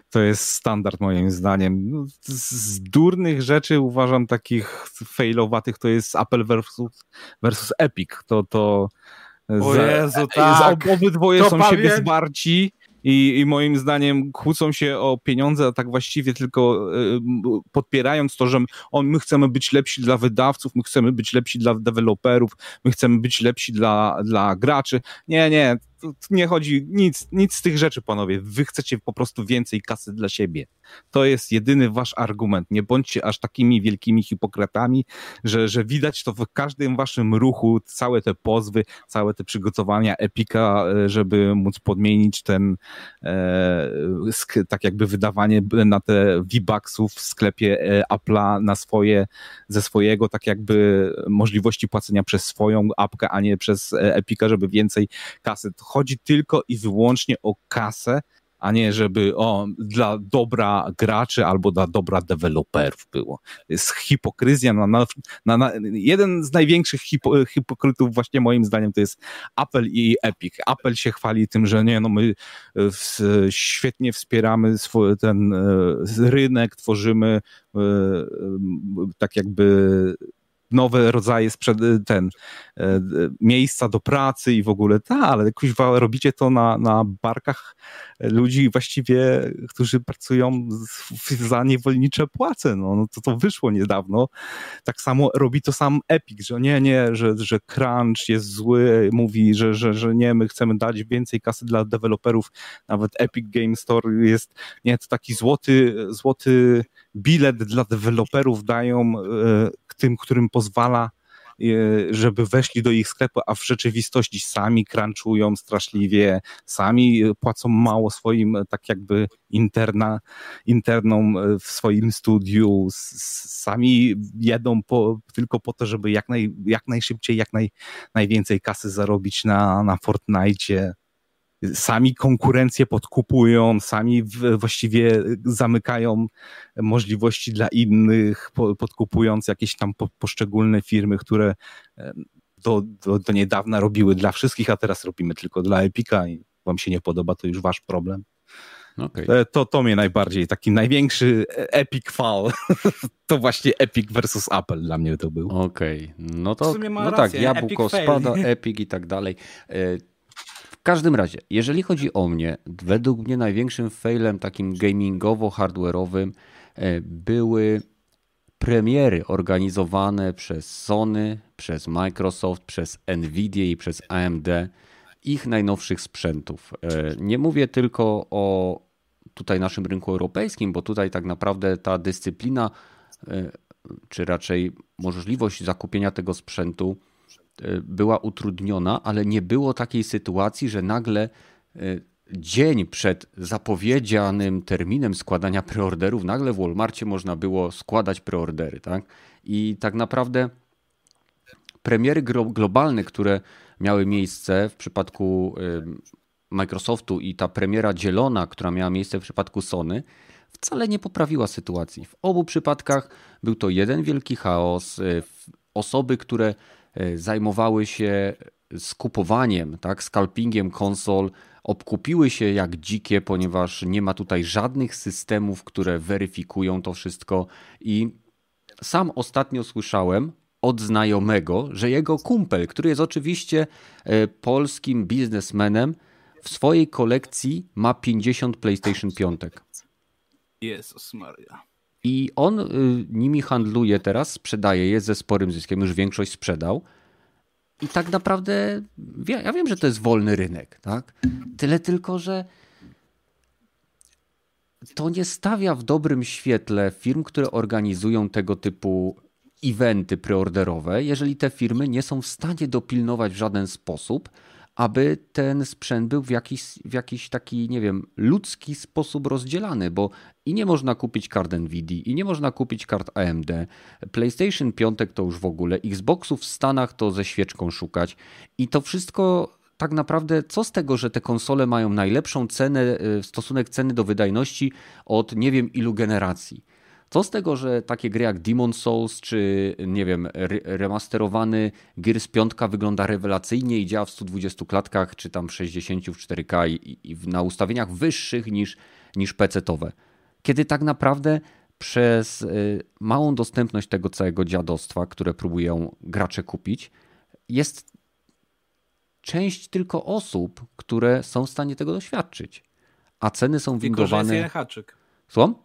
to jest standard moim zdaniem. No, z durnych rzeczy uważam takich failowatych to jest Apple versus, versus Epic. To, to o Jezu, tak. Obydwoje to są pamię... siebie zwarci i, i moim zdaniem kłócą się o pieniądze, a tak właściwie tylko y, podpierając to, że on, my chcemy być lepsi dla wydawców, my chcemy być lepsi dla deweloperów, my chcemy być lepsi dla, dla graczy. Nie, nie, nie chodzi nic, nic z tych rzeczy, panowie. Wy chcecie po prostu więcej kasy dla siebie. To jest jedyny wasz argument. Nie bądźcie aż takimi wielkimi hipokratami, że, że widać to w każdym waszym ruchu, całe te pozwy, całe te przygotowania Epika, e, żeby móc podmienić ten e, tak jakby wydawanie na te V-Bucksów w sklepie e, Apple'a na swoje, ze swojego tak jakby możliwości płacenia przez swoją apkę, a nie przez e, Epika, żeby więcej kasy chodzi tylko i wyłącznie o kasę, a nie żeby o, dla dobra graczy albo dla dobra deweloperów było. Jest hipokryzja. Na, na, na, jeden z największych hipo, hipokrytów właśnie moim zdaniem to jest Apple i Epic. Apple się chwali tym, że nie, no my w, świetnie wspieramy swój, ten e, rynek, tworzymy e, tak jakby nowe rodzaje sprzed, ten, e, miejsca do pracy i w ogóle, ta, ale kuźwa, robicie to na, na barkach ludzi właściwie, którzy pracują za niewolnicze płace, no, no to to wyszło niedawno. Tak samo robi to sam Epic, że nie, nie, że, że crunch jest zły, mówi, że, że, że nie, my chcemy dać więcej kasy dla deweloperów, nawet Epic Game Store jest, nie, to taki złoty, złoty bilet dla deweloperów dają tym, którym pozwala e, żeby weszli do ich sklepu, a w rzeczywistości sami crunchują straszliwie, sami płacą mało swoim tak jakby interna, internom w swoim studiu, sami jedą po, tylko po to, żeby jak, naj, jak najszybciej, jak naj, najwięcej kasy zarobić na, na Fortnite sami konkurencję podkupują, sami właściwie zamykają możliwości dla innych, podkupując jakieś tam poszczególne firmy, które do, do, do niedawna robiły dla wszystkich, a teraz robimy tylko dla Epika i wam się nie podoba, to już wasz problem. Okay. To, to mnie najbardziej, taki największy epic fall, to właśnie Epic versus Apple dla mnie to był. Okej, okay. no to no tak, jabłko epic spada, fail. Epic i tak dalej. W każdym razie, jeżeli chodzi o mnie, według mnie największym failem takim gamingowo-hardware'owym e, były premiery organizowane przez Sony, przez Microsoft, przez Nvidia i przez AMD ich najnowszych sprzętów. E, nie mówię tylko o tutaj naszym rynku europejskim, bo tutaj tak naprawdę ta dyscyplina, e, czy raczej możliwość zakupienia tego sprzętu była utrudniona, ale nie było takiej sytuacji, że nagle e, dzień przed zapowiedzianym terminem składania preorderów, nagle w Walmartie można było składać preordery. Tak? I tak naprawdę premiery globalne, które miały miejsce w przypadku Microsoftu i ta premiera dzielona, która miała miejsce w przypadku Sony, wcale nie poprawiła sytuacji. W obu przypadkach był to jeden wielki chaos. E, osoby, które E, zajmowały się skupowaniem, tak, scalpingiem konsol, obkupiły się jak dzikie, ponieważ nie ma tutaj żadnych systemów, które weryfikują to wszystko i sam ostatnio słyszałem od znajomego, że jego kumpel, który jest oczywiście e, polskim biznesmenem, w swojej kolekcji ma 50 PlayStation 5. Jezus Maria. I on y, nimi handluje teraz, sprzedaje je ze sporym zyskiem, już większość sprzedał. I tak naprawdę ja wiem, że to jest wolny rynek, tak? Tyle tylko, że to nie stawia w dobrym świetle firm, które organizują tego typu eventy preorderowe, jeżeli te firmy nie są w stanie dopilnować w żaden sposób, aby ten sprzęt był w jakiś, w jakiś taki, nie wiem, ludzki sposób rozdzielany, bo i nie można kupić kart Nvidia, i nie można kupić kart AMD. PlayStation 5 to już w ogóle, Xboxów w Stanach to ze świeczką szukać i to wszystko tak naprawdę, co z tego, że te konsole mają najlepszą cenę, y, stosunek ceny do wydajności od nie wiem ilu generacji. Co z tego, że takie gry jak Demon Souls, czy nie wiem, remasterowany Gears 5 wygląda rewelacyjnie i działa w 120 klatkach, czy tam w 60 w 4K i, i na ustawieniach wyższych niż, niż PC-towe. Kiedy tak naprawdę przez y, małą dostępność tego całego dziadostwa, które próbują gracze kupić, jest część tylko osób, które są w stanie tego doświadczyć. A ceny są windowane. Tylko, jest jeden haczyk. Słucham?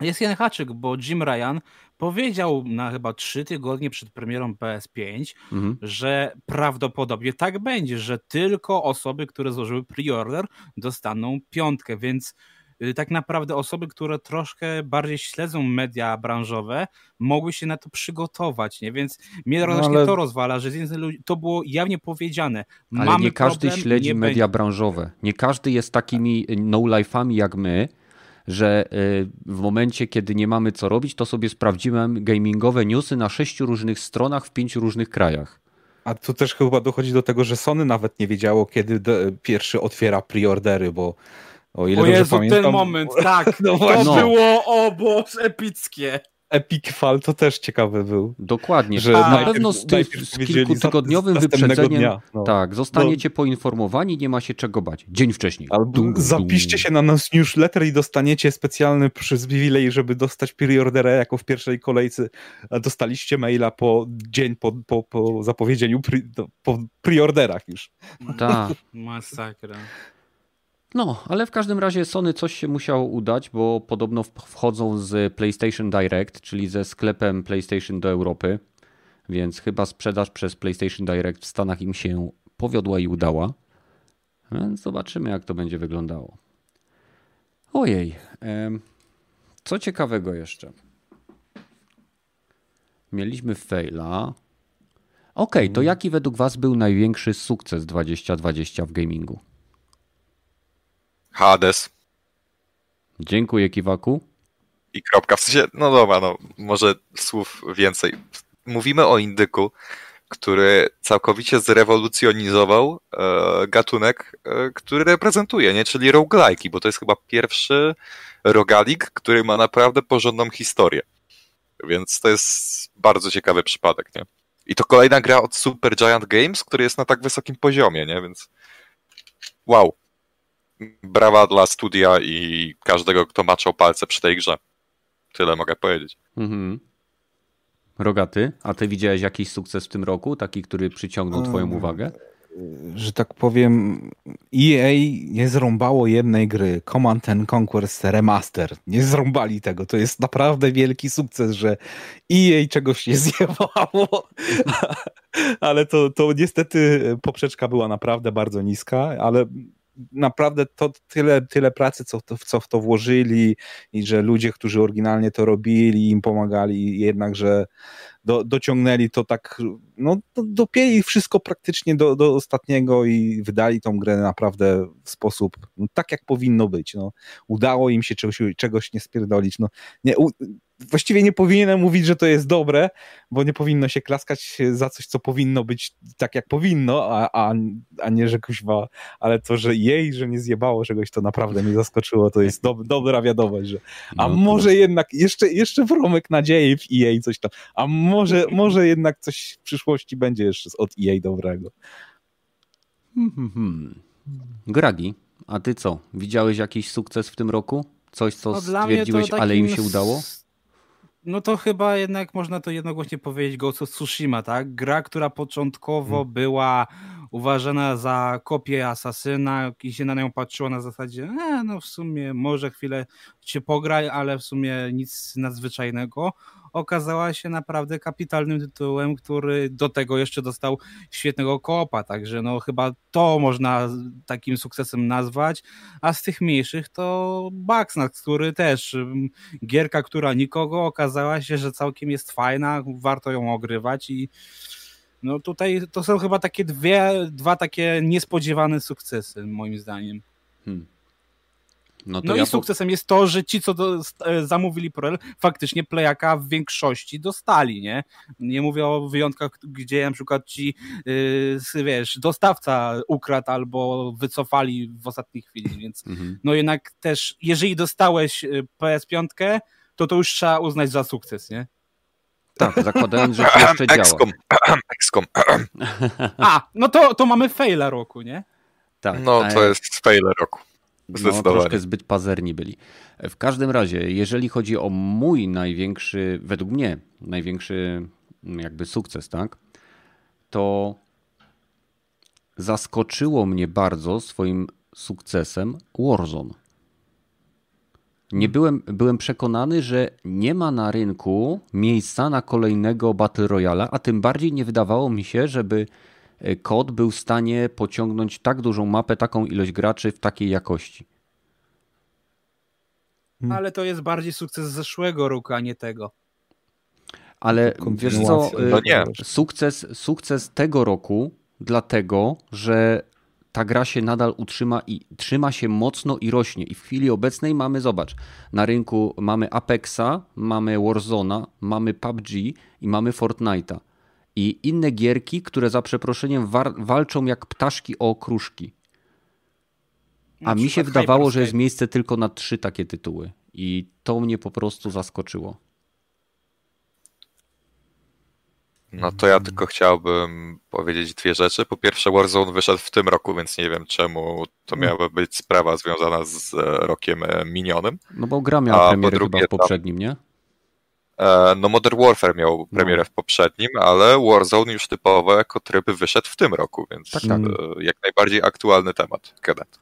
Jest jeden haczyk, bo Jim Ryan powiedział na chyba trzy tygodnie przed premierą PS5, mhm. że prawdopodobnie tak będzie, że tylko osoby, które złożyły preorder dostaną piątkę, więc y, tak naprawdę osoby, które troszkę bardziej śledzą media branżowe, mogły się na to przygotować, nie? Więc mnie no, ale... to rozwala, że to było jawnie powiedziane. Ale nie każdy problem, śledzi media będzie... branżowe. Nie każdy jest takimi no-life'ami jak my, że y, w momencie, kiedy nie mamy co robić, to sobie sprawdziłem gamingowe newsy na sześciu różnych stronach w pięciu różnych krajach. A tu też chyba dochodzi do tego, że Sony nawet nie wiedziało, kiedy pierwszy otwiera preordery, bo o ile o Jezu, pamiętam... ten moment, tak, no to no. było, o Boże, epickie. Epic Fall to też ciekawy był. Dokładnie. Że na najpierw, pewno z, ty, z kilkutygodniowym wyprzedzeniem dnia, no. tak, zostaniecie no. poinformowani, nie ma się czego bać. Dzień wcześniej. Albo dum, zapiszcie się na nas newsletter i dostaniecie specjalny przywilej, żeby dostać preorderę jako w pierwszej kolejce. A dostaliście maila po dzień po, po, po zapowiedzieniu, pre, po preorderach już. Tak. Masakra. No, ale w każdym razie Sony coś się musiało udać, bo podobno wchodzą z PlayStation Direct, czyli ze sklepem PlayStation do Europy, więc chyba sprzedaż przez PlayStation Direct w Stanach im się powiodła i udała. Więc zobaczymy, jak to będzie wyglądało. Ojej, co ciekawego jeszcze? Mieliśmy faila. Ok, to mhm. jaki według Was był największy sukces 2020 w gamingu? Hades. Dziękuję, Kiwaku. I kropka. W sensie, no dobra, no może słów więcej. Mówimy o indyku, który całkowicie zrewolucjonizował e, gatunek, e, który reprezentuje, nie? czyli roguelike'i, bo to jest chyba pierwszy rogalik, który ma naprawdę porządną historię. Więc to jest bardzo ciekawy przypadek, nie? I to kolejna gra od Super Giant Games, który jest na tak wysokim poziomie, nie? Więc wow brawa dla studia i każdego, kto maczał palce przy tej grze. Tyle mogę powiedzieć. Mhm. Rogaty, a ty widziałeś jakiś sukces w tym roku, taki, który przyciągnął twoją uwagę? Że tak powiem, EA nie zrąbało jednej gry, Command and Conquest Remaster. Nie zrąbali tego. To jest naprawdę wielki sukces, że EA czegoś nie zjebało. ale to, to niestety poprzeczka była naprawdę bardzo niska, ale naprawdę to tyle, tyle pracy, co, to, co w to włożyli i że ludzie, którzy oryginalnie to robili, im pomagali, jednak, że do, dociągnęli to tak, no dopięli wszystko praktycznie do, do ostatniego i wydali tą grę naprawdę w sposób, no, tak jak powinno być. No. Udało im się czegoś, czegoś nie spierdolić. No, nie, u, właściwie nie powinienem mówić, że to jest dobre, bo nie powinno się klaskać za coś, co powinno być tak, jak powinno, a, a, a nie, że kuźwa, ale to, że jej, że nie zjebało czegoś, to naprawdę mnie zaskoczyło, to jest do, dobra wiadomość, że a no, może to... jednak, jeszcze, jeszcze wromek nadziei w EA coś tam, a może, może jednak coś w przyszłości będzie jeszcze od EA dobrego. Hmm, hmm, hmm. Gragi, a ty co? Widziałeś jakiś sukces w tym roku? Coś, co no stwierdziłeś, ale im się udało? No to chyba jednak można to jednogłośnie powiedzieć Ghost of Tsushima, tak? Gra, która początkowo hmm. była uważana za kopię Asasyna i się na nią patrzyło na zasadzie, e, no w sumie może chwilę się pograj, ale w sumie nic nadzwyczajnego. Okazała się naprawdę kapitalnym tytułem, który do tego jeszcze dostał świetnego koopa, także no chyba to można takim sukcesem nazwać, a z tych mniejszych to Baxnax, który też mm, gierka, która nikogo okazała się, że całkiem jest fajna, warto ją ogrywać i no tutaj to są chyba takie dwie, dwa takie niespodziewane sukcesy moim zdaniem. Hmm. No, no ja i sukcesem po... jest to, że ci, co do, e, zamówili Prel, faktycznie playaka w większości dostali, nie? Nie mówię o wyjątkach, gdzie na przykład ci, yy, wiesz, dostawca ukradł albo wycofali w ostatniej chwili, więc mhm. no jednak też, jeżeli dostałeś e, PS5, to to już trzeba uznać za sukces, nie? Tak, zakładając, że to jeszcze działa. XCOM. XCOM. A, no to, to mamy faila roku, nie? Tak, No to e, jest failer roku. No, Zdecydowanie. troszkę zbyt pazerni byli. W każdym razie, jeżeli chodzi o mój największy, według mnie, największy jakby sukces, tak? To zaskoczyło mnie bardzo swoim sukcesem Warzone. Nie byłem, byłem przekonany, że nie ma na rynku miejsca na kolejnego Battle Royale, a tym bardziej nie wydawało mi się, żeby e, kod był w stanie pociągnąć tak dużą mapę, taką ilość graczy w takiej jakości. Hmm. Ale to jest bardziej sukces zeszłego roku, a nie tego. Ale wiesz co, No nie. sukces, sukces tego roku, dlatego, że ta gra się nadal utrzyma i trzyma się mocno i rośnie. I w chwili obecnej mamy, zobacz, na rynku mamy Apexa, mamy Warzona, mamy PUBG i mamy Fortnite'a. I inne gierki, które za przeproszeniem walczą jak ptaszki o okruszki. A mi się wydawało, że jest miejsce tylko na trzy takie tytuły. I to mnie po prostu zaskoczyło. No to ja tylko chciałbym powiedzieć dwie rzeczy. Po pierwsze, Warzone wyszedł w tym roku, więc nie wiem czemu to miała być sprawa związana z e, rokiem e, minionym. No bo gra miała premierę chyba drugie w poprzednim, nie? E, No Modern Warfare miał premierę w poprzednim, ale Warzone już typowo jako tryb wyszedł w tym roku, więc Tak, tak. jak najbardziej aktualny temat. Kenneth.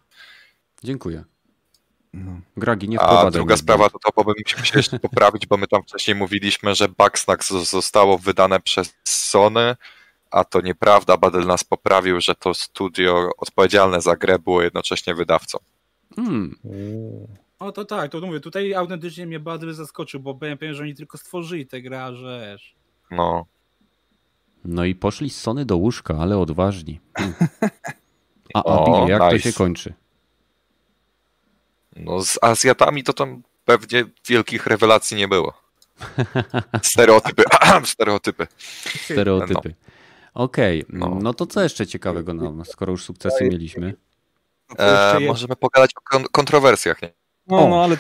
Dziękuję. No. Gragi, nie A druga sprawa to to, bo bym musiał się jeszcze poprawić, bo my tam wcześniej mówiliśmy, że Bugsnax zostało wydane przez Sony, a to nieprawda. Badel nas poprawił, że to studio odpowiedzialne za grę było jednocześnie wydawcą. Hmm, O to tak, to mówię, tutaj autentycznie mnie Badry zaskoczył, bo powiem, powiem, że oni tylko stworzyli tę grę, a że. No, no i poszli z Sony do łóżka, ale odważni. Hmm. A, a O, jak to nice. się kończy? No z Azjatami to tam pewnie wielkich rewelacji nie było. Stereotypy, stereotypy. Stereotypy. Okej, No. no to co jeszcze ciekawego nam, skoro już sukcesy mieliśmy? E, możemy pogadać o kon- kontrowersjach. Nie? No, no ale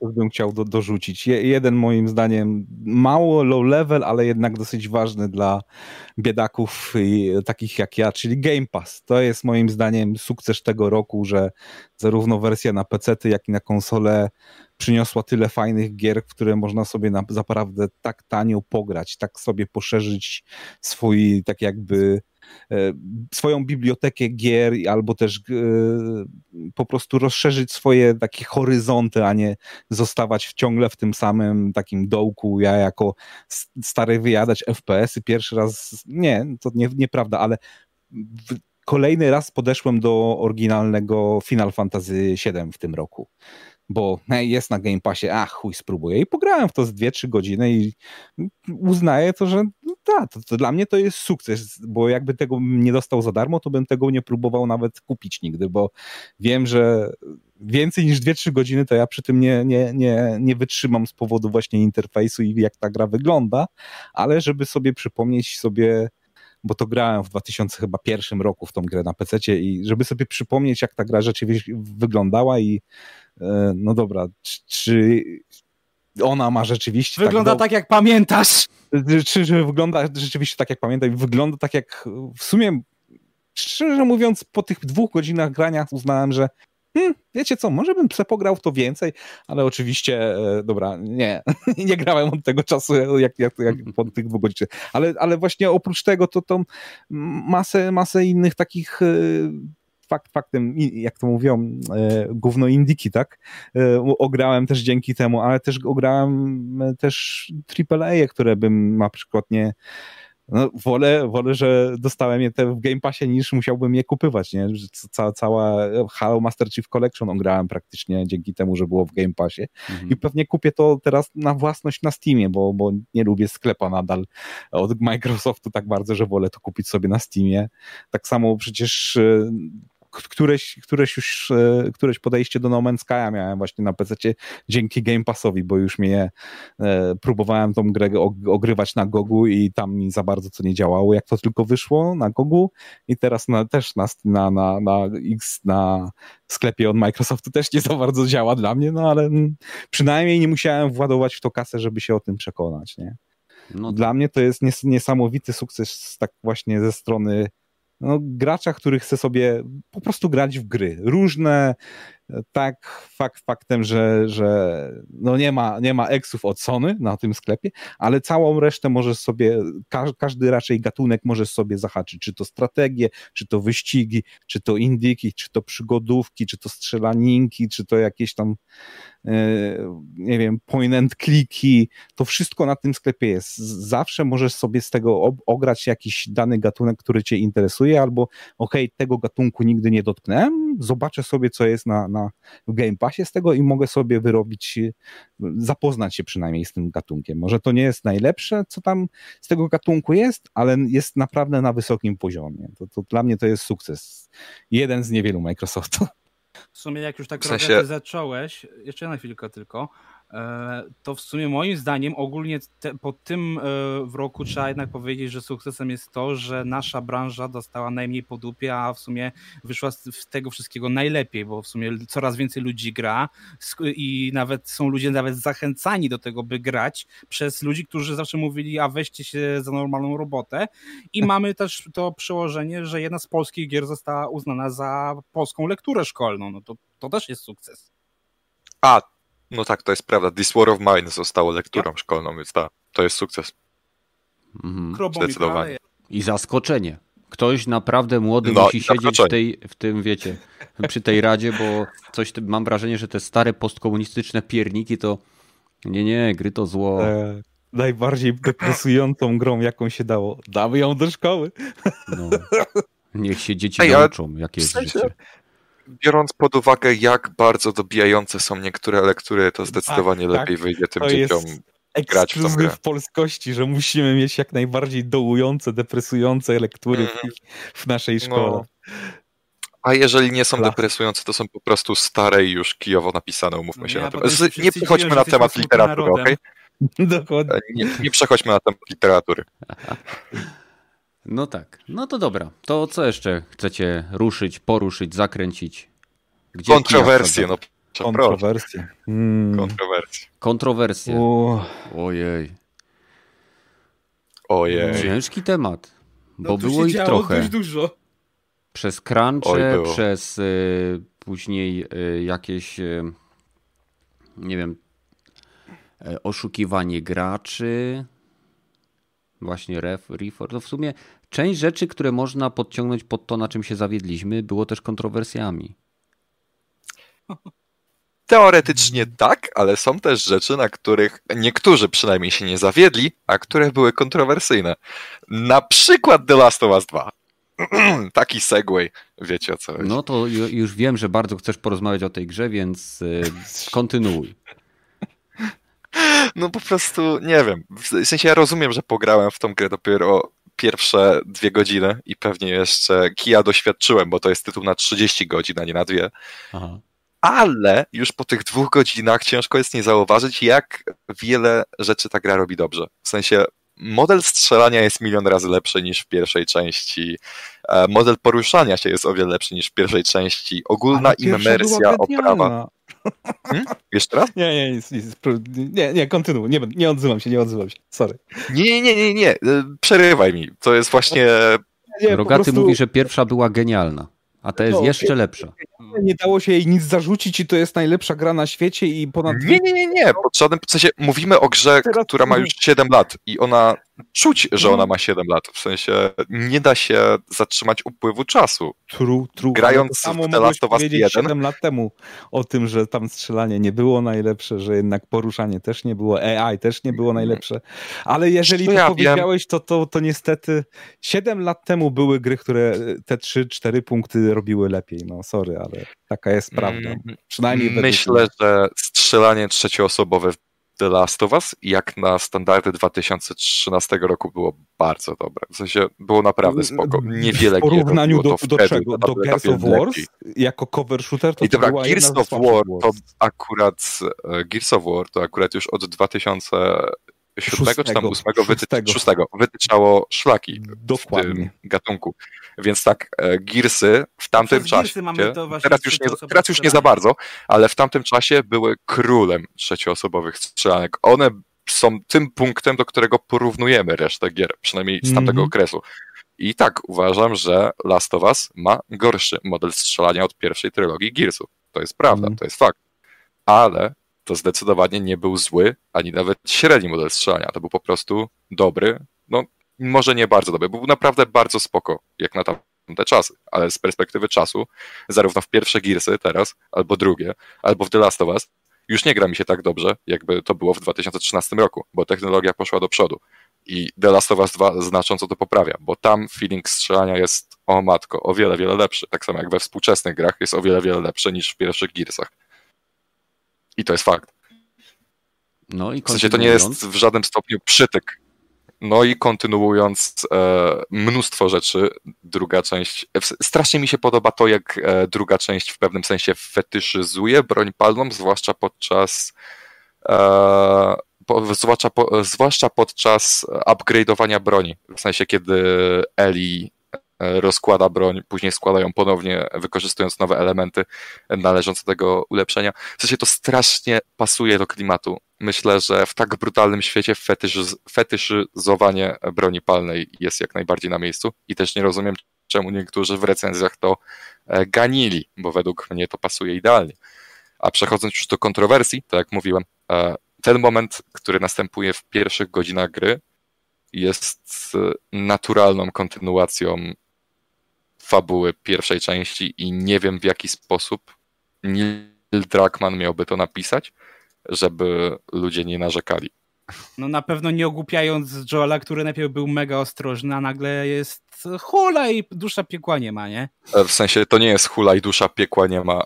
to bym chciał do, dorzucić. Je, jeden moim zdaniem mało low level, ale jednak dosyć ważny dla biedaków i, takich jak ja, czyli Game Pass. To jest moim zdaniem sukces tego roku, że zarówno wersja na PC, jak i na konsolę przyniosła tyle fajnych gier, w które można sobie na, naprawdę tak tanio pograć, tak sobie poszerzyć swój, tak jakby swoją bibliotekę gier albo też e, po prostu rozszerzyć swoje takie horyzonty, a nie zostawać ciągle w tym samym takim dołku. Ja jako stary wyjadać FPS-y pierwszy raz, nie, to nie, nieprawda, ale w, kolejny raz podeszłem do oryginalnego Final Fantasy VII w tym roku. Bo hej, jest na Game Passie, ach chuj, spróbuję. I pograłem w to z 2-3 godziny i uznaję to, że no, tak, to, to dla mnie to jest sukces, bo jakby tego nie dostał za darmo, to bym tego nie próbował nawet kupić nigdy, bo wiem, że więcej niż 2-3 godziny to ja przy tym nie, nie, nie, nie wytrzymam z powodu właśnie interfejsu i jak ta gra wygląda, ale żeby sobie przypomnieć sobie bo to grałem w 2001 roku w tą grę na PC i żeby sobie przypomnieć, jak ta gra rzeczywiście wyglądała i e, no dobra, czy, ona ma rzeczywiście Wygląda tak, do- tak, jak pamiętasz. czy, czy wygląda rzeczywiście tak, jak pamiętam, wygląda tak, jak w sumie, szczerze mówiąc, po tych dwóch godzinach grania uznałem, że hmm, wiecie co, może bym se pograł w to więcej, ale oczywiście, e, dobra, nie, nie grałem od tego czasu, jak, jak, jak po tych dwóch godzinach. Ale, ale właśnie oprócz tego, to tą masę, masę innych takich e, fakt faktem, jak to mówią, e, gówno indiki, tak? E, ograłem też dzięki temu, ale też ograłem e, też AAA, które bym na przykład nie no, wolę, wolę, że dostałem je te w Game Passie niż musiałbym je kupywać, nie? Że Ca, cała Halo Master Chief Collection ograłem praktycznie dzięki temu, że było w Game Passie Mhm. i pewnie kupię to teraz na własność na Steamie, bo, bo nie lubię sklepa nadal od Microsoftu tak bardzo, że wolę to kupić sobie na Steamie. Tak samo przecież któreś, któreś już, e, któreś podejście do No Man's Sky'a miałem właśnie na PC dzięki Game Passowi, bo już mnie e, próbowałem tą grę ogrywać na Gogu i tam mi za bardzo co nie działało, jak to tylko wyszło na Gogu i teraz na, też na, na, na, na X, na sklepie od Microsoftu też nie za bardzo działa dla mnie, no ale przynajmniej nie musiałem władować w to kasę, żeby się o tym przekonać, nie? No Dla mnie to jest nies niesamowity sukces tak właśnie ze strony no, gracza, który chce sobie po prostu grać w gry. Różne, tak, fakt faktem, że, że no nie, ma, nie ma eksów od Sony na tym sklepie, ale całą resztę możesz sobie, każdy raczej gatunek możesz sobie zahaczyć, czy to strategie, czy to wyścigi, czy to indyki, czy to przygodówki, czy to strzelaninki, czy to jakieś tam E, nie wiem, point and clicky, to wszystko na tym sklepie jest. Zawsze możesz sobie z tego ograć jakiś dany gatunek, który cię interesuje, albo ok, tego gatunku nigdy nie dotknąłem, zobaczę sobie, co jest na, na w Game Passie z tego i mogę sobie wyrobić, zapoznać się przynajmniej z tym gatunkiem. Może to nie jest najlepsze, co tam z tego gatunku jest, ale jest naprawdę na wysokim poziomie. To, to dla mnie to jest sukces. Jeden z niewielu Microsoftu. W sumie jak już tak w sensie... zacząłeś, jeszcze na chwilkę tylko, to w sumie moim zdaniem ogólnie te, po tym e, w roku trzeba jednak powiedzieć, że sukcesem jest to, że nasza branża dostała najmniej po dupie, a w sumie wyszła z tego wszystkiego najlepiej, bo w sumie coraz więcej ludzi gra i nawet są ludzie nawet zachęcani do tego, by grać przez ludzi, którzy zawsze mówili, a weźcie się za normalną robotę i mamy też to przełożenie, że jedna z polskich gier została uznana za polską lekturę szkolną, no to, to też jest sukces. A, no tak, to jest prawda. This War of Mine zostało lekturą ja. szkolną, więc ta, to jest sukces. Mhm. Zdecydowanie. I zaskoczenie. Ktoś naprawdę młody no, musi siedzieć w, tej, w tym, wiecie, przy tej radzie, bo coś mam wrażenie, że te stare postkomunistyczne pierniki to nie, nie, gry to zło. E, najbardziej depresującą grą, jaką się dało. Damy ją do szkoły. No. Niech się dzieci Ej, nauczą, jakie jest życie biorąc pod uwagę, jak bardzo dobijające są niektóre lektury, to zdecydowanie tak, lepiej tak. wyjdzie tym to dzieciom grać w tą grę. w polskości, że musimy mieć jak najbardziej dołujące, depresujące lektury mm. w, naszej no. szkole. No. A jeżeli nie są depresujące, to są po prostu stare i już kijowo napisane, umówmy no się na temat. Nie przechodźmy na temat literatury, okej? Okay? Dokładnie. Nie, nie przechodźmy na temat literatury. No tak. No to dobra. To co jeszcze chcecie ruszyć, poruszyć, zakręcić? Gdzie Kontrowersje, no. Kontrowersje. Hmm. Kontrowersje. Kontrowersje. Ojej. Ojej. Ciężki temat. Bo no, było ich trochę. Dość dużo. Przez crunche, przez y, później y, jakieś y, nie wiem y, oszukiwanie graczy, właśnie ref, refor. To w sumie część rzeczy, które można podciągnąć pod to, na czym się zawiedliśmy, było też kontrowersjami. Teoretycznie tak, ale są też rzeczy, na których niektórzy przynajmniej się nie zawiedli, a które były kontrowersyjne. Na przykład The Last of Us 2. Taki segway, wiecie o co chodzi. No to już wiem, że bardzo chcesz porozmawiać o tej grze, więc y, kontynuuj. No po prostu nie wiem. W sensie ja rozumiem, że pograłem w tą grę dopiero pierwsze dwie godziny i pewnie jeszcze kija doświadczyłem, bo to jest tytuł na 30 godzin, a nie na dwie. Aha. Ale już po tych dwóch godzinach ciężko jest nie zauważyć, jak wiele rzeczy ta gra robi dobrze. W sensie model strzelania jest milion razy lepszy niż w pierwszej części. E, model poruszania się jest o wiele lepszy niż w pierwszej części. Ogólna imersja, oprawa. Hmm? Jeszcze raz? Nie, nie, nic, nic. Nie, nie, kontynuuj. Nie, nie odzywam się, nie odzywam się. Sorry. Nie, nie, nie, nie. E, przerywaj mi. To jest właśnie... Nie, Rogaty prostu... mówi, że pierwsza była genialna. A to jest no, jeszcze lepsza. Nie dało się jej nic zarzucić i to jest najlepsza gra na świecie i ponad... Nie, nie, nie, nie. Pod żadnym... W sensie mówimy o grze, która ma już 7 lat i ona... Czuć, że ona ma 7 lat. W sensie nie da się zatrzymać upływu czasu. True, true. Grając w The Last of Us 1... 7 lat temu o tym, że tam strzelanie nie było najlepsze, że jednak poruszanie też nie było, AI też nie było najlepsze. Ale jeżeli to, ja powiedziałeś, to, to, to niestety 7 lat temu były gry, które te 3-4 punkty robiły lepiej. No sorry, ale taka jest prawda. Mm, Przynajmniej Myślę, że strzelanie trzecioosobowe The Last of Us, jak na standardy 2013 roku było bardzo dobre. W sensie było naprawdę spoko. Niewiele W porównaniu do, do wtedy, czego? Do Gears of Wars? Jako cover shooter to I dobra, była Gears of War to akurat e, Gears of War to akurat już od 2007 czy tam Szóstego. 8 wyty, Szóstego. 6 wytyczało szlaki w Dokładnie. tym gatunku. Więc tak, e, Gearsy w tamtym przez czasie, teraz, już nie, teraz już nie za bardzo, ale w tamtym czasie były królem trzecioosobowych strzelanek. One są tym punktem, do którego porównujemy resztę gier, przynajmniej z tamtego Mhm. okresu. I tak, uważam, że Last of Us ma gorszy model strzelania od pierwszej trylogii Gearsów. To jest prawda, Mhm. to jest fakt. Ale to zdecydowanie nie był zły, ani nawet średni model strzelania. To był po prostu dobry, no może nie bardzo dobry, był naprawdę bardzo spoko, jak na tamte czasy, ale z perspektywy czasu, zarówno w pierwsze Gearsy teraz, albo drugie, albo w The Last of Us, już nie gra mi się tak dobrze, jakby to było w 2013 roku, bo technologia poszła do przodu. I The Last of Us 2 znacząco to poprawia, bo tam feeling strzelania jest, o matko, o wiele, wiele lepszy. Tak samo jak we współczesnych grach jest o wiele, wiele lepszy niż w pierwszych Gearsach. I to jest fakt. No i W sensie to nie jest w żadnym stopniu przytyk. No i kontynuując e, mnóstwo rzeczy, druga część. e, Strasznie mi się podoba to, jak e, druga część w pewnym sensie fetyszyzuje broń palną, zwłaszcza podczas. E, po, zwłaszcza, po, zwłaszcza podczas upgrade'owania broni. W sensie, kiedy Eli e, rozkłada broń, później składa ją ponownie, wykorzystując nowe elementy należące do tego ulepszenia. W sensie to strasznie pasuje do klimatu. Myślę, że w tak brutalnym świecie fetyszyz- fetyszyzowanie broni palnej jest jak najbardziej na miejscu i też nie rozumiem, czemu niektórzy w recenzjach to e, ganili, bo według mnie to pasuje idealnie. A przechodząc już do kontrowersji, tak jak mówiłem, e, ten moment, który następuje w pierwszych godzinach gry, jest e, naturalną kontynuacją fabuły pierwszej części i nie wiem w jaki sposób Neil Druckmann miałby to napisać, żeby ludzie nie narzekali. No na pewno nie ogłupiając Joela, który najpierw był mega ostrożny, a nagle jest hula i dusza piekła nie ma, nie? E, W sensie to nie jest hula i dusza, piekła nie ma.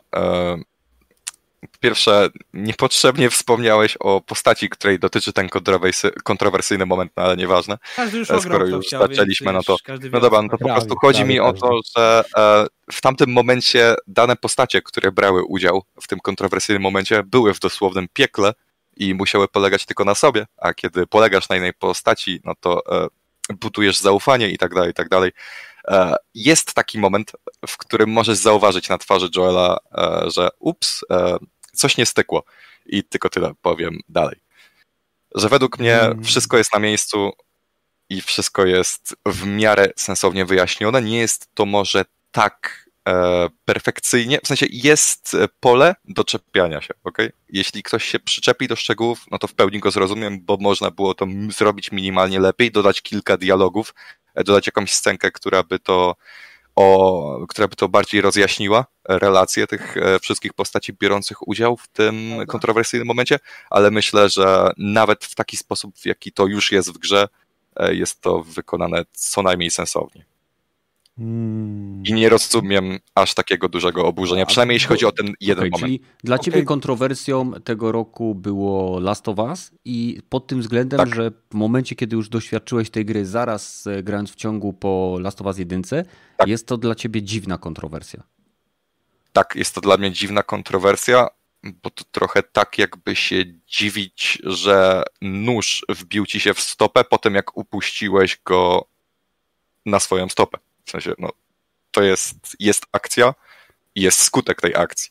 Po pierwsze, niepotrzebnie wspomniałeś o postaci, której dotyczy ten kontrowersy, kontrowersyjny moment, no ale nieważne. Każdy już E, ograł, skoro już chciał, zaczęliśmy, no to- No dobra, no to po prostu chodzi prawie mi o to, że e, w tamtym momencie dane postacie, które brały udział w tym kontrowersyjnym momencie, były w dosłownym piekle i musiały polegać tylko na sobie, a kiedy polegasz na innej postaci, no to e, budujesz zaufanie i tak dalej, i tak dalej. E, Jest taki moment, w którym możesz zauważyć na twarzy Joela, e, że ups, e, coś nie stykło. I tylko tyle powiem dalej. Że według mnie Mm. wszystko jest na miejscu i wszystko jest w miarę sensownie wyjaśnione. Nie jest to może tak perfekcyjnie, w sensie jest pole do czepiania się, ok? Jeśli ktoś się przyczepi do szczegółów, no to w pełni go zrozumiem, bo można było to zrobić minimalnie lepiej, dodać kilka dialogów, dodać jakąś scenkę, która by to o, która by to bardziej rozjaśniła relacje tych e, wszystkich postaci biorących udział w tym kontrowersyjnym momencie, ale myślę, że nawet w taki sposób, w jaki to już jest w grze, e, jest to wykonane co najmniej sensownie. Mm. I nie rozumiem aż takiego dużego oburzenia, przynajmniej jeśli chodzi o ten jeden Okej, moment. Czyli dla ciebie Okej. kontrowersją tego roku było Last of Us i pod tym względem, Tak. że w momencie, kiedy już doświadczyłeś tej gry zaraz e, grając w ciągu po Last of Us 1, Tak. jest to dla ciebie dziwna kontrowersja. Tak, jest to dla mnie dziwna kontrowersja, bo to trochę tak jakby się dziwić, że nóż wbił ci się w stopę po tym, jak upuściłeś go na swoją stopę. W sensie, no, to jest, jest akcja i jest skutek tej akcji.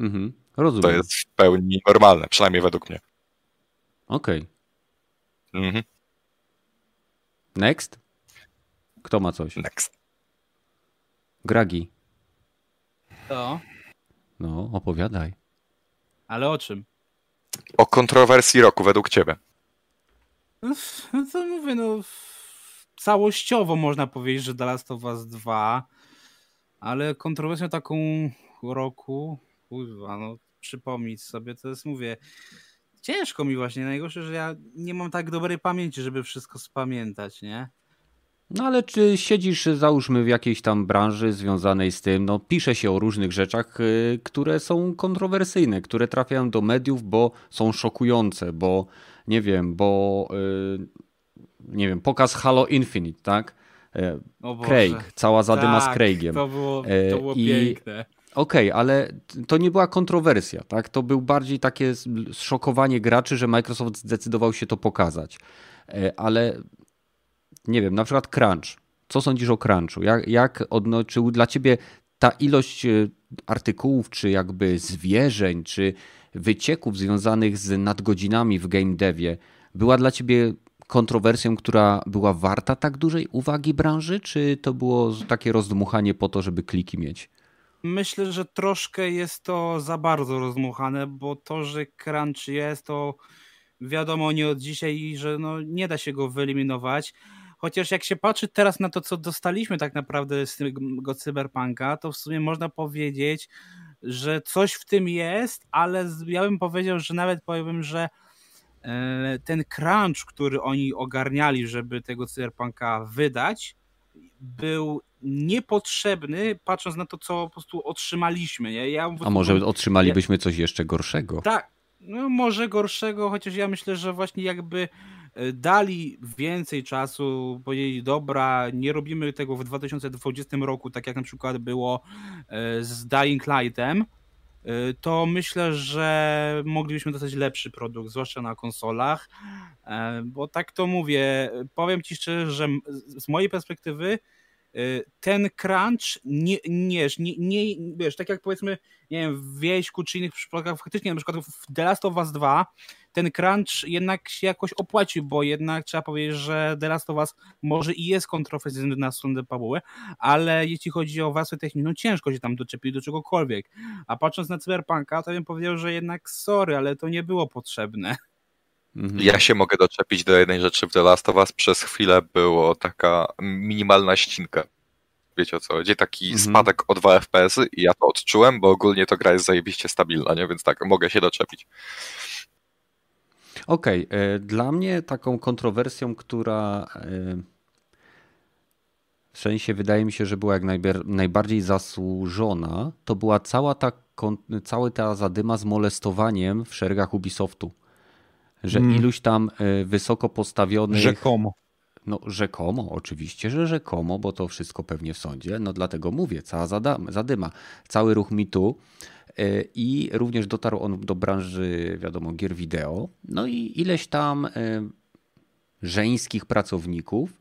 Mhm. Rozumiem. To jest w pełni normalne, przynajmniej według mnie. Okej. Mhm. Next? Kto ma coś? Next. Gragi. To, No, opowiadaj. ale o czym? O kontrowersji roku według ciebie. No, no to mówię, no całościowo można powiedzieć, że The Last of Us 2, ale kontrowersją taką roku, kurwa, no przypomnieć sobie, to jest, mówię, ciężko mi właśnie, najgorsze, że ja nie mam tak dobrej pamięci, żeby wszystko spamiętać, nie? No ale czy siedzisz, załóżmy, w jakiejś tam branży związanej z tym, no pisze się o różnych rzeczach, y, które są kontrowersyjne, które trafiają do mediów, bo są szokujące, bo nie wiem, bo y, nie wiem, pokaz Halo Infinite, tak? Craig, cała zadyma tak, z Craigiem. To było, to było I... piękne. Okej, okay, ale to nie była kontrowersja, tak? To był bardziej takie zszokowanie graczy, że Microsoft zdecydował się to pokazać. E, ale nie wiem, na przykład Crunch. Co sądzisz o Crunchu? Jak, jak dla ciebie ta ilość e, artykułów, czy jakby zwierzeń, czy wycieków związanych z nadgodzinami w game devie była dla ciebie kontrowersją, która była warta tak dużej uwagi branży, czy to było takie rozdmuchanie po to, żeby kliki mieć? Myślę, że troszkę jest to za bardzo rozmuchane, bo to, że crunch jest, to wiadomo nie od dzisiaj, że no nie da się go wyeliminować. Chociaż jak się patrzy teraz na to, co dostaliśmy tak naprawdę z tego cyberpunka, to w sumie można powiedzieć, że coś w tym jest, ale ja bym powiedział, że nawet powiem, że ten crunch, który oni ogarniali, żeby tego cyberpunka wydać, był niepotrzebny, patrząc na to, co po prostu otrzymaliśmy. Nie? Ja A może otrzymalibyśmy coś jeszcze gorszego? Tak, no może gorszego, chociaż ja myślę, że właśnie jakby e, dali więcej czasu, powiedzieli dobra, nie robimy tego w 2020 roku, tak jak na przykład było e, z Dying Lightem, e, to myślę, że moglibyśmy dostać lepszy produkt, zwłaszcza na konsolach, bo tak to mówię, powiem Ci szczerze, że z mojej perspektywy Y, ten crunch nie, nie, nie, nie, wiesz, tak jak powiedzmy, nie wiem, w Wieśku czy innych przypadkach, faktycznie na przykład w The Last of Us 2 ten crunch jednak się jakoś opłacił, bo jednak trzeba powiedzieć, że The Last of Us może i jest kontrowersyjny na stronę Pawły, ale jeśli chodzi o warstwę techniczną, no ciężko się tam doczepić do czegokolwiek. A patrząc na Cyberpunka, to bym powiedział, że jednak sorry, ale to nie było potrzebne. Mhm. Ja się mogę doczepić do jednej rzeczy w The Last of Us. Przez chwilę było taka minimalna ścinka. Wiecie o co chodzi? Taki mhm. spadek o 2 FPS i ja to odczułem, bo ogólnie to gra jest zajebiście stabilna, nie? więc tak, mogę się doczepić. Okej, okay. E, dla mnie taką kontrowersją, która e, w sensie wydaje mi się, że była jak najbardziej zasłużona, to była cała ta, cała ta zadyma z molestowaniem w szeregach Ubisoftu że hmm. iluś tam e, wysoko postawionych. Rzekomo. No, rzekomo, oczywiście, że rzekomo, bo to wszystko pewnie w sądzie. No, dlatego mówię, cała zadyma, cały ruch mitu. E, I również dotarł on do branży, wiadomo, gier wideo. No i ileś tam e, żeńskich pracowników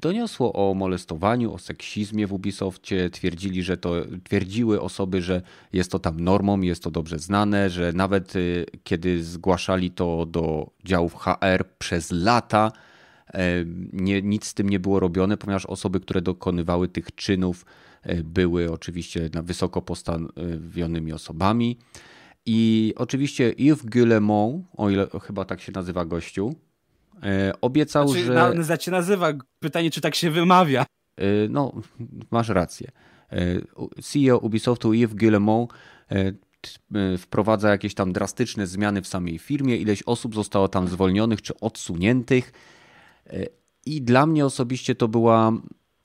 doniosło o molestowaniu, o seksizmie w Ubisoftie. Twierdzili, że to, twierdziły osoby, że jest to tam normą, jest to dobrze znane, że nawet kiedy zgłaszali to do działów HR przez lata, e, nie, nic z tym nie było robione, ponieważ osoby, które dokonywały tych czynów, e, były oczywiście wysoko postawionymi osobami. I oczywiście Yves Guillemot, o ile chyba tak się nazywa gościu, E, obiecał, znaczy, że. Na, na się nazywa. Pytanie, czy tak się wymawia. E, no, masz rację. E, CEO Ubisoftu Yves Guillemot wprowadza jakieś tam drastyczne zmiany w samej firmie. Ileś osób zostało tam zwolnionych czy odsuniętych. I dla mnie osobiście to była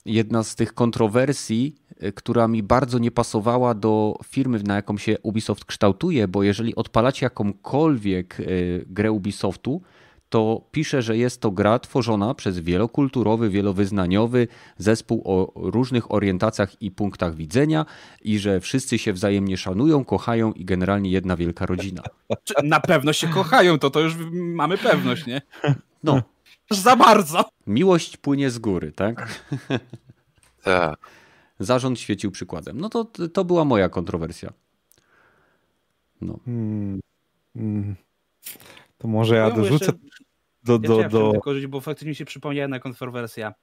jedna z tych kontrowersji, która mi bardzo nie pasowała do firmy, na jaką się Ubisoft kształtuje, bo jeżeli odpalacie jakąkolwiek grę Ubisoftu, to pisze, że jest to gra tworzona przez wielokulturowy, wielowyznaniowy zespół o różnych orientacjach i punktach widzenia i że wszyscy się wzajemnie szanują, kochają i generalnie jedna wielka rodzina. Na pewno się kochają, to to już mamy pewność, nie? No. Za bardzo. Miłość płynie z góry, tak? Tak. Zarząd świecił przykładem. No to, to była moja kontrowersja. No. Hmm. Hmm. To może ja dorzucę do... do, ja do... tylko żyć, bo faktycznie się przypomniała na kontrowersja.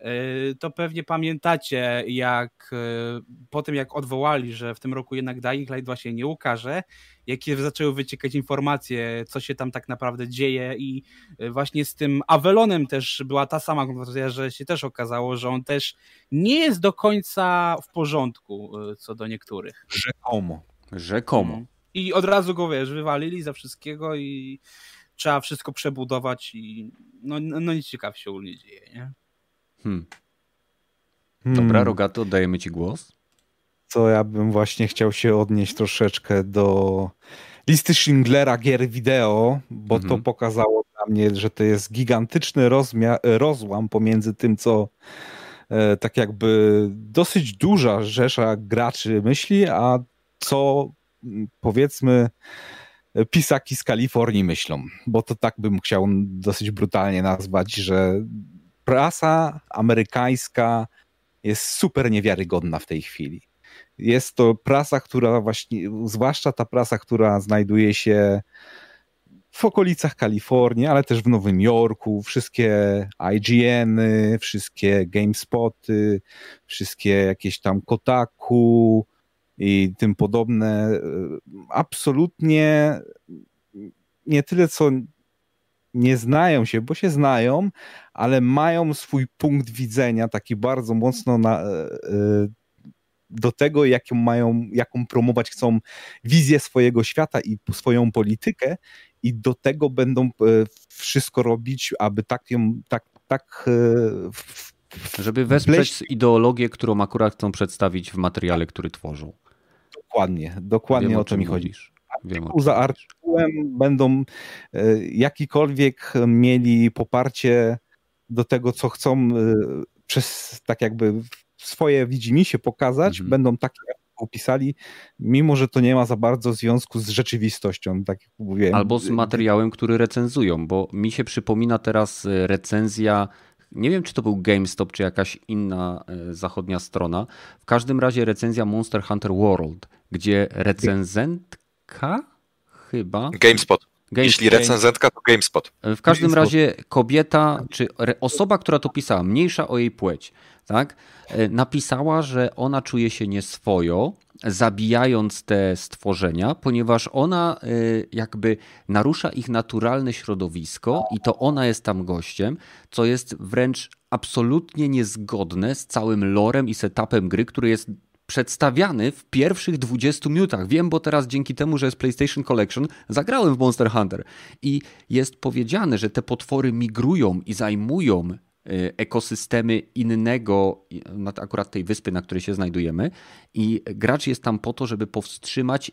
E, to pewnie pamiętacie, jak e, po tym jak odwołali, że w tym roku jednak Dying Light właśnie nie ukaże, jakie zaczęły wyciekać informacje, co się tam tak naprawdę dzieje i e, właśnie z tym Avelonem też była ta sama kontrowersja, że się też okazało, że on też nie jest do końca w porządku co do niektórych. Rzekomo. Rzekomo. Mhm. I od razu go, wiesz, wywalili za wszystkiego i trzeba wszystko przebudować i no, no nic ciekaw się u nie dzieje, nie? Hmm. Dobra, hmm. Rogato, oddajemy ci głos. Co ja bym właśnie chciał się odnieść troszeczkę do listy Schindlera gier wideo, bo to mhm. pokazało dla mnie, że to jest gigantyczny rozmiar, rozłam pomiędzy tym, co e, tak jakby dosyć duża rzesza graczy myśli, a co powiedzmy pisaki z Kalifornii myślą, bo to tak bym chciał dosyć brutalnie nazwać, że prasa amerykańska jest super niewiarygodna w tej chwili. Jest to prasa, która właśnie, zwłaszcza ta prasa, która znajduje się w okolicach Kalifornii, ale też w Nowym Jorku, wszystkie IGN-y, wszystkie GameSpoty, wszystkie jakieś tam Kotaku i tym podobne, absolutnie nie tyle co nie znają się, bo się znają, ale mają swój punkt widzenia taki bardzo mocno na, e, e, do tego, jaką mają, jaką promować chcą wizję swojego świata i swoją politykę i do tego będą e, wszystko robić, aby tak ją, tak, tak żeby wesprzeć ideologię, którą akurat chcą przedstawić w materiale, który tworzą. Dokładnie, dokładnie Wiem, o, o to mi chodzi. Wiem, za artykułem będą jakikolwiek mieli poparcie do tego, co chcą e, przez tak jakby swoje widzimisię pokazać, mhm. będą takie opisali, mimo że to nie ma za bardzo związku z rzeczywistością, tak jak mówiłem. Albo z materiałem, który recenzują, bo mi się przypomina teraz e, recenzja nie wiem, czy to był GameStop, czy jakaś inna e, zachodnia strona. W każdym razie recenzja Monster Hunter World, gdzie recenzentka chyba. GameSpot. Game, Jeśli recenzentka, to GameSpot. W każdym razie kobieta, czy osoba, która to pisała, mniejsza o jej płeć, tak, e, napisała, że ona czuje się nieswojo, zabijając te stworzenia, ponieważ ona e, jakby narusza ich naturalne środowisko i to ona jest tam gościem, co jest wręcz absolutnie niezgodne z całym lorem i setupem gry, który jest przedstawiany w pierwszych 20 minutach. Wiem, bo teraz dzięki temu, że jest PlayStation Collection, zagrałem w Monster Hunter i jest powiedziane, że te potwory migrują i zajmują e, ekosystemy innego, akurat tej wyspy, na której się znajdujemy, i gracz jest tam po to, żeby powstrzymać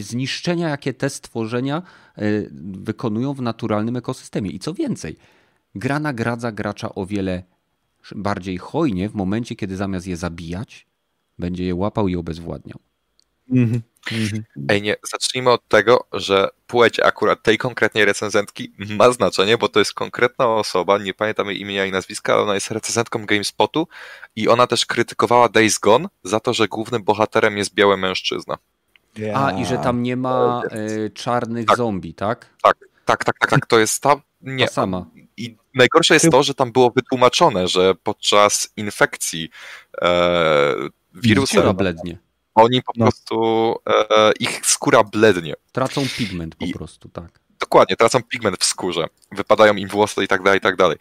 zniszczenia, jakie te stworzenia e, wykonują w naturalnym ekosystemie. I co więcej, gra nagradza gracza o wiele bardziej hojnie w momencie, kiedy zamiast je zabijać, będzie je łapał i obezwładniał. Mm -hmm. Ej, nie, zacznijmy od tego, że płeć akurat tej konkretnej recenzentki ma znaczenie, bo to jest konkretna osoba, nie pamiętam jej imienia i nazwiska, ale ona jest recenzentką GameSpotu i ona też krytykowała Days Gone za to, że głównym bohaterem jest biały mężczyzna. Yeah. A, i że tam nie ma y, czarnych tak. zombie, tak? Tak, tak, tak, tak, tak, to jest ta... Nie, ta sama. I najgorsze jest to, że tam było wytłumaczone, że podczas infekcji e, wirusem. Skóra blednie. Oni po no. prostu, e, ich skóra blednie. Tracą pigment po I, prostu, tak. Dokładnie, tracą pigment w skórze. Wypadają im włosy i tak dalej, i tak dalej.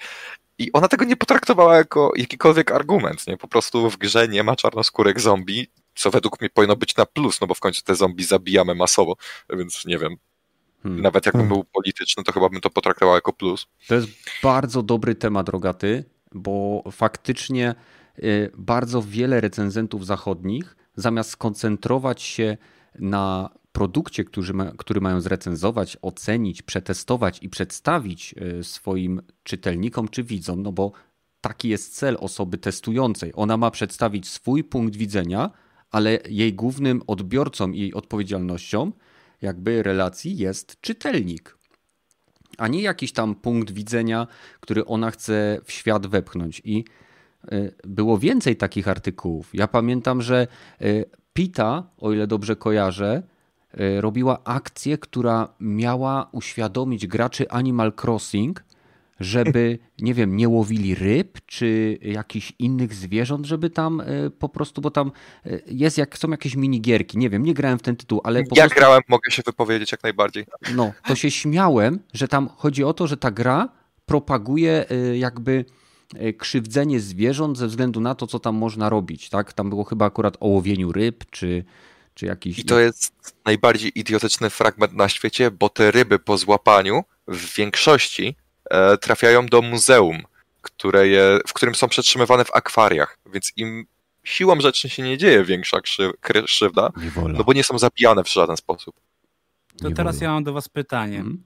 I ona tego nie potraktowała jako jakikolwiek argument, nie? Po prostu w grze nie ma czarnoskórek zombie, co według mnie powinno być na plus, no bo w końcu te zombie zabijamy masowo, więc nie wiem. Hmm. Nawet jakbym hmm. był polityczny, to chyba bym to potraktował jako plus. To jest bardzo dobry temat, Rogaty, bo faktycznie bardzo wiele recenzentów zachodnich, zamiast skoncentrować się na produkcie, który, ma, który mają zrecenzować, ocenić, przetestować i przedstawić y, swoim czytelnikom czy widzom, no bo taki jest cel osoby testującej. Ona ma przedstawić swój punkt widzenia, ale jej głównym odbiorcą i jej odpowiedzialnością jakby relacji jest czytelnik, a nie jakiś tam punkt widzenia, który ona chce w świat wepchnąć. I Y, było więcej takich artykułów. Ja pamiętam, że y, Pita, o ile dobrze kojarzę, y, robiła akcję, która miała uświadomić graczy Animal Crossing, żeby, nie wiem, nie łowili ryb czy jakichś innych zwierząt, żeby tam po prostu, bo tam jest, jak są jakieś minigierki, nie wiem, nie grałem w ten tytuł, ale po Ja prostu, grałem, mogę się wypowiedzieć jak najbardziej. No, to się śmiałem, że tam chodzi o to, że ta gra propaguje jakby krzywdzenie zwierząt ze względu na to, co tam można robić. Tak? Tam było chyba akurat o łowieniu ryb, czy, czy jakiś... I to jest najbardziej idiotyczny fragment na świecie, bo te ryby po złapaniu w większości e, trafiają do muzeum, które je, w którym są przetrzymywane w akwariach, więc im siłą rzeczy się nie dzieje większa krzywda, no bo nie są zabijane w żaden sposób. To teraz ja mam do was pytanie. Hmm?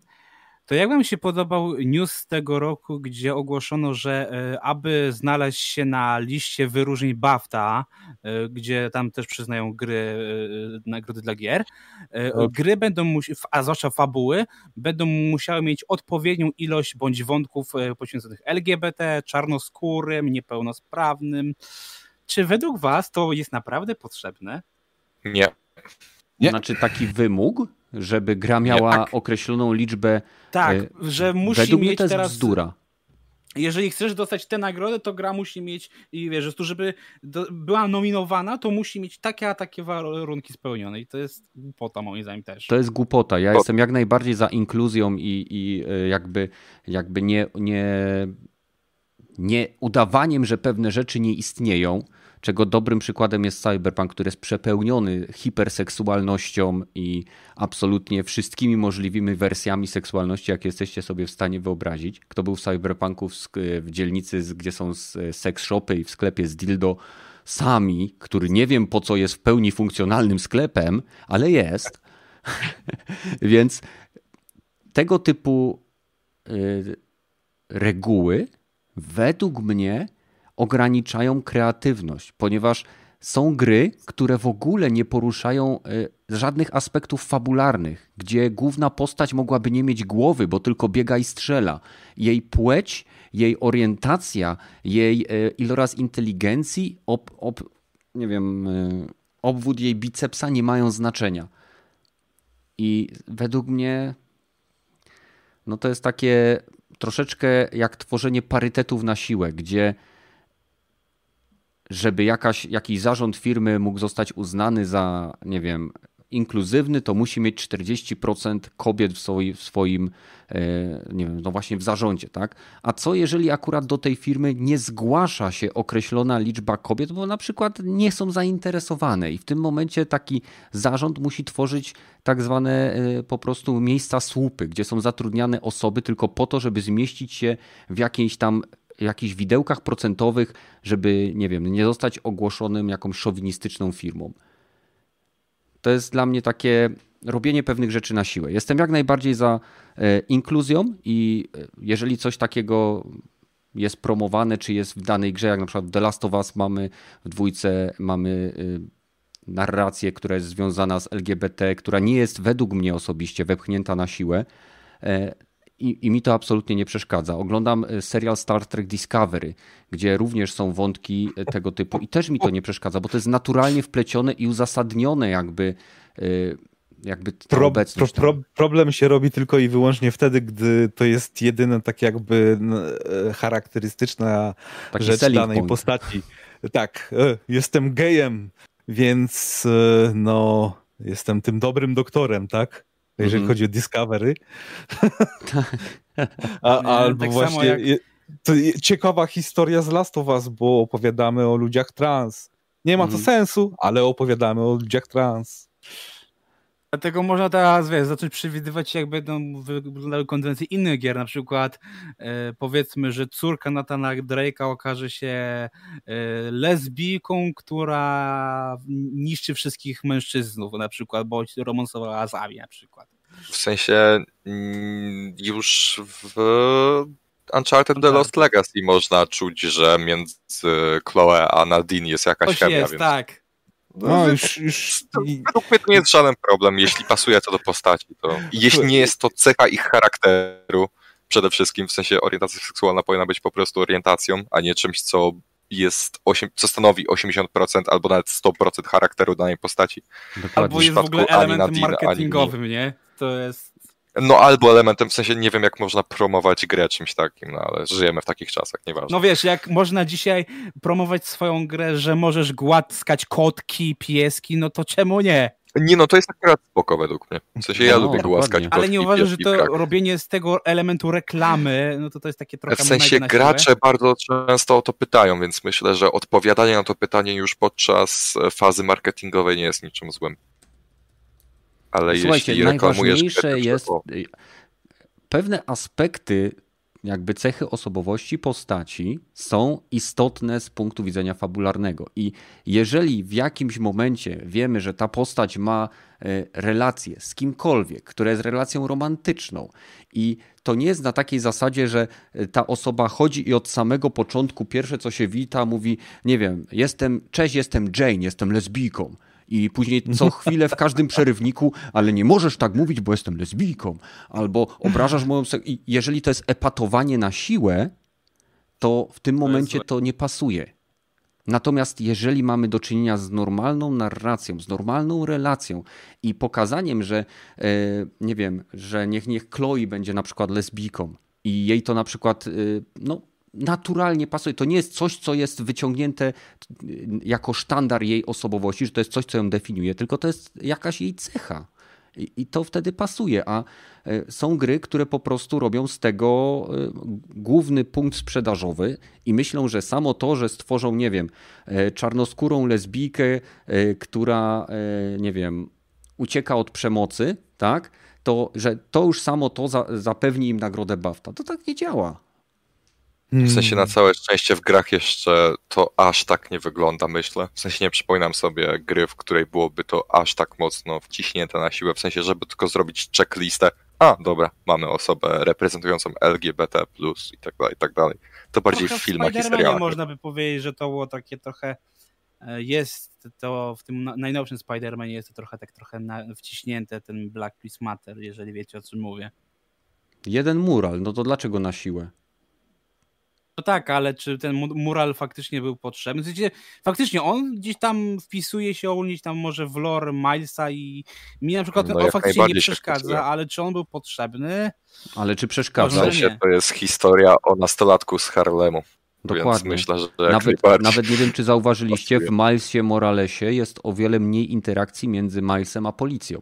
To jak wam się podobał news z tego roku, gdzie ogłoszono, że e, aby znaleźć się na liście wyróżnień BAFTA, e, gdzie tam też przyznają gry, e, nagrody dla gier, gry będą, a zwłaszcza fabuły, będą musiały mieć odpowiednią ilość bądź wątków poświęconych LGBT, czarnoskórym, niepełnosprawnym. Czy według was to jest naprawdę potrzebne? Nie. Nie. Znaczy taki wymóg? Żeby gra miała tak. określoną liczbę. Tak, e, że musi według mieć mnie to jest teraz. Bzdura. Jeżeli chcesz dostać tę nagrodę, to gra musi mieć, i wiesz, tu, żeby do, była nominowana, to musi mieć takie a takie warunki spełnione. I to jest głupota, moim zdaniem też. To jest głupota. Ja jestem jak najbardziej za inkluzją i, i e, jakby, jakby nie, nie, nie udawaniem, że pewne rzeczy nie istnieją czego dobrym przykładem jest Cyberpunk, który jest przepełniony hiperseksualnością i absolutnie wszystkimi możliwymi wersjami seksualności, jakie jesteście sobie w stanie wyobrazić. Kto był w Cyberpunku w, w dzielnicy, gdzie są seks shopy i w sklepie z dildo sami, który nie wiem po co jest w pełni funkcjonalnym sklepem, ale jest. Więc tego typu y, reguły według mnie ograniczają kreatywność, ponieważ są gry, które w ogóle nie poruszają e, żadnych aspektów fabularnych, gdzie główna postać mogłaby nie mieć głowy, bo tylko biega i strzela. Jej płeć, jej orientacja, jej e, iloraz inteligencji, ob, ob, nie wiem, e, obwód jej bicepsa nie mają znaczenia. I według mnie no to jest takie troszeczkę jak tworzenie parytetów na siłę, gdzie żeby jakaś, jakiś zarząd firmy mógł zostać uznany za, nie wiem, inkluzywny, to musi mieć 40% kobiet w, swoim, w swoim e, nie wiem, no właśnie w zarządzie, tak? A co jeżeli akurat do tej firmy nie zgłasza się określona liczba kobiet, bo na przykład nie są zainteresowane i w tym momencie taki zarząd musi tworzyć tak zwane e, po prostu miejsca słupy, gdzie są zatrudniane osoby tylko po to, żeby zmieścić się w jakiejś tam jakichś widełkach procentowych, żeby, nie wiem, nie zostać ogłoszonym jakąś szowinistyczną firmą. To jest dla mnie takie robienie pewnych rzeczy na siłę. Jestem jak najbardziej za e, inkluzją i e, jeżeli coś takiego jest promowane, czy jest w danej grze, jak na przykład w The Last of Us mamy w dwójce, mamy e, narrację, która jest związana z LGBT, która nie jest według mnie osobiście wepchnięta na siłę, i, i, mi to absolutnie nie przeszkadza. Oglądam e, serial Star Trek Discovery, gdzie również są wątki e, tego typu i też mi to nie przeszkadza, bo to jest naturalnie wplecione i uzasadnione jakby e, jakby pro, pro, pro, problem się robi tylko i wyłącznie wtedy, gdy to jest jedyna tak jakby charakterystyczna Taki rzecz danej point. postaci. Tak, jestem gejem, więc no jestem tym dobrym doktorem, tak? Jeżeli mm -hmm. chodzi o Discovery. A, albo tak właśnie jak... to ciekawa historia z Last of Us, bo opowiadamy o ludziach trans. Nie ma to mm -hmm. sensu, ale opowiadamy o ludziach trans. Dlatego można teraz, wiesz, zacząć przewidywać, jak będą wyglądały konwencje innych gier, na przykład e, powiedzmy, że córka Natana Drake'a okaże się e, lesbijką, która niszczy wszystkich mężczyznów, na przykład, bądź romansowała z Abi na przykład. W sensie mm, już w Uncharted The Lost Legacy można czuć, że między Chloe a Nadine jest jakaś Coś chemia. Jest, więc... tak. No, no już, już... Według mnie to nie jest żaden problem, jeśli pasuje to do postaci. To... jeśli nie jest to cecha ich charakteru, przede wszystkim, w sensie orientacja seksualna powinna być po prostu orientacją, a nie czymś, co jest 8, co stanowi 80% albo nawet 100% charakteru danej postaci. Dokładnie. Albo jest w ogóle elementem marketingowym, nie? To jest no albo elementem, w sensie nie wiem jak można promować grę czymś takim, no ale żyjemy w takich czasach, nieważne. No wiesz, jak można dzisiaj promować swoją grę, że możesz głaskać kotki, pieski, no to czemu nie? Nie no, to jest akurat spoko według mnie. W sensie ja no, lubię głaskać kotki, Ale nie uważasz, że to robienie z tego elementu reklamy, no to to jest takie trochę W sensie gracze bardzo często o to pytają, więc myślę, że odpowiadanie na to pytanie już podczas fazy marketingowej nie jest niczym złym ale Słuchajcie, jeśli najważniejsze jest y, pewne aspekty jakby cechy osobowości postaci są istotne z punktu widzenia fabularnego. I jeżeli w jakimś momencie wiemy, że ta postać ma e, relację z kimkolwiek, która jest relacją romantyczną, i to nie jest na takiej zasadzie, że e, ta osoba chodzi i od samego początku pierwsze co się wita, mówi: Nie wiem, jestem, cześć, jestem Jane, jestem lesbijką i później co chwilę w każdym przerywniku, ale nie możesz tak mówić, bo jestem lesbijką, albo obrażasz moją... I jeżeli to jest epatowanie na siłę, to w tym momencie to nie pasuje. Natomiast jeżeli mamy do czynienia z normalną narracją, z normalną relacją i pokazaniem, że e, nie wiem, że niech, niech Chloe będzie na przykład lesbijką i jej to na przykład e, no, naturalnie pasuje. To nie jest coś, co jest wyciągnięte jako sztandar jej osobowości, że to jest coś, co ją definiuje, tylko to jest jakaś jej cecha. I, to wtedy pasuje, a e, są gry, które po prostu robią z tego e, główny punkt sprzedażowy i myślą, że samo to, że stworzą, nie wiem, czarnoskórą lesbijkę, która, nie wiem, ucieka od przemocy, tak, to że to już samo to zapewni im nagrodę BAFTA. To tak nie działa. W sensie na hmm. całe szczęście w grach jeszcze to aż tak nie wygląda, myślę. W sensie nie przypominam sobie gry, w której byłoby to aż tak mocno wciśnięte na siłę, w sensie, żeby tylko zrobić checklistę. A, dobra, mamy osobę reprezentującą LGBT, i tak dalej, i tak dalej. To bardziej Trochę w filmach i serialach. można by powiedzieć, że to było takie trochę. E, jest to w tym najnowszym Spider-Manie jest to trochę tak trochę wciśnięte ten Black Lives Matter, jeżeli wiecie o czym mówię. Jeden mural, no to dlaczego na siłę? No tak, ale czy ten mural faktycznie był potrzebny? Znaczy, faktycznie on gdzieś tam wpisuje się gdzieś tam może w lore Milesa i mi na przykład no, on faktycznie nie przeszkadza, ale czy on był potrzebny? Ale czy przeszkadza? W sensie to jest historia o nastolatku z Harlemu. Dokładnie. Więc myślę, że nawet, nawet nie wiem, czy zauważyliście, w Milesie Moralesie jest o wiele mniej interakcji między Milesem a policją.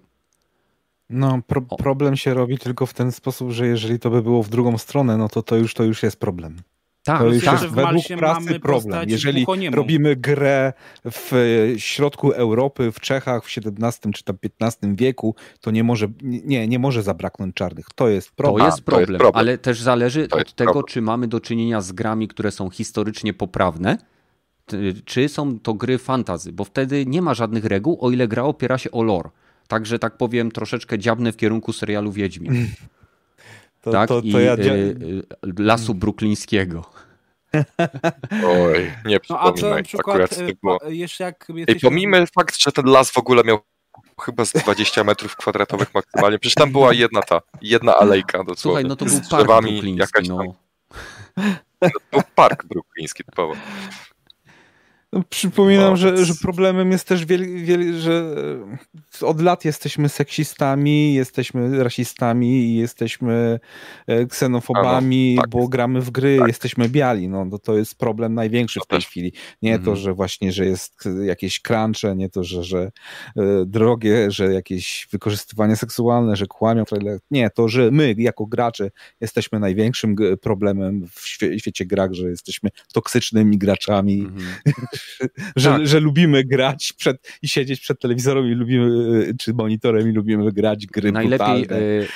No, pro problem się robi tylko w ten sposób, że jeżeli to by było w drugą stronę, no to to już, to już jest problem. Tak, to już tak. jest według prasy problem. Jeżeli robimy grę w środku Europy, w Czechach w XVII czy tam XV wieku, to nie może, nie, nie może zabraknąć czarnych. To jest problem. To jest problem, to jest problem. ale też zależy od tego, problem. czy mamy do czynienia z grami, które są historycznie poprawne, czy są to gry fantazy, bo wtedy nie ma żadnych reguł, o ile gra opiera się o lore. Także tak powiem, troszeczkę dziabnę w kierunku serialu Wiedźmin. To, tak? To, to I ja... y, lasu bruklińskiego. Oj, nie no, a akurat y, było. jeszcze jak Ej, pomijmy fakt, że ten las w ogóle miał chyba z 20 metrów kwadratowych maksymalnie. Przecież tam była jedna ta, jedna alejka dosłownie. Słuchaj, no to był park brukliński, jakaś tam... no. no. To był park brukliński typowo. No, przypominam, że, że problemem jest też, wiel, wiel, że od lat jesteśmy seksistami, jesteśmy rasistami, jesteśmy e, ksenofobami, no, tak. bo gramy w gry, tak. jesteśmy biali. No, to, to jest problem największy w tej chwili. Nie mhm. to, że właśnie, że jest jakieś crunche, nie to, że, że e, drogie, że jakieś wykorzystywanie seksualne, że kłamią. Nie, to, że my jako gracze jesteśmy największym problemem w świecie grach, że jesteśmy toksycznymi graczami. Mhm. że, tak. że lubimy grać przed, i siedzieć przed telewizorem i lubimy, czy monitorem i lubimy grać gry Najlepiej y,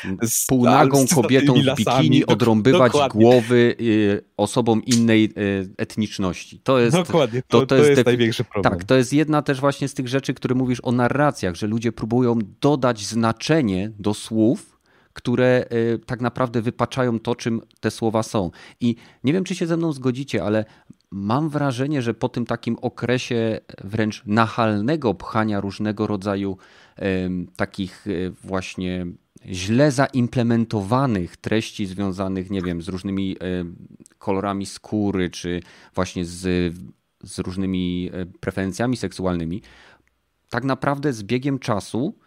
półnagą kobietą w bikini odrąbywać dokładnie. głowy y, osobom innej y, etniczności. To jest, dokładnie, to, to, to jest, jest największy problem. Tak, to jest jedna też właśnie z tych rzeczy, które mówisz o narracjach, że ludzie próbują dodać znaczenie do słów, które tak naprawdę wypaczają to, czym te słowa są. I nie wiem, czy się ze mną zgodzicie, ale mam wrażenie, że po tym takim okresie wręcz nachalnego pchania różnego rodzaju takich e, właśnie źle zaimplementowanych treści związanych, nie wiem, z różnymi kolorami skóry, czy właśnie z, z różnymi e, preferencjami seksualnymi, tak naprawdę z biegiem czasu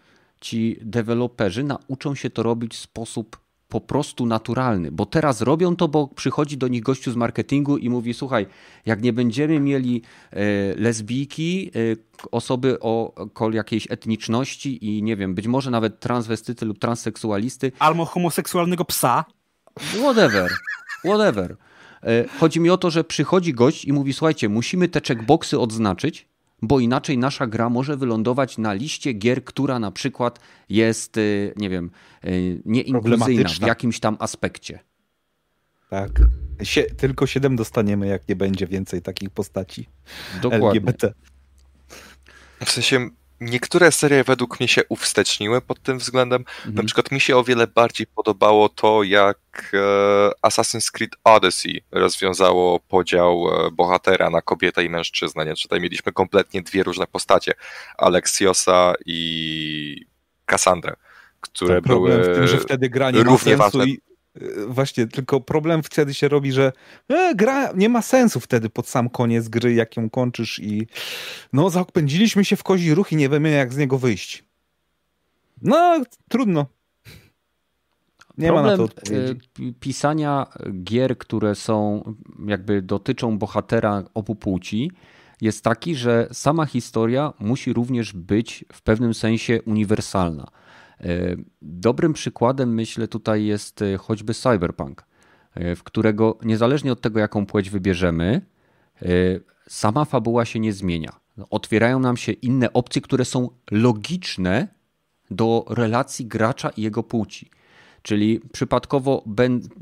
ci deweloperzy nauczą się to robić w sposób po prostu naturalny, bo teraz robią to, bo przychodzi do nich gościu z marketingu i mówi: Słuchaj, jak nie będziemy mieli e, lesbijki, e, osoby o jakiejś etniczności i nie wiem, być może nawet transwestyty lub transseksualisty. Albo homoseksualnego psa. Whatever. Whatever. E, chodzi mi o to, że przychodzi gość i mówi: Słuchajcie, musimy te checkboxy odznaczyć bo inaczej nasza gra może wylądować na liście gier, która na przykład jest, y, nie wiem, y, nieinkluzyjna w jakimś tam aspekcie. Tak. Sie tylko 7 dostaniemy, jak nie będzie więcej takich postaci Dokładnie. LGBT. W sensie niektóre serie według mnie się uwsteczniły pod tym względem. Na Mhm. przykład mi się o wiele bardziej podobało to, jak e, Assassin's Creed Odyssey rozwiązało podział e, bohatera na kobietę i mężczyznę. Nie? Tutaj mieliśmy kompletnie dwie różne postacie. Aleksiosa i Cassandrę, które problem były... w tym, że wtedy gra nie ma sensu i właśnie, tylko problem wtedy się robi, że e, gra nie ma sensu wtedy pod sam koniec gry, jak ją kończysz i no zapędziliśmy się w kozi ruch i nie wiemy jak z niego wyjść. No, trudno. Nie ma na to odpowiedzi. y, pi- pisania gier, które są jakby dotyczą bohatera obu płci, jest taki, że sama historia musi również być w pewnym sensie uniwersalna. Y, Dobrym przykładem, myślę, tutaj jest y, choćby Cyberpunk, y, w którego niezależnie od tego, jaką płeć wybierzemy, sama fabuła się nie zmienia. Otwierają nam się inne opcje, które są logiczne do relacji gracza i jego płci. Czyli przypadkowo,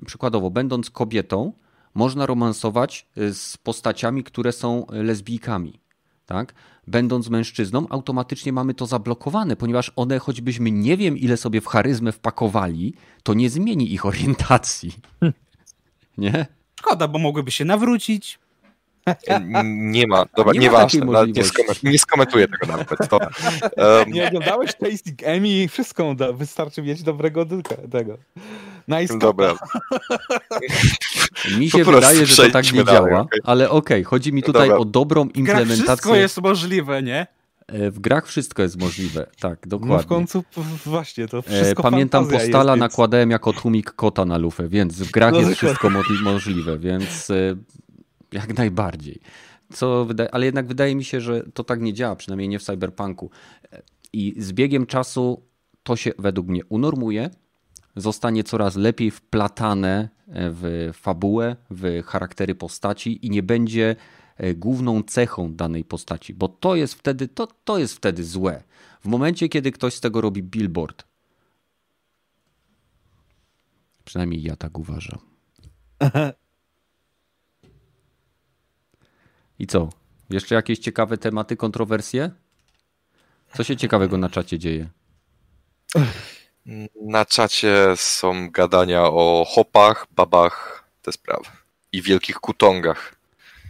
przykładowo, będąc kobietą, można romansować z postaciami, które są lesbijkami. Tak? Będąc mężczyzną, automatycznie mamy to zablokowane, ponieważ one, choćbyśmy nie wiem, ile sobie w charyzmę wpakowali, to nie zmieni ich orientacji. Nie? Szkoda, bo mogłyby się nawrócić. Nie ma, dobra, Nie ma nieważne, nawet nie, skoment- nie skomentuję tego nawet. To, em, Nie oglądałeś Tasting Emmy, wszystko da, wystarczy mieć dobrego dylka tego. Nice dobra, Mi się wydaje, że to tak nie dalej, działa, okej. ale okej, chodzi mi tutaj Dobra. o dobrą W grach wszystko implementację. jest możliwe, nie? E, W grach wszystko jest możliwe, tak, No w dokładnie. końcu właśnie to E, wszystko Pamiętam postala jest, więc- nakładałem jako tłumik kota na lufę, więc w grach No jest dokładnie. wszystko mo- możliwe, więc e, jak najbardziej. Co ale jednak wydaje mi się, że to tak nie działa, przynajmniej nie w cyberpunku. I z biegiem czasu to się według mnie unormuje, zostanie coraz lepiej wplatane e, w fabułę, w charaktery postaci i nie będzie e, główną cechą danej postaci, bo to jest wtedy, to, to jest wtedy złe. W momencie, kiedy ktoś z tego robi billboard, przynajmniej ja tak uważam. I co? Jeszcze jakieś ciekawe tematy, kontrowersje? Co się ciekawego na czacie dzieje? na czacie są gadania o hopach, babach, te sprawy. I wielkich kutongach.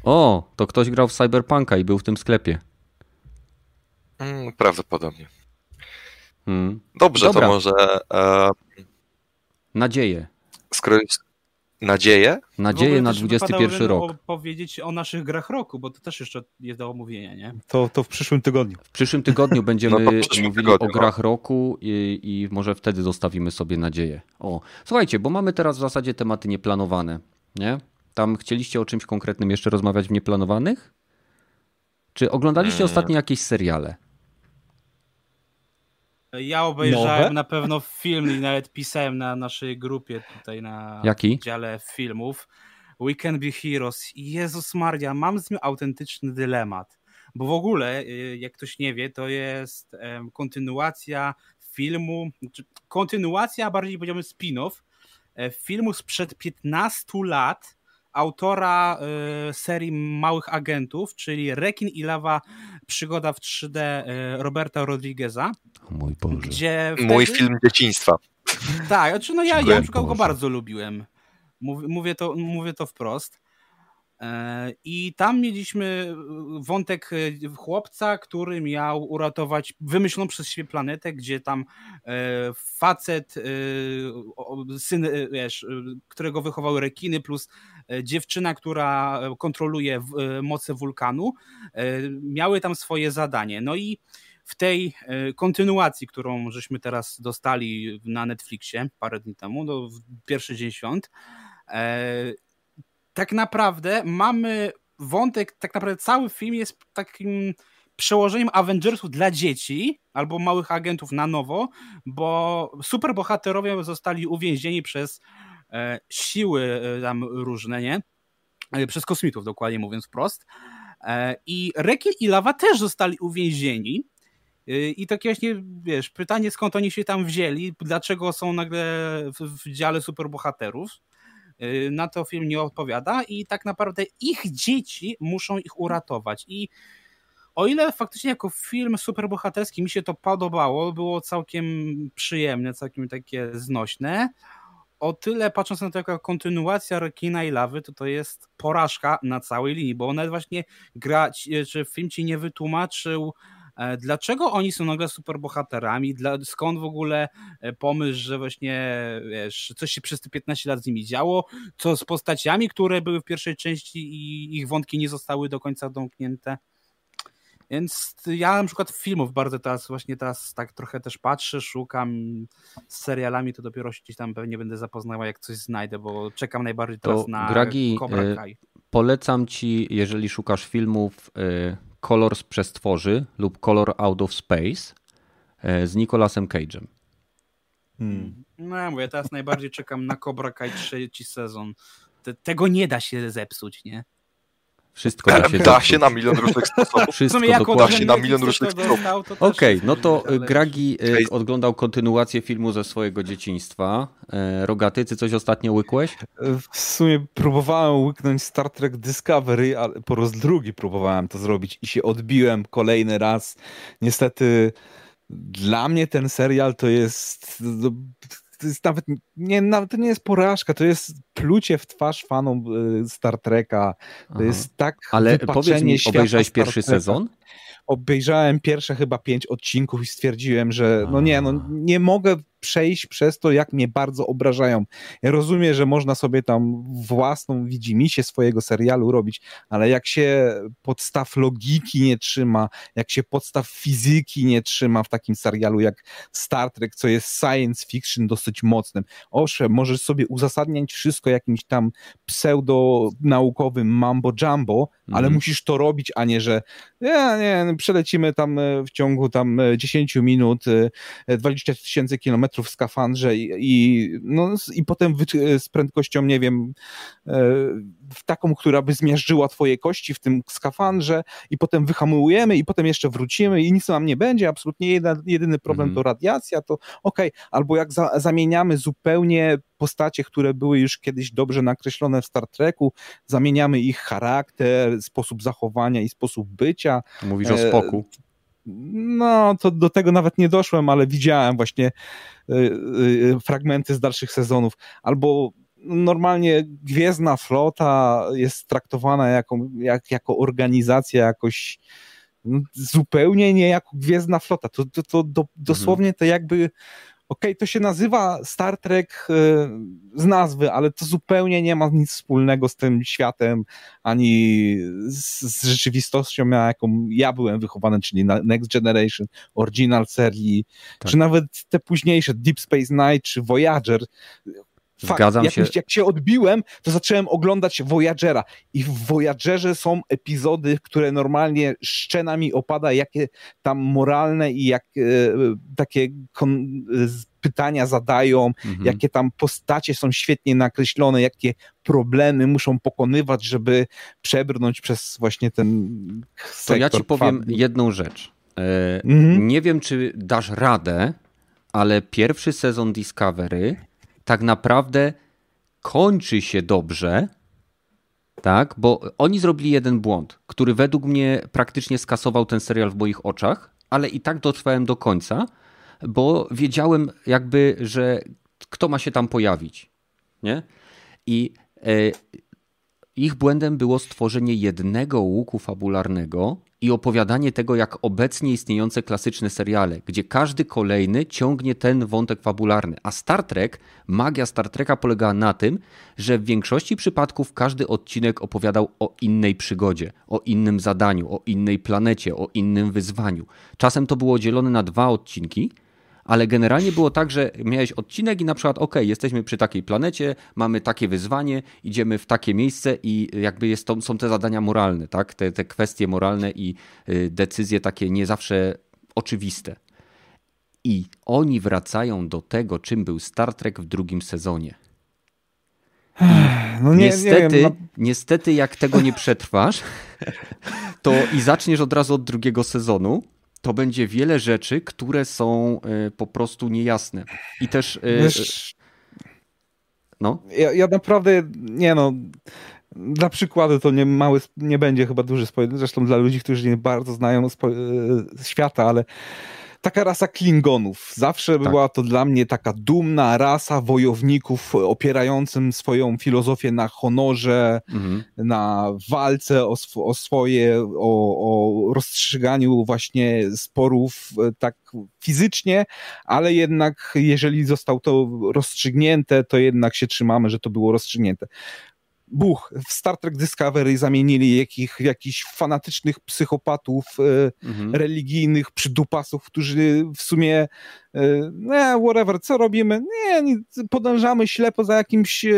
O, to ktoś grał w Cyberpunka i był w tym sklepie. Mm, prawdopodobnie. Hmm. Dobrze, Dobra. to może e, Nadzieję. skoro nadzieję, Nadzieję na W ogóle też XXI wypadało rok. powiedzieć o naszych grach roku, bo to też jeszcze jest do omówienia, nie? To, to w przyszłym tygodniu. W przyszłym tygodniu będziemy No przyszłym mówili tygodniu, o no. grach roku i, i może wtedy zostawimy sobie nadzieję. O, słuchajcie, bo mamy teraz w zasadzie tematy nieplanowane, nie? Tam chcieliście o czymś konkretnym jeszcze rozmawiać w nieplanowanych? Czy oglądaliście Hmm. ostatnio jakieś seriale? Ja obejrzałem Nowe? na pewno film i nawet pisałem na naszej grupie tutaj na Jaki? dziale filmów. We Can Be Heroes. Jezus Maria, mam z nim autentyczny dylemat. Bo w ogóle, y, jak ktoś nie wie, to jest kontynuacja filmu, kontynuacja, a bardziej powiedziałbym spin-off e, filmu sprzed 15 lat autora e, serii Małych Agentów, czyli Rekin i Lawa Przygoda w 3D e, Roberta Rodrigueza, O mój Boże. gdzie mój wtedy- film dzieciństwa. tak, znaczy no ja, ja na przykład go bardzo lubiłem. Mów, mówię, to, mówię to wprost. E, I tam mieliśmy wątek e, chłopca, który miał uratować wymyśloną przez siebie planetę, gdzie tam facet, syn, wiesz, którego wychowały rekiny, plus dziewczyna, która e, kontroluje e, moce wulkanu, e, miały tam swoje zadanie. No i w tej e, kontynuacji, którą żeśmy teraz dostali na Netflixie parę dni temu, no, pierwszy dzień świąt, e, tak naprawdę mamy wątek, tak naprawdę cały film jest takim przełożeniem Avengersów dla dzieci albo małych agentów na nowo, bo superbohaterowie zostali uwięzieni przez e, siły e, tam różne, nie? E, Przez kosmitów, dokładnie mówiąc wprost. E, I Rekin i Lawa też zostali uwięzieni. I takie właśnie, wiesz, pytanie skąd oni się tam wzięli, dlaczego są nagle w, w dziale superbohaterów. na to film nie odpowiada i tak naprawdę ich dzieci muszą ich uratować. I o ile faktycznie jako film superbohaterski mi się to podobało, było całkiem przyjemne, całkiem takie znośne, o tyle patrząc na to jako kontynuacja Rekina i Lawy, to to jest porażka na całej linii, bo one właśnie gra, czy film ci nie wytłumaczył E, dlaczego oni są nagle superbohaterami? Dla, skąd w ogóle e, pomysł, że właśnie wiesz, coś się przez te 15 lat z nimi działo? Co z postaciami, które były w pierwszej części i ich wątki nie zostały do końca domknięte? Więc ja na przykład filmów bardzo teraz właśnie teraz tak trochę też patrzę, szukam z serialami, to dopiero się gdzieś tam pewnie będę zapoznawał, jak coś znajdę, bo czekam najbardziej teraz to na Gragi, Cobra Kai. Polecam ci, jeżeli szukasz filmów, Color z Przestworzy lub Color Out of Space e, z Nicolasem Cage'em. Hmm. No ja mówię, teraz najbardziej czekam na Cobra Kai trzeci sezon. Te, tego nie da się zepsuć, nie? Wszystko da się, da się na milion różnych sposobów. Wszystko da się na milion różnych sposobów. Okej, okay, no to Gragi e, oglądał kontynuację filmu ze swojego dzieciństwa. E, Rogaty, ty coś ostatnio łykłeś? W sumie próbowałem łyknąć Star Trek Discovery, ale po raz drugi próbowałem to zrobić i się odbiłem kolejny raz. Niestety dla mnie ten serial to jest to jest nawet nie, nawet to nie jest porażka, to jest plucie w twarz fanom y, Star Treka. To Aha. jest tak Ale powiedz mi, obejrzałeś pierwszy sezon? Obejrzałem pierwsze chyba pięć odcinków i stwierdziłem, że no nie, no nie mogę przejść przez to, jak mnie bardzo obrażają. Ja rozumiem, że można sobie tam własną widzimisię swojego serialu robić, ale jak się podstaw logiki nie trzyma, jak się podstaw fizyki nie trzyma w takim serialu jak Star Trek, co jest science fiction dosyć mocnym. Owszem, możesz sobie uzasadniać wszystko jakimś tam pseudo-naukowym mambo-jumbo, ale mhm. musisz to robić, a nie, że nie, nie, przelecimy tam e, w ciągu tam 10 e, minut 20 e, tysięcy kilometrów w skafandrze i, i, no, i potem z prędkością, nie wiem, e, w taką, która by zmiażdżyła twoje kości w tym skafandrze i potem wyhamujemy i potem jeszcze wrócimy i nic nam nie będzie, absolutnie jedyny, jedyny problem mm. to radiacja, to okej, okay. albo jak za, zamieniamy zupełnie postacie, które były już kiedyś dobrze nakreślone w Star Treku, zamieniamy ich charakter, sposób zachowania i sposób bycia. Mówisz o spoku. No, to do tego nawet nie doszłem, ale widziałem właśnie y, y, fragmenty z dalszych sezonów. Albo normalnie Gwiezdna Flota jest traktowana jako, jak, jako organizacja jakoś no, zupełnie nie jako Gwiezdna Flota. To, to, to do, dosłownie to jakby okej, okay, to się nazywa Star Trek y, z nazwy, ale to zupełnie nie ma nic wspólnego z tym światem, ani z, z rzeczywistością, jaką ja byłem wychowany, czyli Next Generation, Original Serii, tak. czy nawet te późniejsze Deep Space Nine, czy Voyager. Fakt, Zgadzam jak, się. Jak się odbiłem, to zacząłem oglądać Voyagera i w Voyagerze są epizody, które normalnie szczena mi opada, jakie tam moralne i jak e, takie kon, pytania zadają, mhm. jakie tam postacie są świetnie nakreślone, jakie problemy muszą pokonywać, żeby przebrnąć przez właśnie ten To ja ci powiem jedną rzecz. E, mhm. Nie wiem, czy dasz radę, ale pierwszy sezon Discovery tak naprawdę kończy się dobrze, tak? Bo oni zrobili jeden błąd, który według mnie praktycznie skasował ten serial w moich oczach, ale i tak dotrwałem do końca, bo wiedziałem jakby, że kto ma się tam pojawić, nie? I e, ich błędem było stworzenie jednego łuku fabularnego, i opowiadanie tego jak obecnie istniejące klasyczne seriale, gdzie każdy kolejny ciągnie ten wątek fabularny. A Star Trek, magia Star Treka polegała na tym, że w większości przypadków każdy odcinek opowiadał o innej przygodzie, o innym zadaniu, o innej planecie, o innym wyzwaniu. Czasem to było dzielone na dwa odcinki, ale generalnie było tak, że miałeś odcinek i na przykład, ok, jesteśmy przy takiej planecie, mamy takie wyzwanie, idziemy w takie miejsce i jakby jest to, są te zadania moralne, tak? Te, te kwestie moralne i y, decyzje takie nie zawsze oczywiste. I oni wracają do tego, czym był Star Trek w drugim sezonie. No nie, niestety, nie wiem, no... niestety, jak tego nie przetrwasz, to i zaczniesz od razu od drugiego sezonu, to będzie wiele rzeczy, które są e, po prostu niejasne. I też. E, Wiesz... No. Ja, ja naprawdę, nie no, dla przykładu to nie mały, nie będzie chyba duży spoiler, zresztą dla ludzi, którzy nie bardzo znają e, świata, ale taka rasa Klingonów. Zawsze tak. była to dla mnie taka dumna rasa wojowników opierającym swoją filozofię na honorze, mhm. na walce o, sw o swoje, o, o, rozstrzyganiu właśnie sporów e, tak fizycznie, ale jednak jeżeli zostało to rozstrzygnięte, to jednak się trzymamy, że to było rozstrzygnięte buch, w Star Trek Discovery zamienili jakich, jakichś fanatycznych psychopatów e, mhm. religijnych, przydupasów, którzy w sumie e, nie, whatever, co robimy? Nie, podążamy ślepo za jakimś e,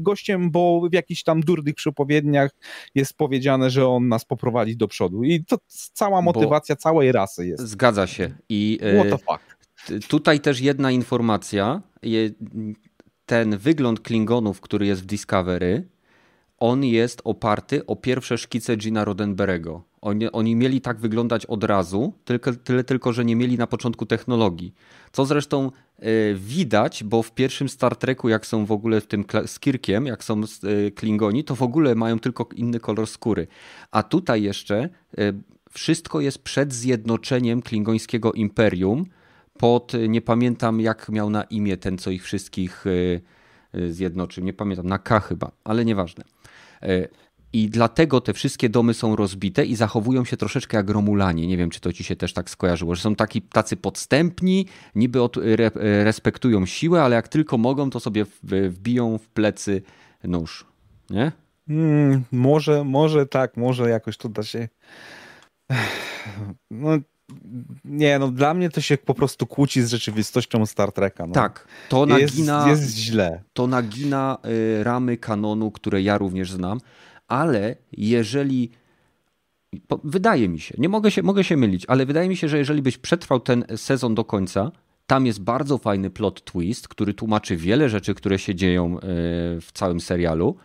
gościem, bo w jakichś tam durnych przepowiedniach jest powiedziane, że on nas poprowadzi do przodu. I to cała motywacja bo całej rasy jest. Zgadza się. I What the fuck? Tutaj też jedna informacja ten wygląd Klingonów, który jest w Discovery, on jest oparty o pierwsze szkice Gina Roddenberry'ego. Oni, oni mieli tak wyglądać od razu, tylko, tyle tylko, że nie mieli na początku technologii. Co zresztą y, widać, bo w pierwszym Star Treku, jak są w ogóle w tym z Kirkiem, jak są y, Klingoni, to w ogóle mają tylko inny kolor skóry. A tutaj jeszcze y, wszystko jest przed zjednoczeniem klingońskiego imperium, pod, nie pamiętam jak miał na imię ten, co ich wszystkich y, y, zjednoczył, nie pamiętam, na K chyba, ale nieważne. Y, I dlatego te wszystkie domy są rozbite i zachowują się troszeczkę jak Romulanie. Nie wiem, czy to ci się też tak skojarzyło, że są taki, tacy podstępni, niby od, re, respektują siłę, ale jak tylko mogą, to sobie wbiją w plecy nóż. Nie? Hmm, może, może tak, może jakoś to da się. No, nie, no dla mnie to się po prostu kłóci z rzeczywistością Star Treka. No. Tak, to nagina, jest, jest źle. To nagina y, ramy kanonu, które ja również znam, ale jeżeli wydaje mi się, nie mogę się, mogę się mylić, ale wydaje mi się, że jeżeli byś przetrwał ten sezon do końca, tam jest bardzo fajny plot twist, który tłumaczy wiele rzeczy, które się dzieją y, w całym serialu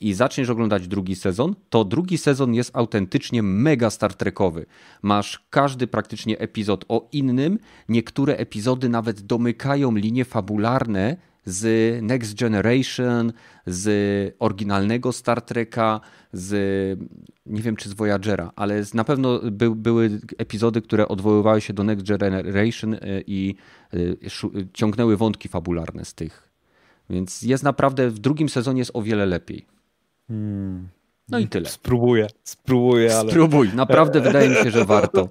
i zaczniesz oglądać drugi sezon, to drugi sezon jest autentycznie mega Star Trekowy. Masz każdy praktycznie epizod o innym, niektóre epizody nawet domykają linie fabularne z Next Generation, z oryginalnego Star Treka, z nie wiem czy z Voyagera, ale na pewno by, były epizody, które odwoływały się do Next Generation e, i e, ciągnęły wątki fabularne z tych więc jest naprawdę, w drugim sezonie jest o wiele lepiej. Hmm. No i tyle. Spróbuję, spróbuję, ale... Spróbuj, naprawdę wydaje mi się, że warto.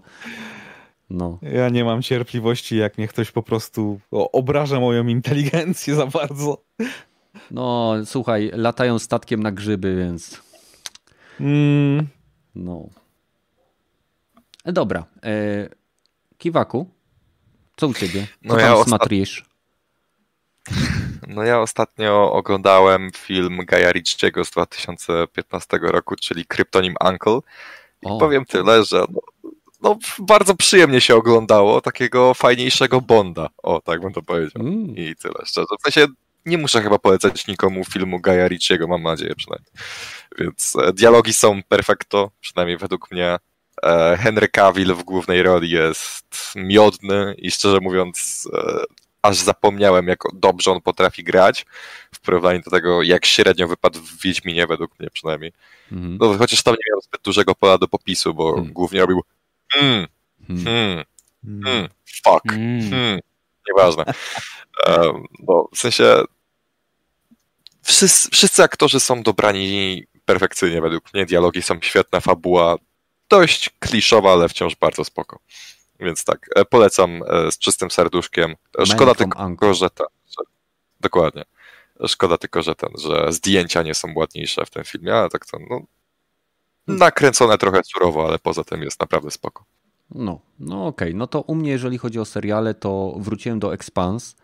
No. Ja nie mam cierpliwości, jak mnie ktoś po prostu obraża moją inteligencję za bardzo. No, słuchaj, latają statkiem na grzyby, więc... Mm. No. E, dobra. E, Kiwaku, co u ciebie? Co no tam ja smatrujesz? No ja ostatnio oglądałem film Gaja Ritchiego z 2015 roku, czyli Kryptonim Uncle. I o. powiem tyle, że no, no, bardzo przyjemnie się oglądało takiego fajniejszego Bonda. O, tak bym to powiedział. Mm. I tyle, szczerze. W sensie nie muszę chyba polecać nikomu filmu Gaja Ritchiego, mam nadzieję przynajmniej. Więc e, dialogi są perfekto, przynajmniej według mnie. E, Henry Cavill w głównej roli jest miodny i szczerze mówiąc e, aż zapomniałem, jak dobrze on potrafi grać w porównaniu do tego, jak średnio wypadł w Wiedźminie, według mnie przynajmniej. Mhm. No, chociaż tam nie miał zbyt dużego pola do popisu, bo hmm. głównie robił hmm, hmm, hmm, hmm fuck, hmm. hmm, nieważne. Um, no, w sensie wszyscy, wszyscy aktorzy są dobrani perfekcyjnie według mnie, dialogi są świetne, fabuła dość kliszowa, ale wciąż bardzo spoko. Więc tak, e, polecam e, z czystym serduszkiem. Szkoda tylko, że ten, że, dokładnie. Szkoda tylko, że ten, że zdjęcia nie są ładniejsze w tym filmie, ale tak to no, nakręcone trochę surowo, ale poza tym jest naprawdę spoko. No, no okej. Okay. No to u mnie, jeżeli chodzi o seriale, to wróciłem do Expans.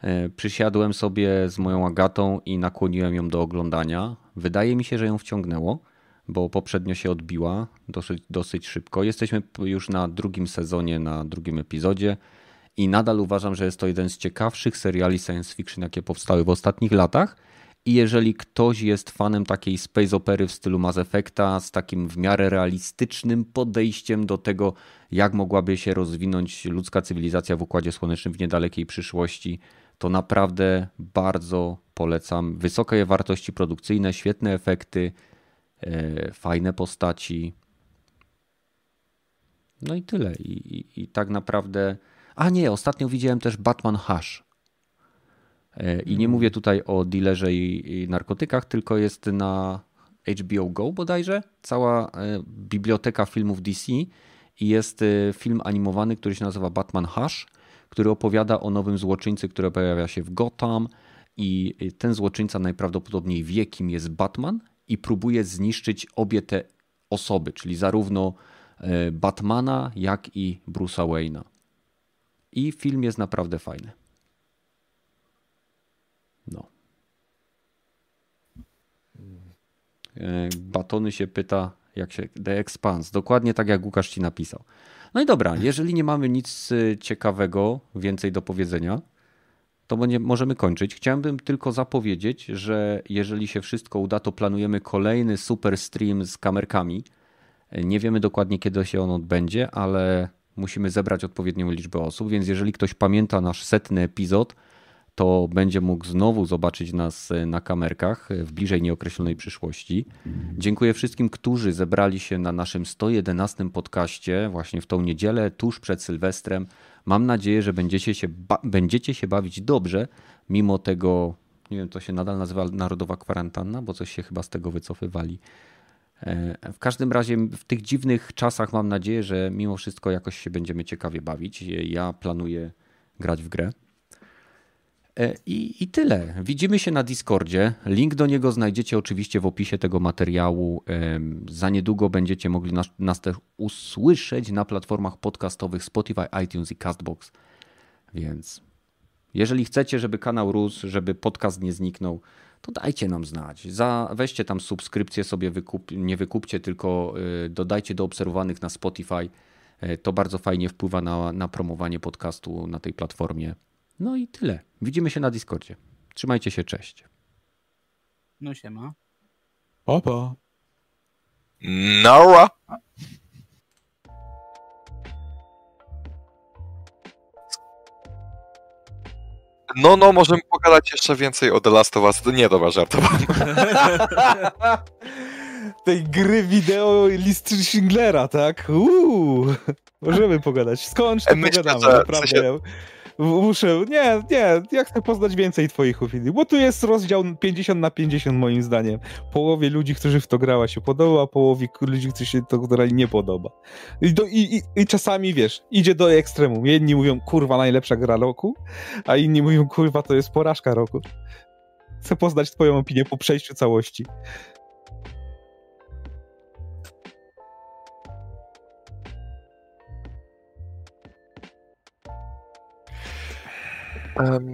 E, przysiadłem sobie z moją Agatą i nakłoniłem ją do oglądania. Wydaje mi się, że ją wciągnęło bo poprzednio się odbiła dosyć, dosyć szybko. Jesteśmy już na drugim sezonie, na drugim epizodzie i nadal uważam, że jest to jeden z ciekawszych seriali science fiction, jakie powstały w ostatnich latach. I jeżeli ktoś jest fanem takiej space opery w stylu Mass Effecta, z takim w miarę realistycznym podejściem do tego, jak mogłaby się rozwinąć ludzka cywilizacja w Układzie Słonecznym w niedalekiej przyszłości, to naprawdę bardzo polecam. Wysokie wartości produkcyjne, świetne efekty, fajne postaci. No i tyle. I, i, I, tak naprawdę. A nie, ostatnio widziałem też Batman Hush. E, I nie mówię tutaj o dealerze i, i narkotykach, tylko jest na HBO Go bodajże cała e, biblioteka filmów DC i jest film animowany, który się nazywa Batman Hush który opowiada o nowym złoczyńcy, który pojawia się w Gotham i ten złoczyńca najprawdopodobniej wie, kim jest Batman i próbuje zniszczyć obie te osoby, czyli zarówno e, Batmana, jak i Bruce'a Wayne'a. I film jest naprawdę fajny. No. E, Batony się pyta, jak się. The Expanse. Dokładnie tak, jak Łukasz ci napisał. No i dobra, jeżeli nie mamy nic y, ciekawego, więcej do powiedzenia, to nie możemy kończyć. Chciałbym tylko zapowiedzieć, że jeżeli się wszystko uda, to planujemy kolejny super stream z kamerkami. Nie wiemy dokładnie, kiedy się on odbędzie, ale musimy zebrać odpowiednią liczbę osób, więc jeżeli ktoś pamięta nasz setny epizod, to będzie mógł znowu zobaczyć nas e, na kamerkach e, w bliżej nieokreślonej przyszłości. Dziękuję wszystkim, którzy zebrali się na naszym 111 podcaście właśnie w tą niedzielę, tuż przed Sylwestrem. Mam nadzieję, że będziecie się, będziecie się bawić dobrze, mimo tego, nie wiem, to się nadal nazywa narodowa kwarantanna, bo coś się chyba z tego wycofywali. E, w każdym razie w tych dziwnych czasach mam nadzieję, że mimo wszystko jakoś się będziemy ciekawie bawić. Ja planuję grać w grę. E, I, I tyle. Widzimy się na Discordzie. Link do niego znajdziecie oczywiście w opisie tego materiału. Za niedługo będziecie mogli nas, nas też usłyszeć na platformach podcastowych Spotify, iTunes i Castbox. Więc jeżeli chcecie, żeby kanał rósł, żeby podcast nie zniknął, to dajcie nam znać. Za, weźcie tam subskrypcję sobie, wykup, nie wykupcie, tylko y, dodajcie do obserwowanych na Spotify. E, to bardzo fajnie wpływa na, na promowanie podcastu na tej platformie. No i tyle. Widzimy się na Discordzie. Trzymajcie się, cześć. No siema. Papa. Nara. No, no, możemy pogadać jeszcze więcej o The Last of Us. Nie, dobra, żartowałem. Tej gry wideo listy Schindlera, tak? Uuu, możemy pogadać. Skąd to Myślę, pogadamy, że, naprawdę. W sensie, Muszę, nie, nie, ja chcę poznać więcej twoich opinii, bo tu jest rozdział 50 na 50 moim zdaniem. Połowie ludzi, którzy w to grała się podoba, połowie ludzi, którzy się to grali nie podoba. I, do, i, i, I, czasami, wiesz, idzie do ekstremum. Jedni mówią, kurwa, najlepsza gra roku, a inni mówią, kurwa, to jest porażka roku. Chcę poznać twoją opinię po przejściu całości. Um,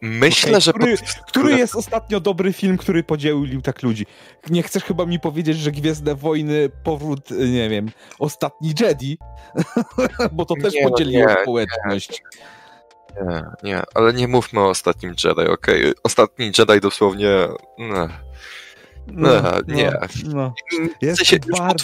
myślę, okay, że. Który, pod... który, jest ostatnio dobry film, który podzielił tak ludzi? Nie chcesz chyba mi powiedzieć, że Gwiezdne Wojny, powrót, nie wiem, ostatni Jedi? Bo to też nie, no podzieliło nie, społeczność. Nie, nie, nie, ale nie mówmy o ostatnim Jedi, okej? Okay? Ostatni Jedi dosłownie. No, no, no nie. No, no. Jest w sensie, bardzo